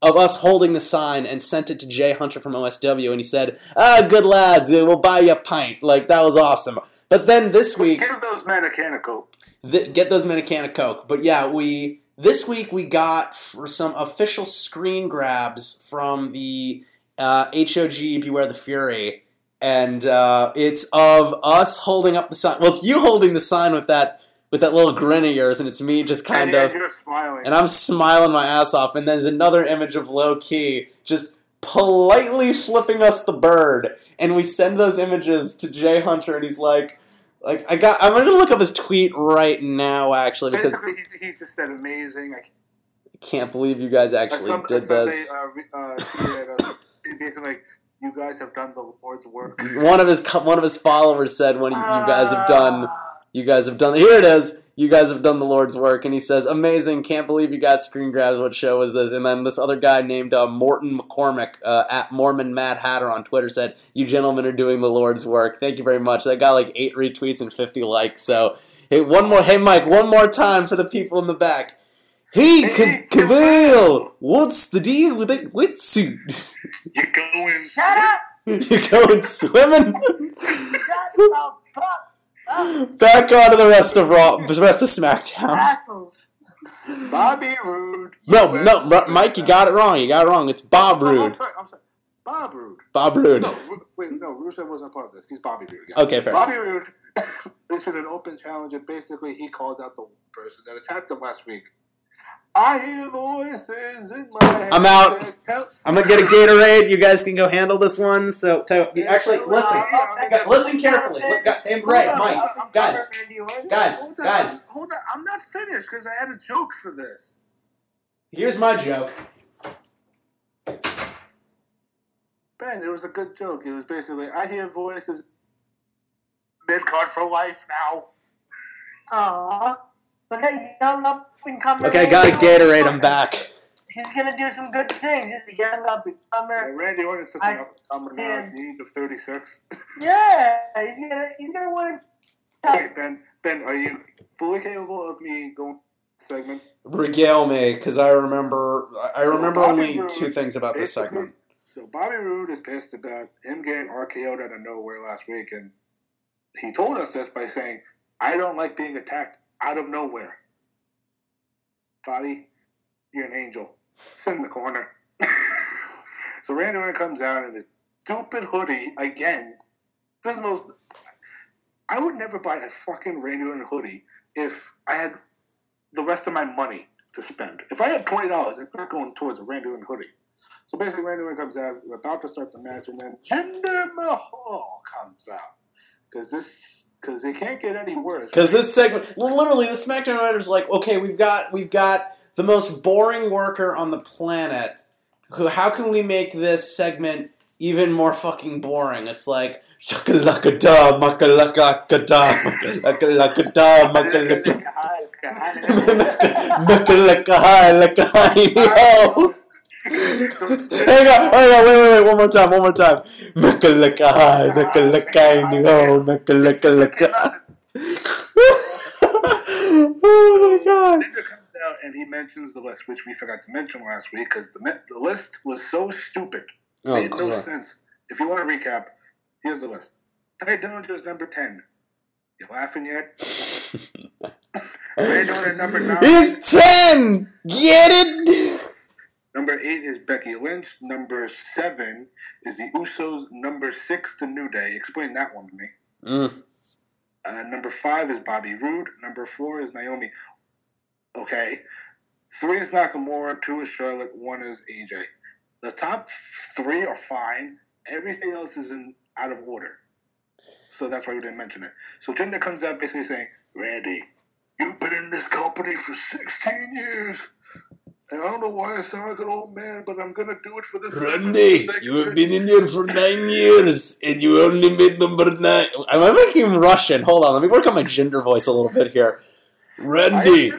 of us holding the sign and sent it to Jay Hunter from OSW and he said, Ah, good lads, we'll buy you a pint. Like that was awesome. But then this week Give those men a can of Coke. Th- get those men a can of Coke. But yeah, we this week we got for some official screen grabs from the uh, HOG Beware the Fury, and uh, it's of us holding up the sign. Well, it's you holding the sign with that with that little grin of yours, and it's me just kind and of. you're smiling. And I'm smiling my ass off, and there's another image of low key just politely flipping us the bird. and we send those images to Jay Hunter, and he's like, like I got. I'm gonna look up his tweet right now, actually, because Basically, he, he just said amazing. I I can't believe you guys actually some, did somebody, this. Uh, uh, uh, basically, like, you guys have done the Lord's work. One of his one of his followers said, "When you, you guys have done, you guys have done. Here it is. You guys have done the Lord's work." And he says, "Amazing! Can't believe you got screen grabs. What show is this?" And then this other guy named uh, Morton McCormick uh, at Mormon Mad Hatter on Twitter said, "You gentlemen are doing the Lord's work. Thank you very much." That got like eight retweets and fifty likes. So hey, one more. Hey, Mike, one more time for the people in the back. Hey, K- Cavill, what's the deal with that wetsuit? You're going. Shut up! You're going swimming? Shut the fuck up! Back on to the rest of Raw, the rest of SmackDown. Bobby Roode. No, no, Ru- Mike, you got it wrong. You got it wrong. It's Bob Oh, I'm sorry, I'm sorry. Bob Roode. Bob Roode. No, Ru- wait, no, Rusev wasn't part of this. He's Bobby Roode. yeah. Okay, fair Bobby Roode issued an open challenge, and basically he called out the person that attacked him last week. I hear voices in my head. I'm out. I'm gonna get a Gatorade. You guys can go handle this one. So, tell, actually, listen, listen carefully. Look, guys, hey, Ray, Mike, guys, guys, Hold on, guys. Hold on, I'm not finished because I had a joke for this. Here's my joke. Ben, it was a good joke. It was basically, I hear voices. Mid card for life now. Aww. Look at young up and coming. Okay, I got a Gatorade. I'm back. He's gonna do some good things. He's a young up and comer. Randy Orton's such I- an up and comer now at the age of 36. Yeah, he's gonna he's gonna win. Hey, Ben, Ben, are you fully capable of me going segment? Regale me, because I remember. I So remember Bobby only Roode two things about this segment. So Bobby Roode is pissed about him getting RKO'd out of nowhere last week, and he told us this by saying, "I don't like being attacked out of nowhere." Bobby, you're an angel. Sit in the corner. so Randy Orton comes out in a stupid hoodie again. This is most. I would never buy a fucking Randy Orton hoodie if I had the rest of my money to spend. If I had twenty dollars, it's not going towards a Randy Orton hoodie. So basically, Randy Orton comes out. We're about to start the match, and then Jinder Mahal comes out because this because they can't get any worse. Because this segment, literally, the SmackDown writers are like, okay, we've got we've got the most boring worker on the planet. Who? How can we make this segment even more fucking boring? It's like shakalaka da, makalaka da, makalaka da, makalaka, makalaka hi, laka hi, yo. Hang on, hang on, wait, wait, wait, one more time, one more time. Makalaka hi, makalaka yo, makalaka Oh my god. Jinder comes out and he mentions the list, which we forgot to mention last week because the the list was so stupid, Oh, made no crap. sense. If you want to recap, here's the list. Tye Dillinger is number ten. You laughing yet? Randy Orton number nine. He's 10! Get it? Number eight is Becky Lynch. Number seven is the Usos. Number six, the New Day. Explain that one to me. Mm. Uh, number five is Bobby Roode. Number four is Naomi. Okay. Three is Nakamura. Two is Charlotte. One is AJ. The top three are fine. Everything else is in out of order. So that's why we didn't mention it. So Jinder comes out basically saying, Randy, you've been in this company for 16 years. And I don't know why I sound like an old man, but I'm going to do it for this segment. Randy, you have been in here for nine years, and you only made number nine. I'm making Russian? Hold on, let me work on my Jinder voice a little bit here. Randy,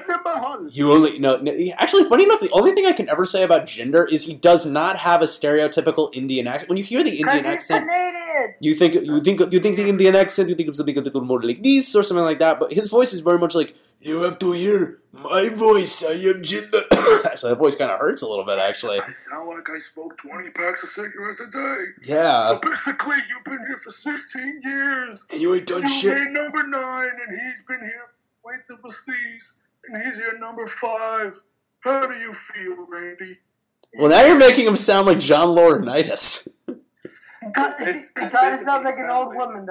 you only no, no. Actually, funny enough, the only thing I can ever say about Jinder is he does not have a stereotypical Indian accent. When you hear the Indian accent, Canadian. you think you think you think the Indian accent, you think of something a little more like this or something like that. But his voice is very much like you have to hear my voice. I am Jinder. actually, that voice kind of hurts a little bit. Actually, I sound like I smoke 20 packs of cigarettes a day. Yeah. So basically, you've been here for 16 years. And you ain't done you shit. made number nine, and he's been here way to Belize, and he's here number five. How do you feel, Randy? well, now you're making him sound like John Laurinaitis. He kind of sounds like an old woman.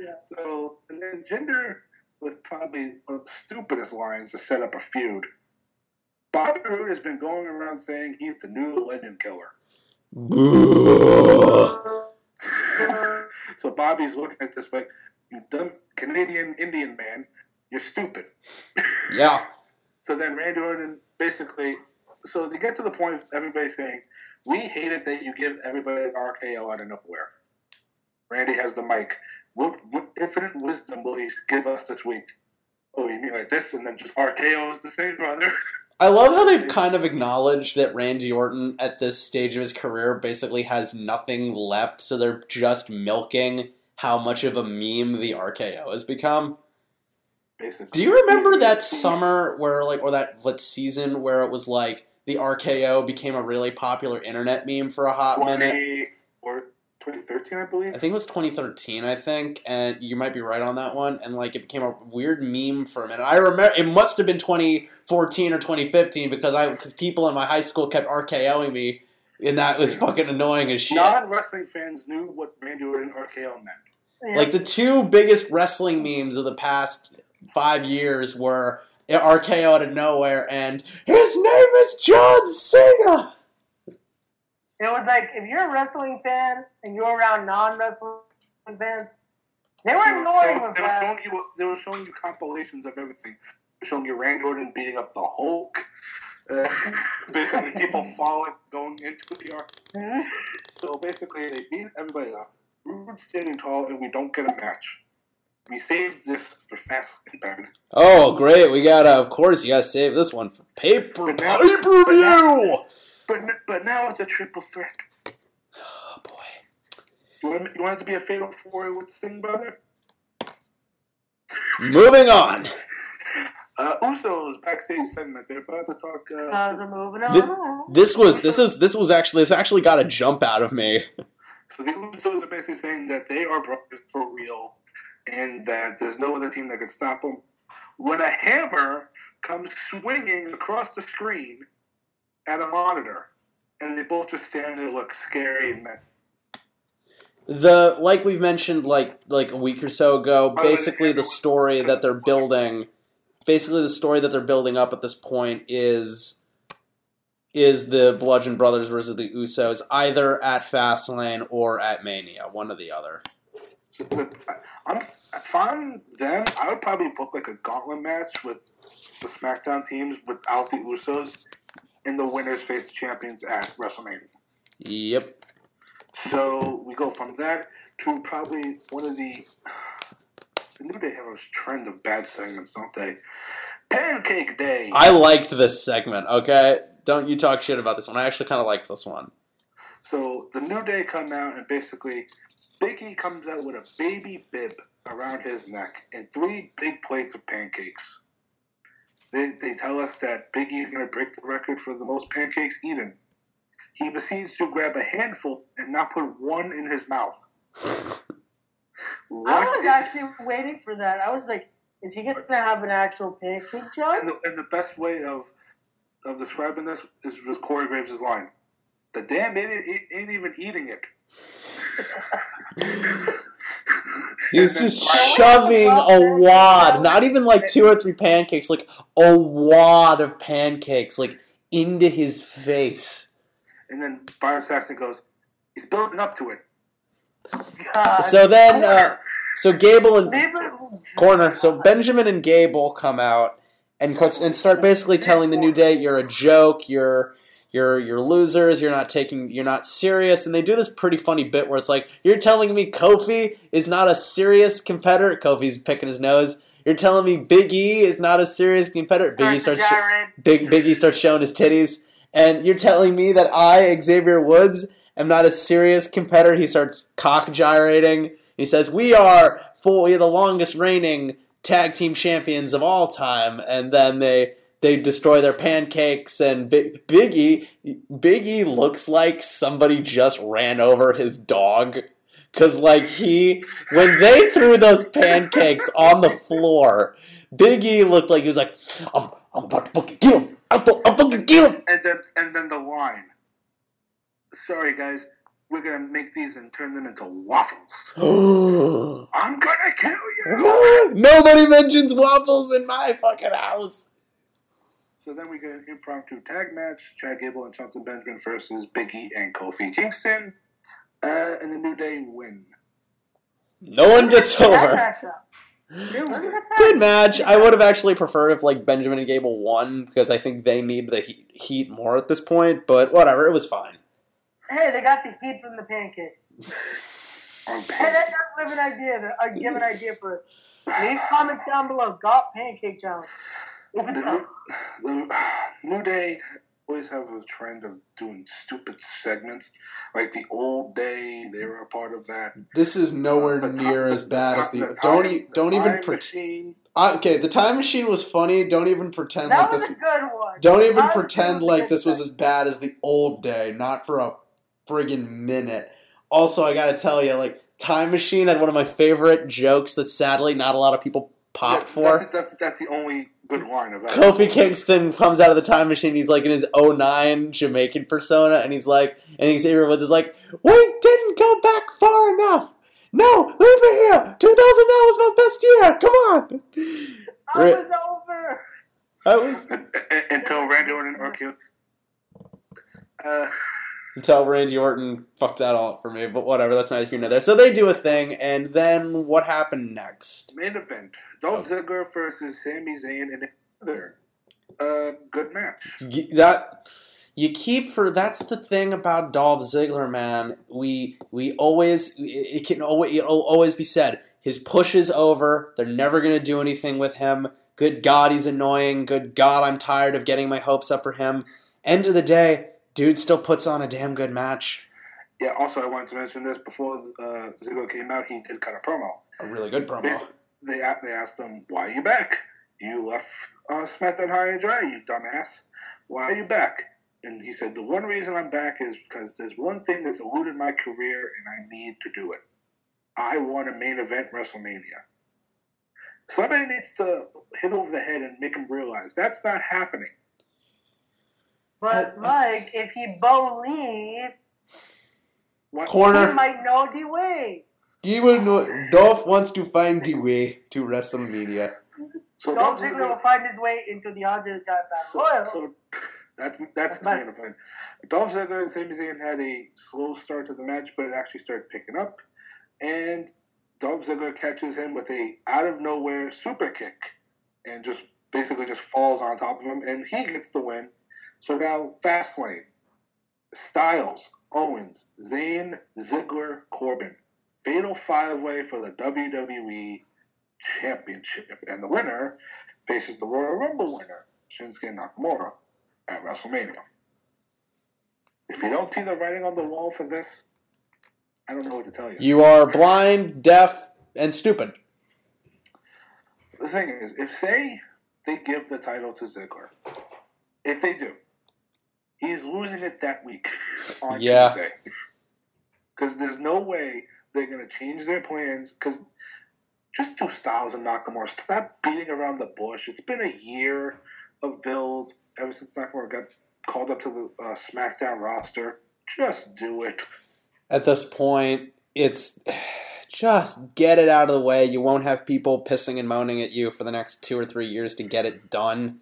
Yeah. So, and then Jinder with probably one of the stupidest lines to set up a feud. Bobby Roode has been going around saying he's the new legend killer. So Bobby's looking at this like, you dumb Canadian Indian man, you're stupid. Yeah. So then Randy Orton basically, so they get to the point of everybody saying, we hate it that you give everybody an RKO out of nowhere. Randy has the mic. What, what infinite wisdom will he give us this week? Oh, you mean like this, and then just RKO is the same, brother? I love how they've kind of acknowledged that Randy Orton at this stage of his career basically has nothing left, so they're just milking how much of a meme the RKO has become. Basically. Do you remember that summer where like or that that season where it was like the RKO became a really popular internet meme for a hot minute? or 2013, I believe. I think it was 2013, I think, and you might be right on that one. And like, it became a weird meme for a minute. I remember it must have been 2014 or 2015 because I because people in my high school kept RKOing me, and that was fucking annoying as shit. Non wrestling fans knew what Randy Orton RKO meant. Like the two biggest wrestling memes of the past five years were RKO out of nowhere and his name is John Cena. It was like if you're a wrestling fan and you're around non-wrestling fans, they were They were, annoying show- they were showing you. They were showing you compilations of everything. They were showing you Randy Orton beating up the Hulk. Uh, basically, people falling going into the arc. Mhm. So basically, they beat everybody up. Roode standing tall, and we don't get a match. We saved this for fast and Ben. Oh, great! We gotta, of course, you gotta save this one for paper pay per view. But but now it's a triple threat. Oh boy! You want, you want it to be a fatal four with the Singh brother? Moving on. Uh, Usos backstage segment. They're about to talk. Uh, Guys are moving Thi- on. This was this is this was actually this actually got a jump out of me. So the Usos are basically saying that they are brothers for real, and that there's no other team that could stop them. When a hammer comes swinging across the screen at a monitor, and they both just stand there, look scary, and The like we've mentioned like like a week or so ago, basically the story that they're building, basically the story that they're building up at this point is is the Bludgeon Brothers versus the Usos either at Fastlane or at Mania, one or the other. I- uh, I'm if I'm them, I would probably book like a gauntlet match with the SmackDown teams without the Usos, and the winners face the champions at WrestleMania. Yep. So we go from that to probably one of the the New Day have a trend of bad segments, don't they? Pancake Day. I liked this segment, okay? Don't you talk shit about this one. I actually kind of liked this one. So the New Day come out and basically Biggie comes out with a baby bib around his neck and three big plates of pancakes. They, they tell us that Biggie is going to break the record for the most pancakes eaten. He proceeds to grab a handful and not put one in his mouth. I was in- actually waiting for that. I was like, is he just gonna have an actual pancake joke? And the, and the best way of of describing this is with Corey Graves' line. The damn idiot ain't even eating it. He's And just shoving a wad, not even like two or three pancakes, like a wad of pancakes, like into his face. And then Byron Saxton goes, he's building up to it. God. So then, uh, so Gable and People- corner. So Benjamin and Gable come out and and start basically telling the New Day, "You're a joke. You're you're you're losers. You're not taking. You're not serious." And they do this pretty funny bit where it's like, "You're telling me Kofi is not a serious competitor." Kofi's picking his nose. You're telling me Big E is not a serious competitor. Big E Starts starts. to Sh- gyrate. Big Big E starts showing his titties. And you're telling me that I, Xavier Woods, am not a serious competitor. He starts cock gyrating. He says, "We are full, we are the longest reigning tag team champions of all time." And then they they destroy their pancakes. And Big Biggie Biggie looks like somebody just ran over his dog. Cause like he, when they threw those pancakes on the floor, Biggie looked like he was like, "I'm, I'm about to fucking kill him. I'm, I'm fucking kill him." And then and then the line. Sorry guys, we're gonna make these and turn them into waffles. I'm gonna kill you. Nobody mentions waffles in my fucking house. So then we get an impromptu tag match: Chad Gable and Shelton Benjamin versus Biggie and Kofi Kingston, uh, and the New Day win. No one gets That over. matchup. Good match. I would have actually preferred if like Benjamin and Gable won because I think they need the heat, heat more at this point. But whatever, it was fine. Hey, they got the heat from the pancake. On Hey, that does give an idea. I give an idea for it. Leave comments down below. Got pancake challenge. If it's The. New, the New Day always have a trend of doing stupid segments. Like the old day, they were a part of that. This is nowhere The ti- near the- as bad the as ti- the. the don't e- don't even time pretend. machine. Uh, okay, the time machine was funny. Don't even pretend That like was this. a good one. Don't even That was pretend like good this was as bad as the old day. Not for a friggin' minute. Also, I gotta tell you, like Time Machine had one of my favorite jokes that sadly not a lot of people popped for. That's, that's that's the only good line of that. Kofi Kingston comes out of the time machine. He's like in his 09 Jamaican persona, and he's like, and Xavier Woods is like, "We didn't go back far enough. No, leave me here. 2009 was my best year. Come on." I Ri- was over. I was Until Randy Orton or Q. Uh, until Randy Orton fucked that all up for me, but whatever. That's neither here nor there. So they do a thing, and then what happened next? main event: Dolph Ziggler versus Sami Zayn in another uh, good match. That you keep for that's the thing about Dolph Ziggler, man. We we always it can always it'll always be said his push is over. They're never gonna do anything with him. Good God, he's annoying. Good God, I'm tired of getting my hopes up for him. End of the day, dude still puts on a damn good match. Yeah. Also, I wanted to mention this before uh, Ziggler came out. He did cut a promo. A really good promo. They they, they asked him, "Why are you back? You left uh, SmackDown high and dry, you dumbass. Why are you back?" And he said, "The one reason I'm back is because there's one thing that's eluded my career, and I need to do it. I want a main event WrestleMania. Somebody needs to hit him over the head and make him realize that's not happening." But Mike, if he believes, What? he Corner. might know the way. He will know. Dolph wants to find the way to WrestleMania. So Dolph Dolph Ziggler Ziggler- will find his way into the Andre the Giant Battle Royal. So that's that's the main event. Dolph Ziggler and Sami Zayn had a slow start to the match, but it actually started picking up. And Dolph Ziggler catches him with a out of nowhere super kick, and just basically just falls on top of him, and he gets the win. So now Fastlane, Styles, Owens, Zayn, Ziggler, Corbin, fatal five way for the WWE Championship, and the winner faces the Royal Rumble winner, Shinsuke Nakamura, at WrestleMania. If you don't see the writing on the wall for this, I don't know what to tell you. You are blind, deaf, and stupid. The thing is, if say they give the title to Ziggler, if they do, he's losing it that week on Yeah. Tuesday. Because there's no way they're going to change their plans. Because just do Styles and Nakamura. Stop beating around the bush. It's been a year of build ever since Nakamura got called up to the uh, SmackDown roster. Just do it. At this point, it's just get it out of the way. You won't have people pissing and moaning at you for the next two or three years to get it done.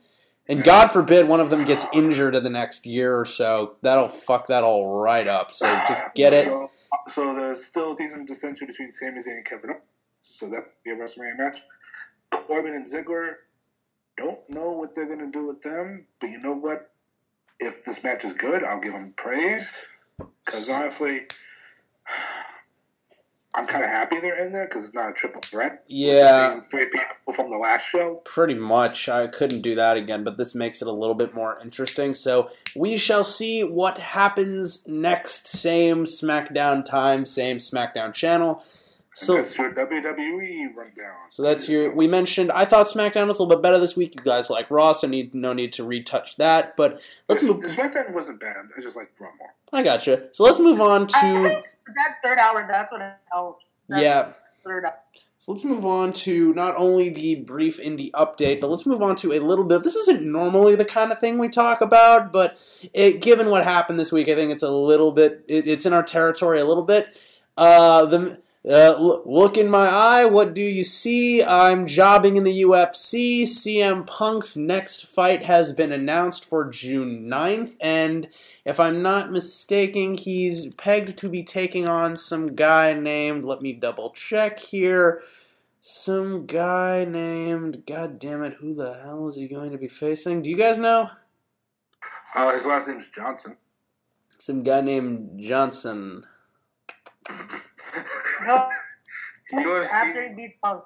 And God forbid one of them gets injured in the next year or so. That'll fuck that all right up. So just get it. So, there's still decent dissension between Sami Zayn and Kevin Owens. So that be a WrestleMania match. Corbin and Ziggler, don't know what they're going to do with them, but you know what? If this match is good, I'll give them praise. Because honestly, I'm kind of happy they're in there because it's not a triple threat. with the Yeah. same three people from the last show. Pretty much. I couldn't do that again, but this makes it a little bit more interesting. So we shall see what happens next. Same SmackDown time, same SmackDown channel. So and that's your WWE rundown. So that's your. We mentioned. I thought SmackDown was a little bit better this week. You guys like Raw, so need no need to retouch that. But let's This, move. SmackDown wasn't bad. I just like Raw more. I gotcha. So let's move on to. That third hour, that's what helped. That Yeah. Third hour. So let's move on to not only the brief indie update, but let's move on to a little bit. This isn't normally the kind of thing we talk about, but it, given what happened this week, I think it's a little bit. It, it's in our territory a little bit. Uh, the Uh, look in my eye. What do you see? I'm jobbing in the UFC. CM Punk's next fight has been announced for June 9th, and if I'm not mistaken, he's pegged to be taking on some guy named. Let me double check here. Some guy named. God damn it, who the hell is he going to be facing? Do you guys know? Uh, his last name's Johnson. Some guy named Johnson. No, UFC, after he beat Punk.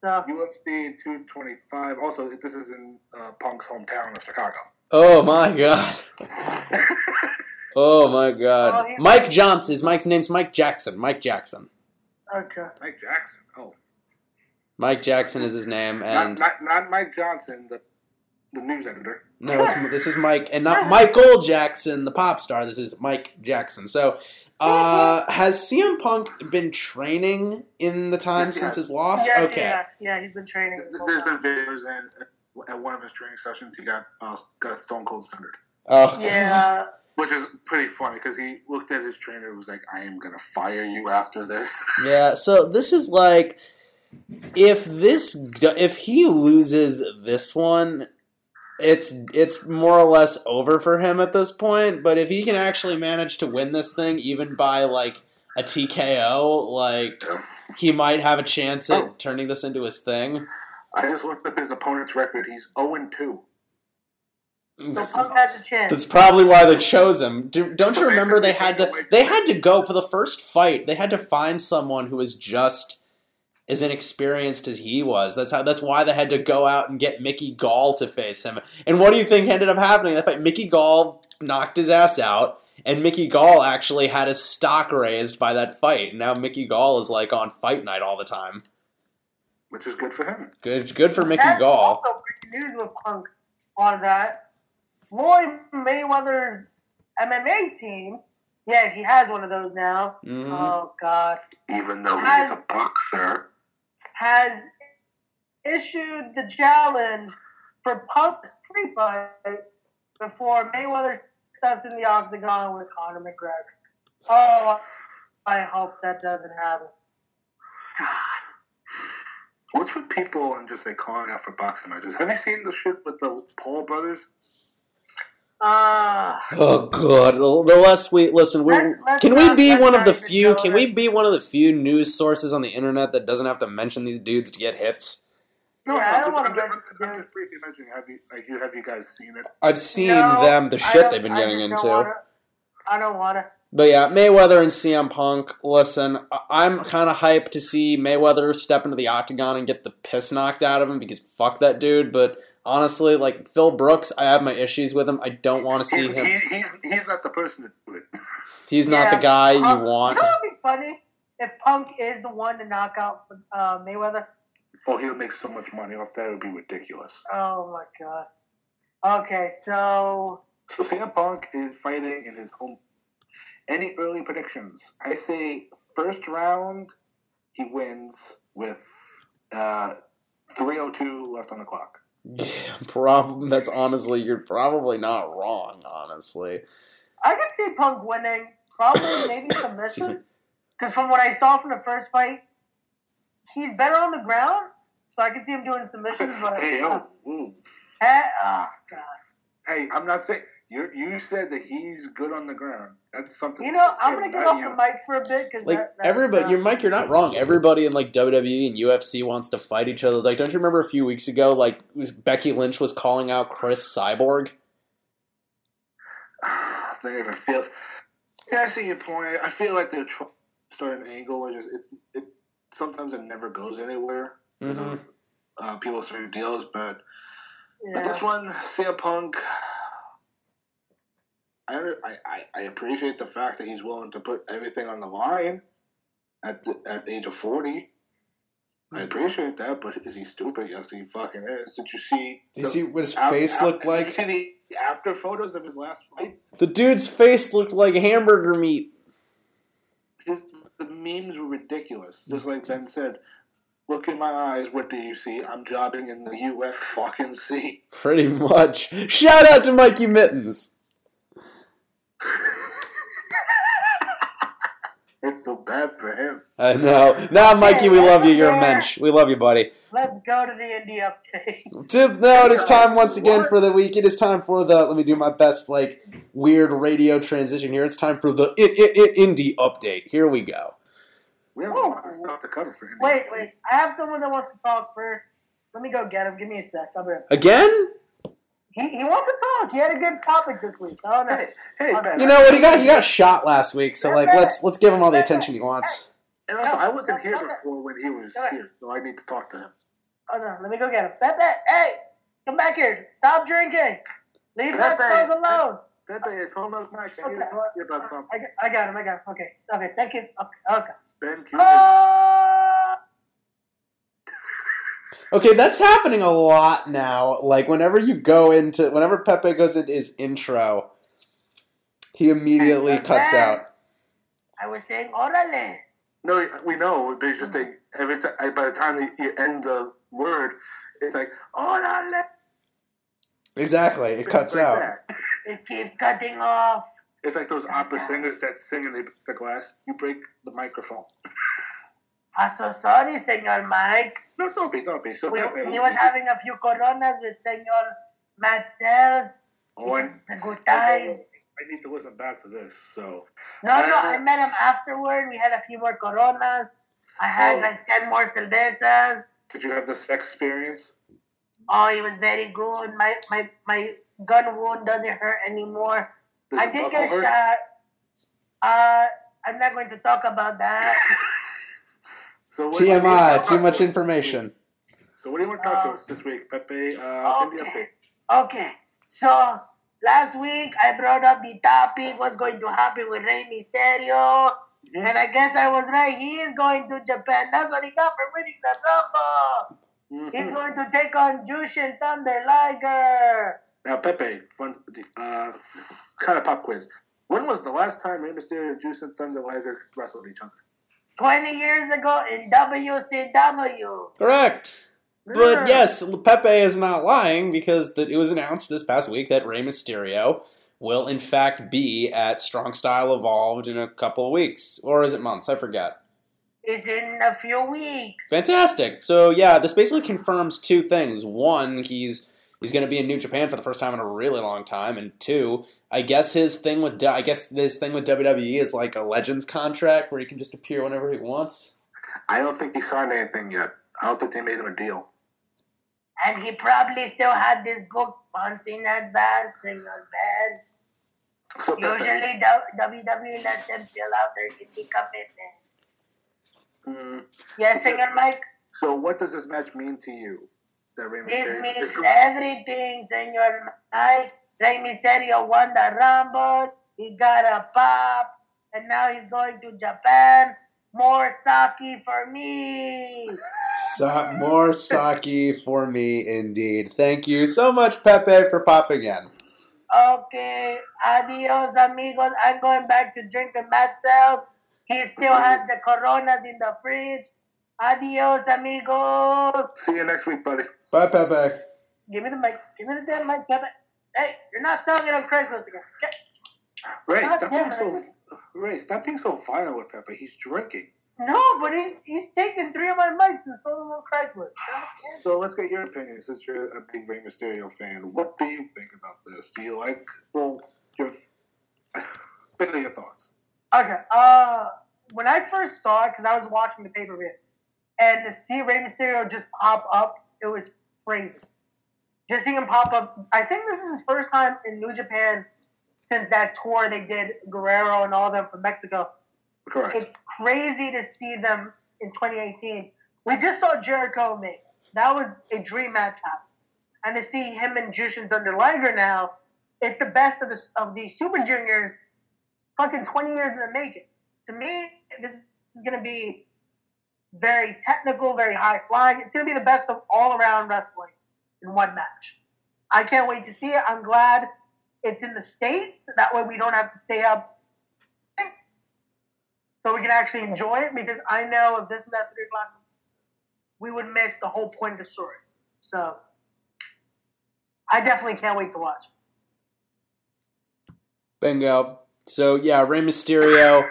So UFC 225. Also, this is in uh, Punk's hometown of Chicago. Oh my god. oh my god. Oh, he's- Mike Johnson. His Mike's name's Mike Jackson. Mike Jackson. okay. Mike Jackson. Oh, Mike Jackson is his name, and not, not not Mike Johnson, the the news editor. no, it's, this is Mike, and not Michael Jackson, the pop star. This is Mike Jackson. So, uh, has CM Punk been training in the time Yes, since has. his loss? Yes, okay. yes, yeah, he's been training. There's been videos, and at- at one of his training sessions, he got uh, got Stone Cold Standard, Oh, Yeah, which is pretty funny because he looked at his trainer and was like, "I am gonna fire you after this." Yeah, so this is like if this if he loses this one, it's it's more or less over for him at this point, but if he can actually manage to win this thing even by like a TKO, like he might have a chance at oh. turning this into his thing. I just looked up his opponent's record. He's 0 2. so Punk has a chance. That's probably why they chose him. Do, don't So you remember they had to they had to go for the first fight. They had to find someone who was just as inexperienced as he was. That's how. That's why they had to go out and get Mickey Gall to face him. And what do you think ended up happening? That fight, Mickey Gall knocked his ass out, and Mickey Gall actually had his stock raised by that fight. Now Mickey Gall is like on fight night all the time. which is good for him. Good, good for Mickey That's Gall. also breaking news with Punk on that. Floyd Mayweather's MMA team. Yeah, he has one of those now. Mhm. Oh God. Even though he's a boxer. Has issued the challenge for Punk's pre-fight before Mayweather steps in the octagon with Conor McGregor. Oh, I hope that doesn't happen. What's with people and just like calling out for boxing matches? Have you seen the shit with the Paul brothers? Ah, Oh god, the the less we listen, we, Let's- let's can we be one of the few? Can we be one of the few news sources on the internet that doesn't have to mention these dudes to get hits? No, Yeah, I no, don't I'm, just, wanna I'm, just, mention I'm, just, I'm just briefly mentioning. Have you like you have you guys seen it? I've seen no, them, the shit they've been getting just into. Wanna, I don't want to. But yeah, Mayweather and CM Punk. Listen, I- I'm kind of hyped to see Mayweather step into the octagon and get the piss knocked out of him because fuck that dude. But honestly, like Phil Brooks, I have my issues with him. I don't want to see He's, him. he, he's he's not the person to do it. He's not the guy you want. You know would be funny if Punk is the one to knock out uh, Mayweather? Oh, he'll make so much money off that. It would be ridiculous. Oh my god. Okay, so So CM Punk is fighting in his home. Any early predictions? I say first round, he wins with uh, 302 left on the clock. Yeah, prob- that's honestly, you're probably not wrong, honestly. I could see Punk winning, probably maybe submission. Because from what I saw from the first fight, he's better on the ground, so I could see him doing submissions. But Hey, yo, ooh. Eh, oh, God. hey, I'm not saying you. You said that he's good on the ground. That's something. You know, that's I'm gonna get off you. the mic for a bit because Like everybody, you're Mike. You're not wrong. Everybody in like WWE and UFC wants to fight each other. Like, don't you remember a few weeks ago? Like, was Becky Lynch was calling out Cris Cyborg. thing is, I feel. Yeah, I see your point. I feel like they're trying to start an angle where just it's it. Sometimes it never goes anywhere. Mm-hmm. Uh, people certain deals, but Yeah. but this one, CM Punk. I, I, I, I appreciate the fact that he's willing to put everything on the line at the, at the age of forty. I appreciate that, but is he stupid? Yes, he fucking is. Did you see? Do you see what his face looked Did like? you see the after photos of his last fight? The dude's face looked like hamburger meat. his the memes were ridiculous. Just like Ben said, look in my eyes. What do you see? I'm jobbing in the UF fucking C. Pretty much. Shout out to Mikey Mittens. Hey, I feel bad for him. I know. Nah, Mikey, we love you. You're a mensch. We love you, buddy. Let's go to the indie update. Dude, no, it is time once again for the week. It is time for the. Let me do my best, like weird radio transition here. It's time for the it it it indie update. Here we go. We have a lot of stuff to cover for indie. Wait, wait. I have someone that wants to talk first. Let me go get him. Give me a sec. I'll be right back. Again? He, he wants to talk. He had a good topic this week. Oh no. Hey, You know what? He got he got shot last week, so like let's let's give him all the attention he wants. And also, I wasn't here before when he was here, so I need to talk to him. Oh no. Let me go get him. Pepe, hey, come back here. Stop drinking. Leave my Pepe. clothes alone. Pepe, it's home Mike. I need to talk to you about something. I, got- I got him. I got him. Okay. Okay. Thank you. Okay. okay. Ben Cuban. Oh! Okay, that's happening a lot now. Like whenever you go into whenever Pepe goes into his intro, he immediately cuts out. I was saying, orale. No, we know, but it's just like every time, by the time you end the word, it's like, no, Exactly, it cuts like out. that. It keeps cutting off. It's like those opera singers that sing in the, the glass. You break the microphone. I'm so sorry, Senor Mike. No, don't be, don't be. So We, he was having a few coronas with Senor Marcel. oh, and A good time. I need to listen back to this. So No, no, I met him afterward. We had a few more coronas. I had Oh. like 10 more cervezas. did you have the sex experience? Oh, it was very good. My my my gun wound doesn't hurt anymore. Does I did get hurt? shot. Uh, I'm not going to talk about that. So what, TMI, too much information. So what do you want to talk to us this week, Pepe? Uh, in the update. Okay, so last week I brought up the topic what's going to happen with Rey Mysterio. And I guess I was right. He is going to Japan. That's what he got for winning the Rumble. He's going to take on Jushin Thunder Liger. Now, Pepe, fun, uh, kind of pop quiz. When was the last time Rey Mysterio and Jushin Thunder Liger wrestled each other? 20 years ago in WCW. Correct. Mm. But yes, Pepe is not lying because it was announced this past week that Rey Mysterio will in fact be at Strong Style Evolved in a couple of weeks, or is it months? I forget. It's in a few weeks. Fantastic. So yeah, this basically confirms two things. One, he's he's going to be in New Japan for the first time in a really long time, and two, I guess his thing with I guess his thing with WWE is like a Legends contract where he can just appear whenever he wants. I don't think he signed anything yet. I don't think they made him a deal. And he probably still had this book months in advance, Senor Ben. So, Usually, W- WWE lets them fill out their indie commitment. mm, Yes, Senor Mike? so what does this match mean to you? That Rey This Mysterio means everything, Senor Mike. Rey Mysterio won the Rumble. He got a pop. And now he's going to Japan. More sake for me. Sa- more sake for me, indeed. Thank you so much, Pepe, for popping in. Okay, adios, amigos. I'm going back to drinking myself. He still has the coronas in the fridge. Adios, amigos. See you next week, buddy. Bye, Pepe. Give me the mic. Give me the damn mic, Kevin. Hey, you're not selling it on Craigslist again. Get- Ray, God stop being it. so Ray, stop being so violent with Pepe. He's drinking. No, but he, he's taking three of my mics and sold them on Craigslist. So let's get your opinion since you're a big Rey Mysterio fan. What do you think about this? Do you like well your basically your thoughts? Okay. Uh, when I first saw it, because I was watching the pay per view, and to see Rey Mysterio just pop up, it was crazy. Just seeing him pop up. I think this is his first time in New Japan since that tour they did Guerrero and all them from Mexico. Correct. It's crazy to see them in 2018. We just saw Jericho make. That was a dream match happen. And to see him and Jushin Thunder Liger now, it's the best of the of the Super Juniors. Fucking 20 years in the making. To me, this is gonna be very technical, very high flying. It's gonna be the best of all around wrestling in one match. I can't wait to see it. I'm glad it's in the states. That way we don't have to stay up so we can actually enjoy it because I know if this was at three o'clock, we would miss the whole point of the story. So I definitely can't wait to watch. Bingo. So yeah, Rey Mysterio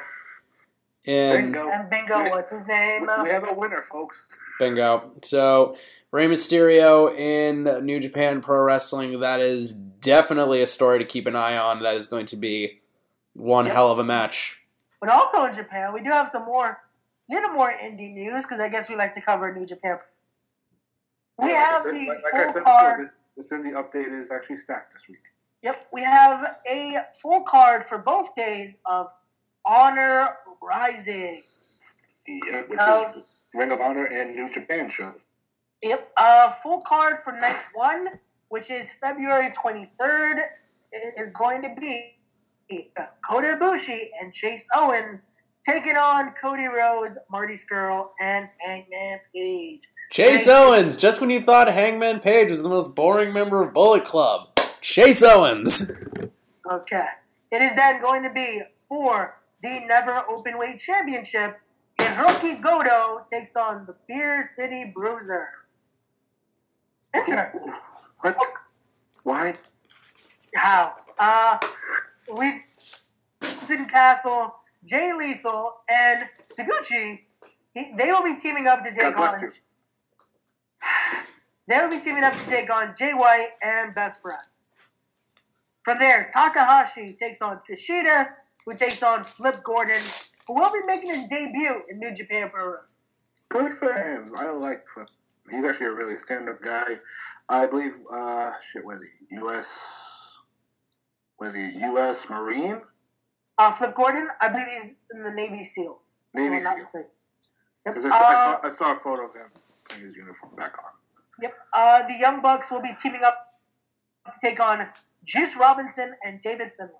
in Bingo. And bingo, what's his name? We have a winner, folks. Bingo. So Rey Mysterio in New Japan Pro Wrestling. That is definitely a story to keep an eye on. That is going to be one hell of a match. But also in Japan, we do have some more, little more indie news because I guess we like to cover New Japan. We Yeah, have like I the said, like, like I full said card. before, the, the Cindy update is actually stacked this week. Yep, we have a full card for both days of Honor Rising. Yeah, which No. is Ring of Honor and New Japan show. Yep, uh, full card for night one, which is February 23rd, it is going to be Kota Ibushi and Chase Owens taking on Cody Rhodes, Marty Scurll, and Hangman Page. Chase Owens, just when you thought Hangman Page was the most boring member of Bullet Club. Chase Owens. Okay. It is then going to be for the Never Openweight Championship. Hiroki Goto takes on the Beer City Bruiser. Interesting. What? Why? How? Uh, we Sin Castle, Jay Lethal, and Taguchi, he, they will be teaming up to take God on. They will be teaming up to take on Jay White and Best Friend. From there, Takahashi takes on Kushida, who takes on Flip Gordon, who will be making his debut in New Japan Pro. Good for him. I like Flip. He's actually a really stand-up guy. I believe. Uh, shit. What is he? U.S. Was he U.S. Marine? Uh, Flip Gordon, I believe he's in the Navy SEAL. Navy If I'm not SEAL. Because Yep. I, saw- I, Uh, saw, I saw a photo of him putting his uniform back on. Yep. Uh, the Young Bucks will be teaming up to take on Juice Robinson and David Finlay.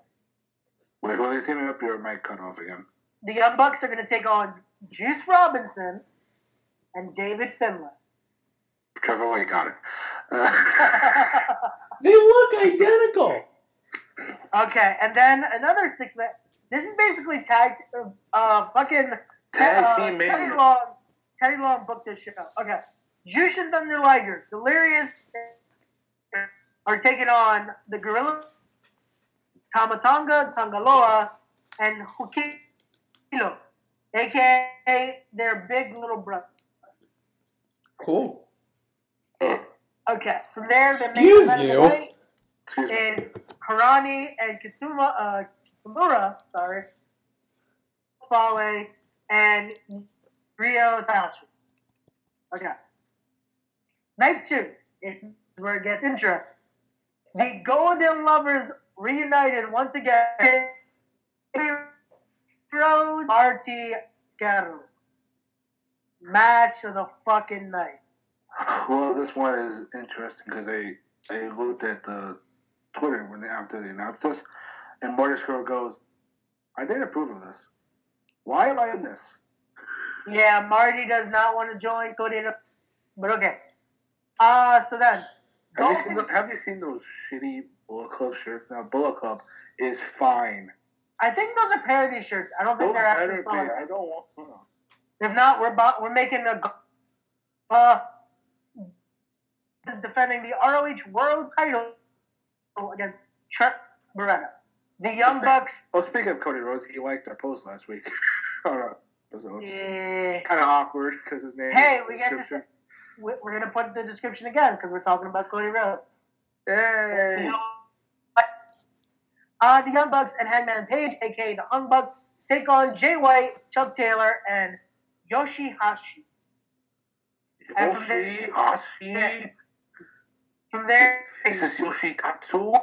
Wait, who are they teaming up? Your mic cut off again. The Young Bucks are going to take on Juice Robinson and David Finlay. Trevor White got it. Uh, They look identical. Okay, and then another six man. This is basically tag, uh, fucking Tag uh, team Teddy mania. Long. Teddy Long booked this shit out. Okay, Jushin Thunder Liger, Delirious, are taking on the Gorilla, Tama Tonga, Tangaloa, and Hikuleo, aka their big little brother. Cool. Okay, from there, the Excuse main event of you. the night Excuse me. is Karani and Katsuma, uh, Kimura, sorry, Fale, and Rio Tanahashi. Okay. Night two is where it gets interesting. The Golden Lovers reunited once again. Rose Marty Caro. Match of the fucking night. Well, this one is interesting because they they looked at the Twitter when they after they announced this, and Marty Scurll goes, "I didn't approve of this. Why am I in this?" Yeah, Marty does not want to join Cody, but okay. Uh, so then, Have you seen the, Have you seen those shitty Bullet Club shirts? Now Bullet Club is fine. I think those are parody shirts. I don't think Those they're actually better, I don't want. If not, we're bo- we're making a uh defending the ROH World Title against Trent Baretta. The Young Bucks. Oh, speaking of Cody Rhodes, he liked our post last week. oh, no. Yeah. Kind of awkward because his name. Hey, we got we- We're gonna put the description again because we're talking about Cody Rhodes. Hey. Uh, the Young Bucks and Hangman Page, aka the Young Bucks, take on Jay White, Chuck Taylor, and Yoshihashi. And from there- Yoshi-Hashi. From there, Is this Yoshikatsu?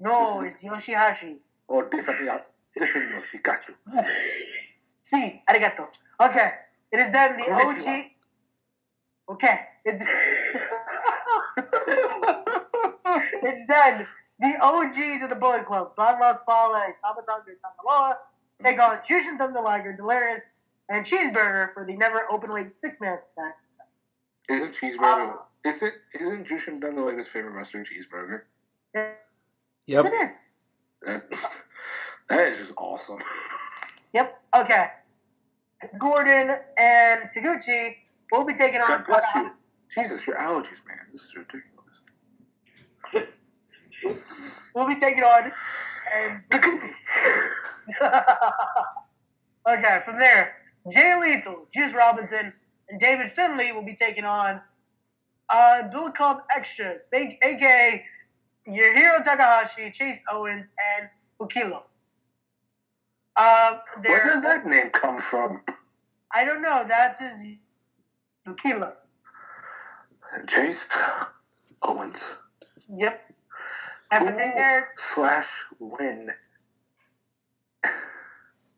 no, it's Yoshihashi. Or different, yeah, different Yoshikatsu. See, arigato. Okay, it is then the Konnichiwa. OG. Okay, it, it's then the OGs of the Bullet Club, Don Los Fale, Tama Tonga, Tamaloa, take on Jushin Thunder Liger, Delirious, and Cheeseburger for the never openweight six man tag. Isn't cheeseburger? Um, is it? Isn't Jushin Thunder like his favorite wrestling cheeseburger? Yep. It is. That, that is just awesome. Yep. Okay. Gordon and Taguchi will be taking on. God bless you. Jesus, your allergies, man. This is ridiculous. We'll be taking on. And Okay, from there, Jay Lethal, Juice Robinson, and David Finlay will be taking on uh, Bullet Club Extras, aka Yujiro Takahashi, Chase Owens, and Hikuleo. Uh, Where does that name come from? I don't know. That is Hikuleo. Chase Owens Yep. And from there, slash Win.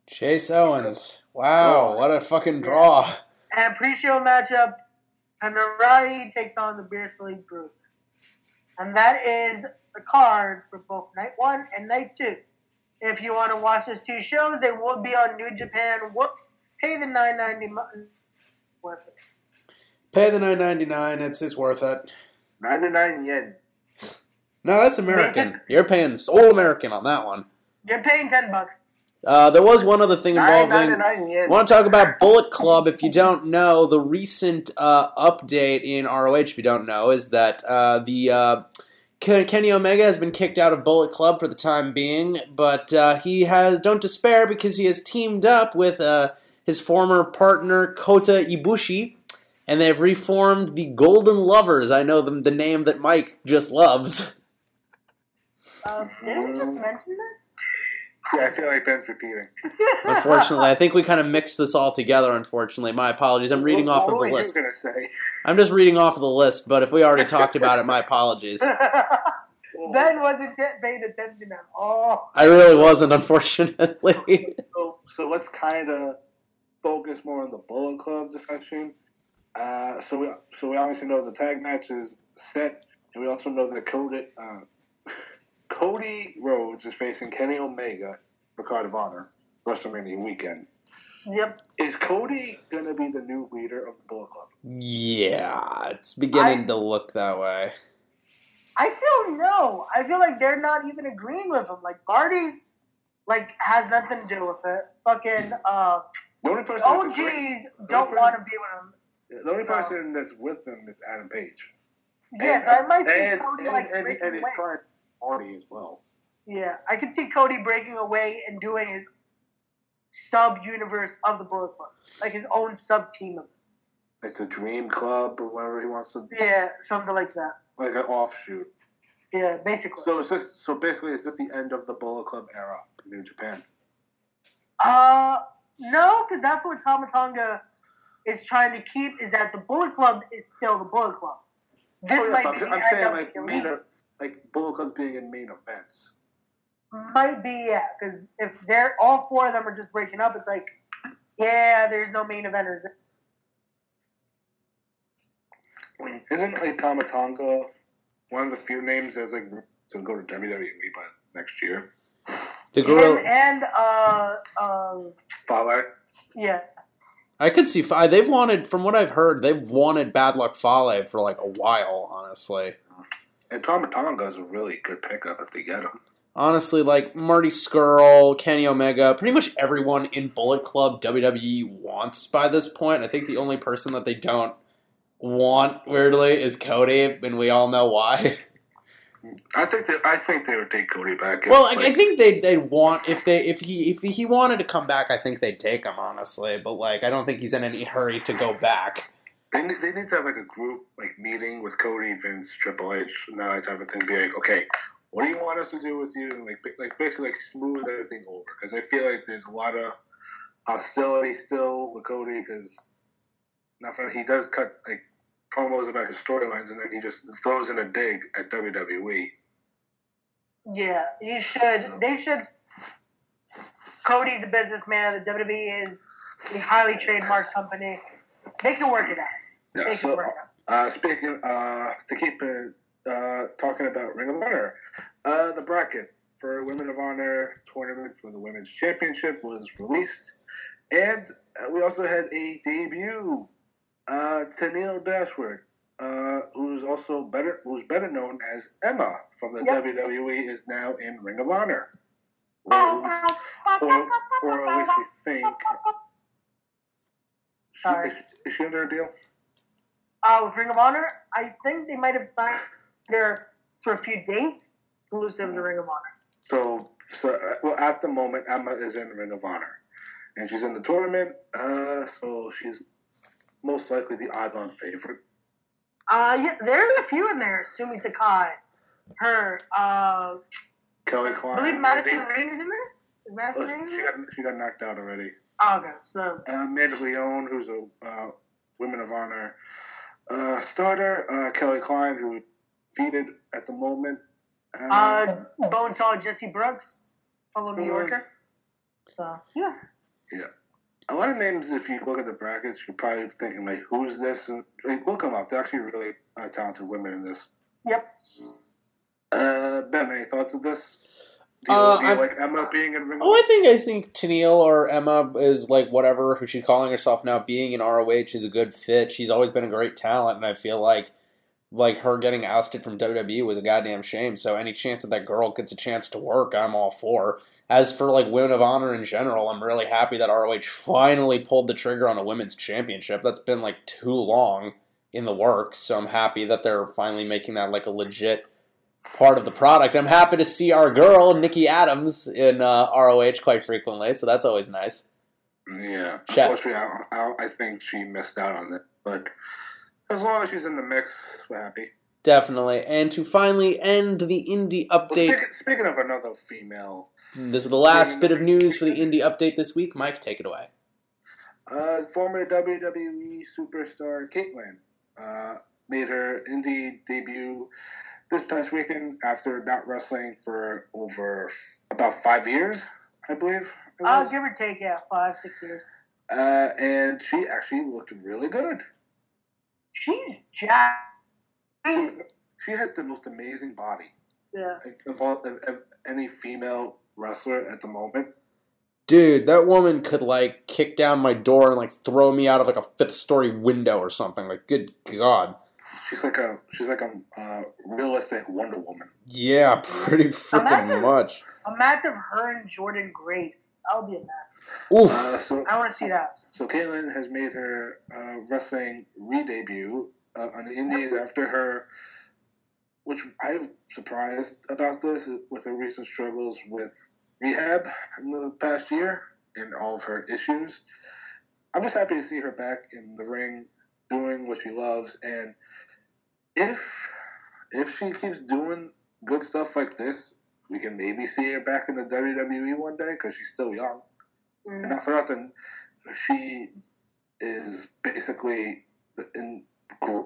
Chase Owens. Wow, oh, what a fucking draw. and pre-show matchup, Hanarari takes on the Beer League group. And that is the card for both night one and night two. If you want to watch those two shows, they will be on New Japan. Wo- Pay the nine ninety worth it. Pay the nine ninety nine. It's it's worth it. Ninety nine yen. No, that's American. You're paying all American on that one. You're paying ten bucks. Uh, there was one other thing involving. $9.99 yen. want to talk about Bullet Club? If you don't know, the recent uh, update in ROH, if you don't know, is that uh, the uh, Kenny Omega has been kicked out of Bullet Club for the time being, but uh, he has don't despair because he has teamed up with uh, his former partner Kota Ibushi, and they've reformed the Golden Lovers. I know them, the name that Mike just loves. Uh, did we just mention that? Yeah, I feel like Ben's repeating. Unfortunately, I think we kind of mixed this all together. Unfortunately, my apologies. I'm reading what, off what of were the you list. gonna say? I'm just reading off of the list, but if we already talked about it, my apologies. ben wasn't t- paying attention at all. I really wasn't, unfortunately. So, so let's kind of focus more on the Bullet Club discussion. Uh, so we so we obviously know the tag match is set, and we also know that Cody uh, Cody Rhodes is facing Kenny Omega for Card of Honor WrestleMania weekend. Yep. Is Cody gonna be the new leader of the Bullet Club? yeah, it's beginning to look that way. I feel no. I feel like they're not even agreeing with him. Like Barty's, like has nothing to do with it. Fucking uh, The only person OGs that's agree- don't person- want to be with him. The only person that's with them is Adam Page. Yeah, so I might see and, Cody and, like and, breaking and he's away. trying Marty as well. Yeah, I could see Cody breaking away and doing his sub universe of the Bullet Club, like his own sub team of. Like the Dream Club or whatever he wants to, Yeah, something like that. like an offshoot. Yeah, basically. So is this? So basically, is this the end of the Bullet Club era in New Japan? Uh, no, because that's what Tama Tonga is trying to keep. Is that the Bullet Club is still the Bullet Club. This Oh, yeah, might be I'm, I'm saying like the main, elite. ev- like Bullet Clubs being in main events. Might be yeah, because if they're all four of them are just breaking up, it's like, yeah, there's no main eventers. Isn't like Tama Tonga one of the few names that's like to go to WWE by next year? The Him girl, and uh, um, Fale. yeah, I could see. Fi- They've wanted, from what I've heard, they've wanted Bad Luck Fale for like a while. Honestly, And Tama Tonga is a really good pickup if they get him. honestly, like Marty Scurll, Kenny Omega, pretty much everyone in Bullet Club WWE wants by this point. I think the only person that they don't want, weirdly, is Cody, and we all know why. I think that I think they would take Cody back. if, Well, I, I think they they want if they if he if he wanted to come back, I think they'd take him honestly. But like, I don't think he's in any hurry to go back. They need, they need to have like a group like meeting with Cody, Vince, Triple H, and that type of thing. Be like, okay, what do you want us to do with you? And like, like basically like smooth everything over because I feel like there's a lot of hostility still with Cody because nothing. He does cut like promos about his storylines and then he just throws in a dig at. WWE. yeah, you should. They should. Cody's the businessman. The WWE is a highly trademarked company. They can work it out. Yeah. So work it out. uh, speaking uh, to keep it uh, talking about Ring of Honor, uh, the bracket for Women of Honor tournament for the Women's Championship was released, and uh, we also had a debut. Uh, Tennille Dashwood, uh, who's also better, who's better known as Emma from the Yep. WWE, is now in Ring of Honor. Or, or, or at least we think. Sorry. is, is she under a deal? Uh, with Ring of Honor, I think they might have signed there for a few dates exclusive to Ring of Honor. So, so uh, well, at the moment, Emma is in Ring of Honor. and she's in the tournament, uh, so she's most likely the odds-on favorite. Uh, yeah, there's a few in there. Sumi Sakai, her, uh, Kelly I Klein, believe Madison Rayne is in there. Is Madison oh, she got she got knocked out already. Oh, okay, so Uh, Amanda Leone, who's a uh, Women of Honor uh, starter. Uh, Kelly Klein, who defeated at the moment. uh, Bonesaw Jesse Brooks, fellow New Yorker. So yeah, Yeah. A lot of names, if you look at the brackets, you're probably thinking, like, who's this? And, like, look them up. They're actually really uh, talented women in this. Yep. Uh, ben, any thoughts of this? Uh, like Emma being in Ring Oh, I think I think Tennille or Emma is like whatever who she's calling herself now. Being in ROH is a good fit. She's always been a great talent, and I feel like like her getting ousted from WWE was a goddamn shame. So any chance that that girl gets a chance to work, I'm all for. As for like women of honor in general, I'm really happy that ROH finally pulled the trigger on a women's championship. That's been like too long in the works. So I'm happy that they're finally making that like a legit part of the product. I'm happy to see our girl Nikki Adams in uh, ROH quite frequently, so that's always nice. Yeah. Unfortunately, I, I, I think she missed out on it. But as long as she's in the mix, we're happy. Definitely. And to finally end the indie Well, update, speaking, speaking of another female, this is the last bit of news for the indie update this week. Mike, take it away. uh, former WWE superstar Kaitlyn uh, made her indie debut this past weekend after not wrestling for over f- about five years, I believe. it uh, give or take, yeah, five, six years. Uh, and she actually looked really good. She's jacked. She has the most amazing body Yeah. like, of, all, of, of any female wrestler at the moment. Dude, that woman could like kick down my door and like throw me out of like a fifth story window or something. Like, good god. She's like a she's like a uh, realistic Wonder Woman. Yeah, pretty freaking much. A match her and Jordynne Grace. I'll be a match. Oof. Uh, so I want to see that. So Kaitlyn has made her uh, wrestling re-debut uh, on the Indies after her, which I'm surprised about this with her recent struggles with rehab in the past year and all of her issues. I'm just happy to see her back in the ring, doing what she loves, and if if she keeps doing good stuff like this, we can maybe see her back in the WWE one day because she's still young. And not for nothing, she is basically in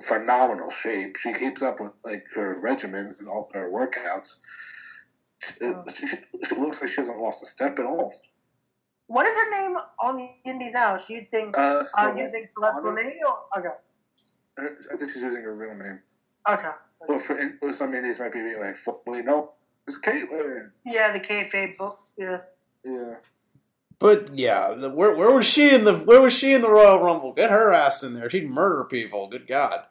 phenomenal shape. She keeps up with like her regimen and all her workouts. It- she, she looks like she hasn't lost a step at all. What is her name on the Indies now? She using Uh, uh, Celeste using Celeste? Bonin or okay, Her- I think she's using her real name. Okay. Well, for, for some Indies might be like, well, no, it's Kaitlyn. Yeah, the kayfabe book. Yeah. Yeah. But yeah, the, where where was she in the where was she in the Royal Rumble? Get her ass in there. She'd murder people. Good God.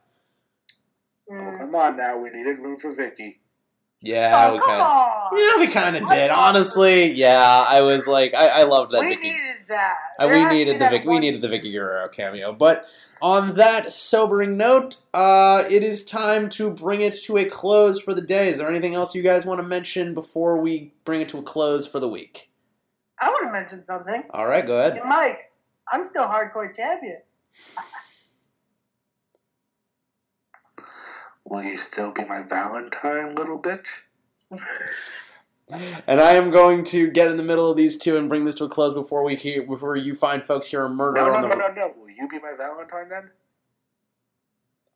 Oh, come on now, we needed room for Vickie. Yeah, Oh, we kind. on. Yeah, we kind of did. Honestly, yeah, I was like, I, I loved that we Vickie. needed that. Uh, we has to be needed the Vickie. We needed the Vickie Guerrero cameo. But on that sobering note, uh, it is time to bring it to a close for the day. Is there anything else you guys want to mention before we bring it to a close for the week? I want to mention something. All right, go ahead. Hey, Mike, I'm still hardcore champion. Will you still be my Valentine, little bitch? And I am going to get in the middle of these two and bring this to a close before we hear before you find folks here a murder No, no, on no, the. no, no. Will you be my Valentine then?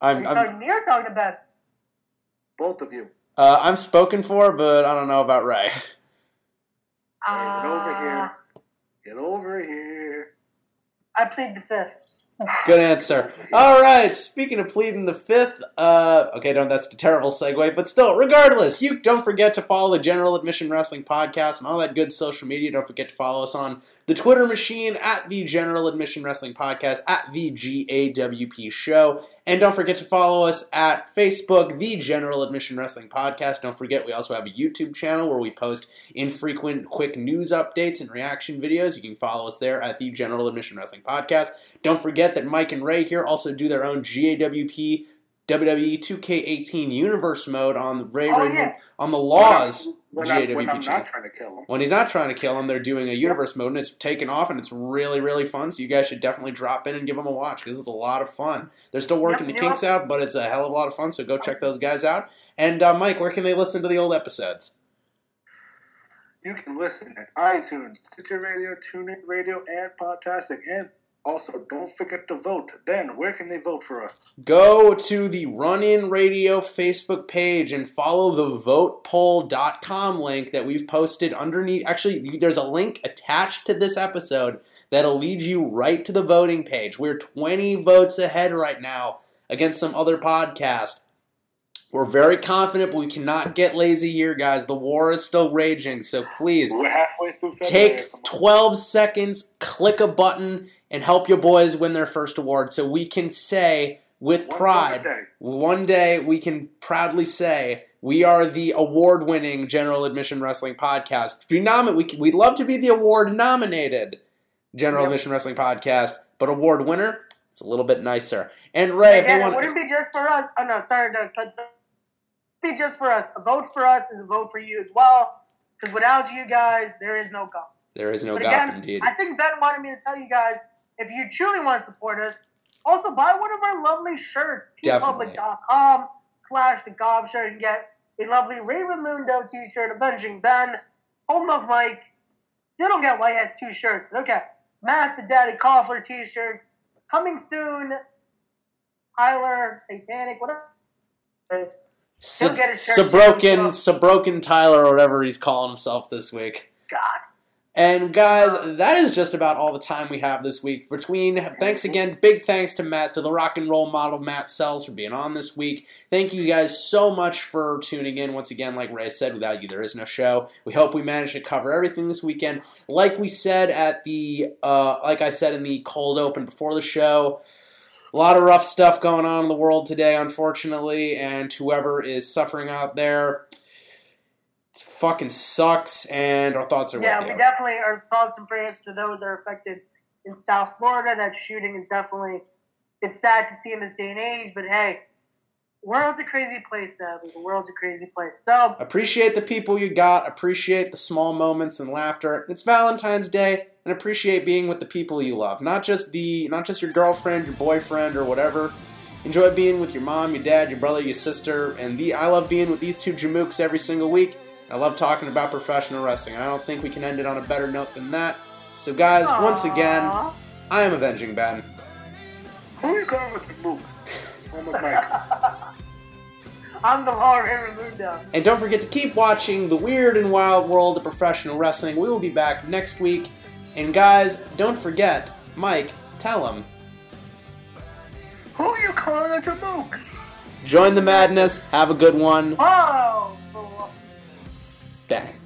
I'm you I'm, talking to me or talking about? Both of you. uh, I'm spoken for, but I don't know about Ray. Uh, Get over here. Get over here. I plead the fifth. Good answer. All right. Speaking of pleading the fifth, uh, okay, don't. That's a terrible segue, but still, regardless, you don't forget to follow the General Admission Wrestling Podcast and all that good social media. Don't forget to follow us on the Twitter machine at the General Admission Wrestling Podcast at the GAWP Show, and don't forget to follow us at Facebook, the General Admission Wrestling Podcast. Don't forget, we also have a YouTube channel where we post infrequent, quick news updates and reaction videos. You can follow us there at the General Admission Wrestling Podcast. Don't forget that Mike and Ray here also do their own GAWP WWE 2K18 Universe mode on the Ray Oh, Ray yeah. on the Laws When, I, when I'm not trying to kill him. When he's not trying to kill him, they're doing a universe mode and it's taken off and it's really, really fun. So you guys should definitely drop in and give them a watch because it's a lot of fun. They're still working Yep, the kinks out, but it's a hell of a lot of fun. So go check those guys out. And uh, Mike, where can they listen to the old episodes? You can listen at iTunes, Stitcher Radio, TuneIn Radio, and Podcasting. And also, don't forget to vote. Ben, where can they vote for us? Go to the Run In Radio Facebook page and follow the votepoll.com link that we've posted underneath. Actually, there's a link attached to this episode that'll lead you right to the voting page. We're 20 votes ahead right now against some other podcast. We're very confident, but we cannot get lazy here, guys. The war is still raging, so please We're halfway through take 12 seconds, click a button, and help your boys win their first award so we can say with One pride, day. one day we can proudly say we are the award winning General Admission Wrestling Podcast. Be nomin- we, we'd love to be the award nominated General Yep. Admission Wrestling Podcast, but award winner, it's a little bit nicer. And Ray, if they Again, it wouldn't be just for us. Oh no, sorry to cut. Be just for us. A vote for us is a vote for you as well. Because without you guys, there is no GAWP. there is no again, indeed. I think Ben wanted me to tell you guys if you truly want to support us, also buy one of our lovely shirts. TeePublic.com slash the GAWP shirt and get a lovely Ray Ramundo t-shirt, Avenging Ben, Whole Milk Mike. Still don't get why he has two shirts. Okay. Matt the Daddy Coffler t-shirt. Coming soon. Tyler, Satanic, whatever. He'll get his shirt Sabroken, Sabroken Tyler, or whatever he's calling himself this week. God. And guys, that is just about all the time we have this week. Between thanks again, big thanks to Matt, to the rock and roll model Matt Sells for being on this week. Thank you guys so much for tuning in. Once again, like Ray said, without you there is no show. We hope we managed to cover everything this weekend. Like we said at the, uh, like I said in the cold open before the show, a lot of rough stuff going on in the world today, unfortunately, and whoever is suffering out there, fucking sucks. And our thoughts are Yeah, with we definitely are thoughts and prayers to those that are affected in South Florida. That shooting is definitely it's sad to see in this day and age, but hey, world's a crazy place, sadly. The world's a crazy place. So Appreciate the people you got. Appreciate the small moments and laughter. It's Valentine's Day, and appreciate being with the people you love. Not just the, not just your girlfriend, your boyfriend, or whatever. Enjoy being with your mom, your dad, your brother, your sister, and the. I love being with these two jamooks every single week. I love talking about professional wrestling. I don't think we can end it on a better note than that. So, guys, once again, I am avenging Ben. Who are you calling with the book? I'm a Mike. I'm the Law Ramundo. And don't forget to keep watching the weird and wild world of professional wrestling. We will be back next week. And guys, don't forget, Mike, tell him. Who are you calling a jamook? Join the madness. Have a good one. Oh, Bang.